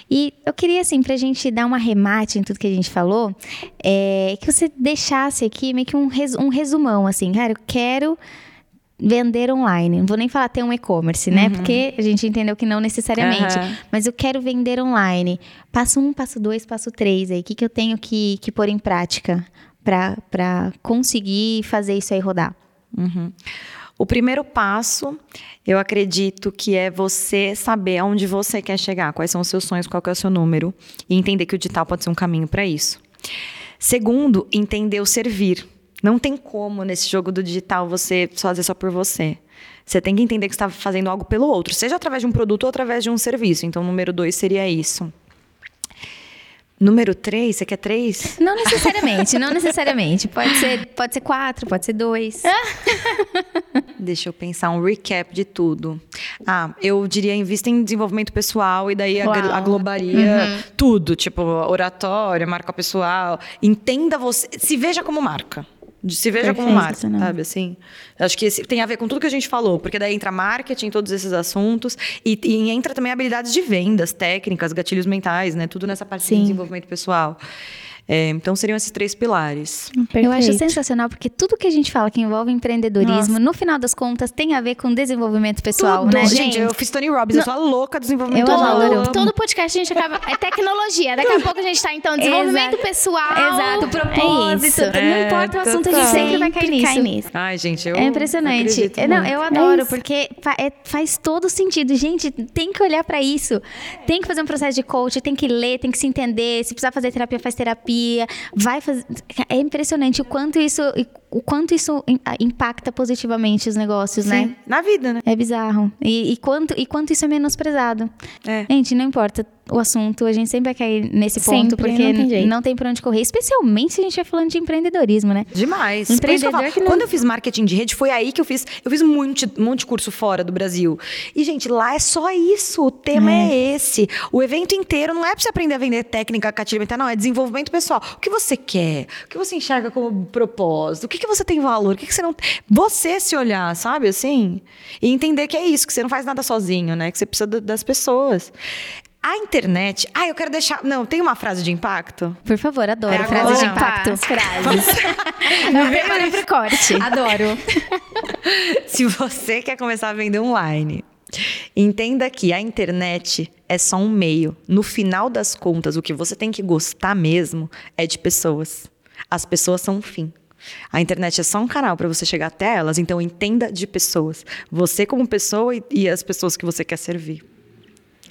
E eu queria, assim, pra gente dar um arremate em tudo que a gente falou, é, que você deixasse aqui meio que um, res, um resumão, assim, cara, eu quero vender online. Não vou nem falar ter um e-commerce, né? Uhum. Porque a gente entendeu que não necessariamente. Uhum. Mas eu quero vender online. Passo um, passo dois, passo três aí. O que, que eu tenho que, que pôr em prática para conseguir fazer isso aí rodar? Uhum. O primeiro passo, eu acredito que é você saber aonde você quer chegar, quais são os seus sonhos, qual é o seu número, e entender que o digital pode ser um caminho para isso. Segundo, entender o servir. Não tem como nesse jogo do digital você fazer só por você. Você tem que entender que você está fazendo algo pelo outro, seja através de um produto ou através de um serviço. Então, número dois seria isso. Número três, você quer três? Não necessariamente, não necessariamente. Pode ser, pode ser quatro, pode ser dois. Deixa eu pensar um recap de tudo. Ah, eu diria invista em desenvolvimento pessoal e daí aglobaria uhum. tudo, tipo oratória, marca pessoal. Entenda você, se veja como marca se veja Perfeito, como marca, né? sabe assim? Acho que esse, tem a ver com tudo que a gente falou, porque daí entra marketing, todos esses assuntos, e, e entra também habilidades de vendas, técnicas, gatilhos mentais, né? Tudo nessa parte Sim. de desenvolvimento pessoal. É, então seriam esses três pilares. Perfeito. Eu acho sensacional porque tudo que a gente fala que envolve empreendedorismo, Nossa. no final das contas, tem a ver com desenvolvimento pessoal, tudo. né? Gente, eu fiz Tony Robbins, no... eu sou a louca do desenvolvimento pessoal. Todo, todo podcast a gente acaba. É tecnologia. Daqui a pouco a gente tá, então, desenvolvimento Exato. pessoal. Exato, propósito. É não importa o assunto, a gente sempre vai cair nisso. nisso. Ai, gente, eu. É impressionante. Não, eu adoro, é porque fa é, faz todo sentido. Gente, tem que olhar para isso. Tem que fazer um processo de coach, tem que ler, tem que se entender. Se precisar fazer terapia, faz terapia. Vai fazer. É impressionante o quanto isso, o quanto isso impacta positivamente os negócios, Sim, né? Na vida, né? É bizarro. E, e, quanto, e quanto isso é menosprezado. É. Gente, não importa o assunto, a gente sempre vai cair nesse ponto, sempre, porque não tem, não tem pra onde correr. Especialmente se a gente vai falando de empreendedorismo, né? Demais. Empreendedor eu Quando eu fiz marketing de rede, foi aí que eu fiz. Eu fiz um monte, um monte de curso fora do Brasil. E, gente, lá é só isso. O tema é, é esse. O evento inteiro não é pra você aprender a vender técnica, catilha não. É desenvolvimento pessoal. O que você quer? O que você enxerga como propósito? O que, que você tem valor? O que, que você não. Você se olhar, sabe? Assim. E entender que é isso, que você não faz nada sozinho, né? Que você precisa das pessoas. A internet. Ah, eu quero deixar. Não, tem uma frase de impacto? Por favor, adoro. É frase de impacto. As frases. Preparei pro corte. Adoro. Se você quer começar a vender online, Entenda que a internet é só um meio. No final das contas, o que você tem que gostar mesmo é de pessoas. As pessoas são um fim. A internet é só um canal para você chegar até elas, então entenda de pessoas. Você como pessoa e, e as pessoas que você quer servir.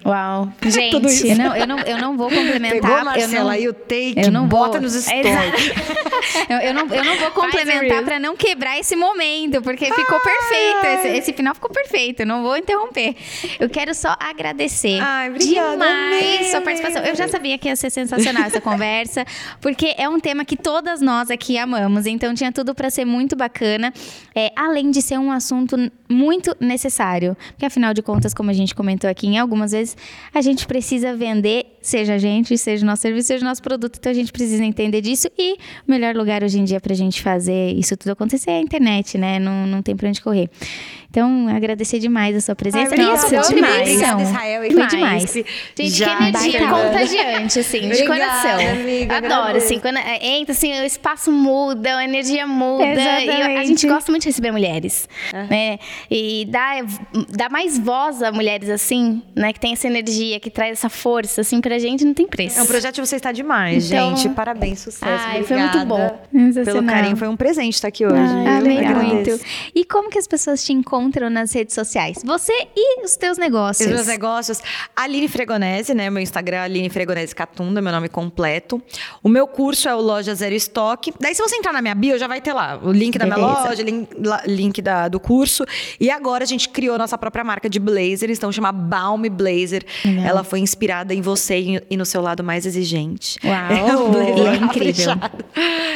Uau. Gente, não, eu, não, eu não vou complementar. Pegou Marcela eu não, aí o take, eu não bota vou, nos stories. eu, eu, não, eu não vou complementar para não quebrar esse momento, porque ficou perfeito. Esse, esse, final ficou perfeito, não vou interromper. Eu quero só agradecer Ai, obrigada, demais sua participação. Eu já sabia que ia ser sensacional essa conversa, porque é um tema que todas nós aqui amamos, então tinha tudo para ser muito bacana, é, além de ser um assunto muito necessário, porque afinal de contas, como a gente comentou aqui em algumas vezes, a gente precisa vender, seja a gente, seja o nosso serviço, seja o nosso produto. Então a gente precisa entender disso. E o melhor lugar hoje em dia para a gente fazer isso tudo acontecer é a internet, né? Não, não tem para onde correr. Então, agradecer demais a sua presença Ai, e a sua contribuição. Israel, Foi demais. Gente, Já. que energia contagiante, assim, de coração. Amiga, Adoro, assim, quando é, entra, assim, o espaço muda, a energia muda. Exatamente. E a gente gosta muito de receber mulheres, uhum. né? E dá, dá mais voz a mulheres, assim, né? Que tem essa energia, que traz essa força, assim, pra gente, não tem preço. É um projeto você está demais, então, gente. Parabéns, sucesso. Ai, foi muito bom. Pelo carinho, foi um presente estar aqui hoje. Ai, muito. E como que as pessoas te encontram nas redes sociais? Você e os teus negócios. Os meus negócios. Aline Fregonese, né? Meu Instagram é Aline Fregonese Catunda, meu nome completo. O meu curso é o Loja Zero Estoque. Daí, se você entrar na minha bio, já vai ter lá o link da Beleza. minha loja, link, link da, do curso. E agora a gente criou nossa própria marca de blazers, então chama Balm Blazer. Ela foi inspirada em você e no seu lado mais exigente. Uau! É, é incrível.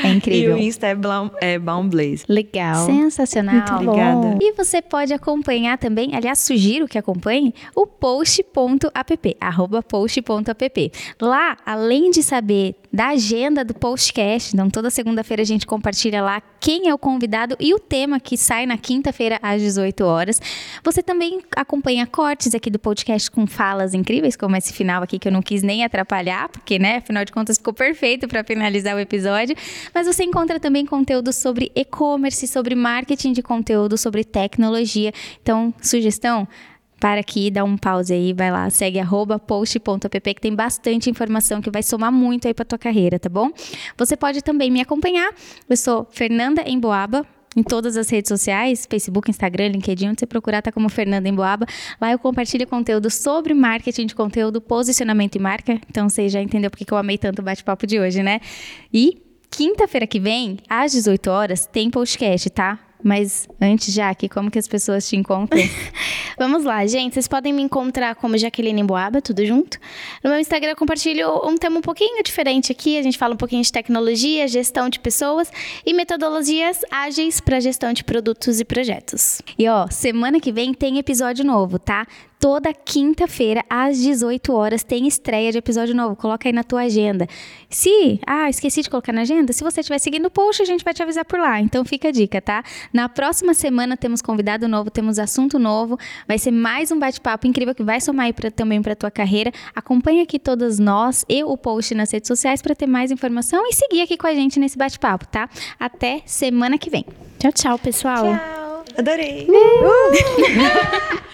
É incrível. E o Insta é Balm, é Balm Blazer. Legal. Sensacional. Muito obrigada. E você pode acompanhar também, aliás, sugiro que acompanhe o post.app, arroba post.app. Lá, além de saber da agenda do postcast, então toda segunda-feira a gente compartilha lá quem é o convidado e o tema que sai na quinta-feira às 18 horas. Você também acompanha cortes aqui do podcast com falas incríveis, como esse final aqui que eu não quis nem atrapalhar, porque, né, afinal de contas ficou perfeito para finalizar o episódio. Mas você encontra também conteúdo sobre e-commerce, sobre marketing de conteúdo, sobre tecnologia. Então, sugestão, para aqui, dá um pause aí, vai lá, segue arroba post.app que tem bastante informação que vai somar muito aí para tua carreira, tá bom? Você pode também me acompanhar. Eu sou Fernanda Emboaba, em todas as redes sociais, Facebook, Instagram, LinkedIn, onde você procurar tá como Fernanda Emboaba. Lá eu compartilho conteúdo sobre marketing de conteúdo, posicionamento e marca. Então você já entendeu porque que eu amei tanto o bate-papo de hoje, né? E quinta-feira que vem, às 18 horas, tem podcast, tá? Mas antes, Jaque, como que as pessoas te encontram? Vamos lá, gente. Vocês podem me encontrar como Jaqueline Boaba, tudo junto. No meu Instagram eu compartilho um tema um pouquinho diferente aqui. A gente fala um pouquinho de tecnologia, gestão de pessoas e metodologias ágeis para gestão de produtos e projetos. E ó, semana que vem tem episódio novo, tá? Toda quinta-feira, às 18 horas, tem estreia de episódio novo. Coloca aí na tua agenda. Se, ah, esqueci de colocar na agenda, se você estiver seguindo o post, a gente vai te avisar por lá. Então fica a dica, tá? Na próxima semana temos convidado novo, temos assunto novo. Vai ser mais um bate-papo incrível que vai somar aí pra, também para tua carreira. Acompanha aqui todas nós e o post nas redes sociais para ter mais informação e seguir aqui com a gente nesse bate-papo, tá? Até semana que vem. Tchau, tchau, pessoal. Tchau. Adorei. Uh!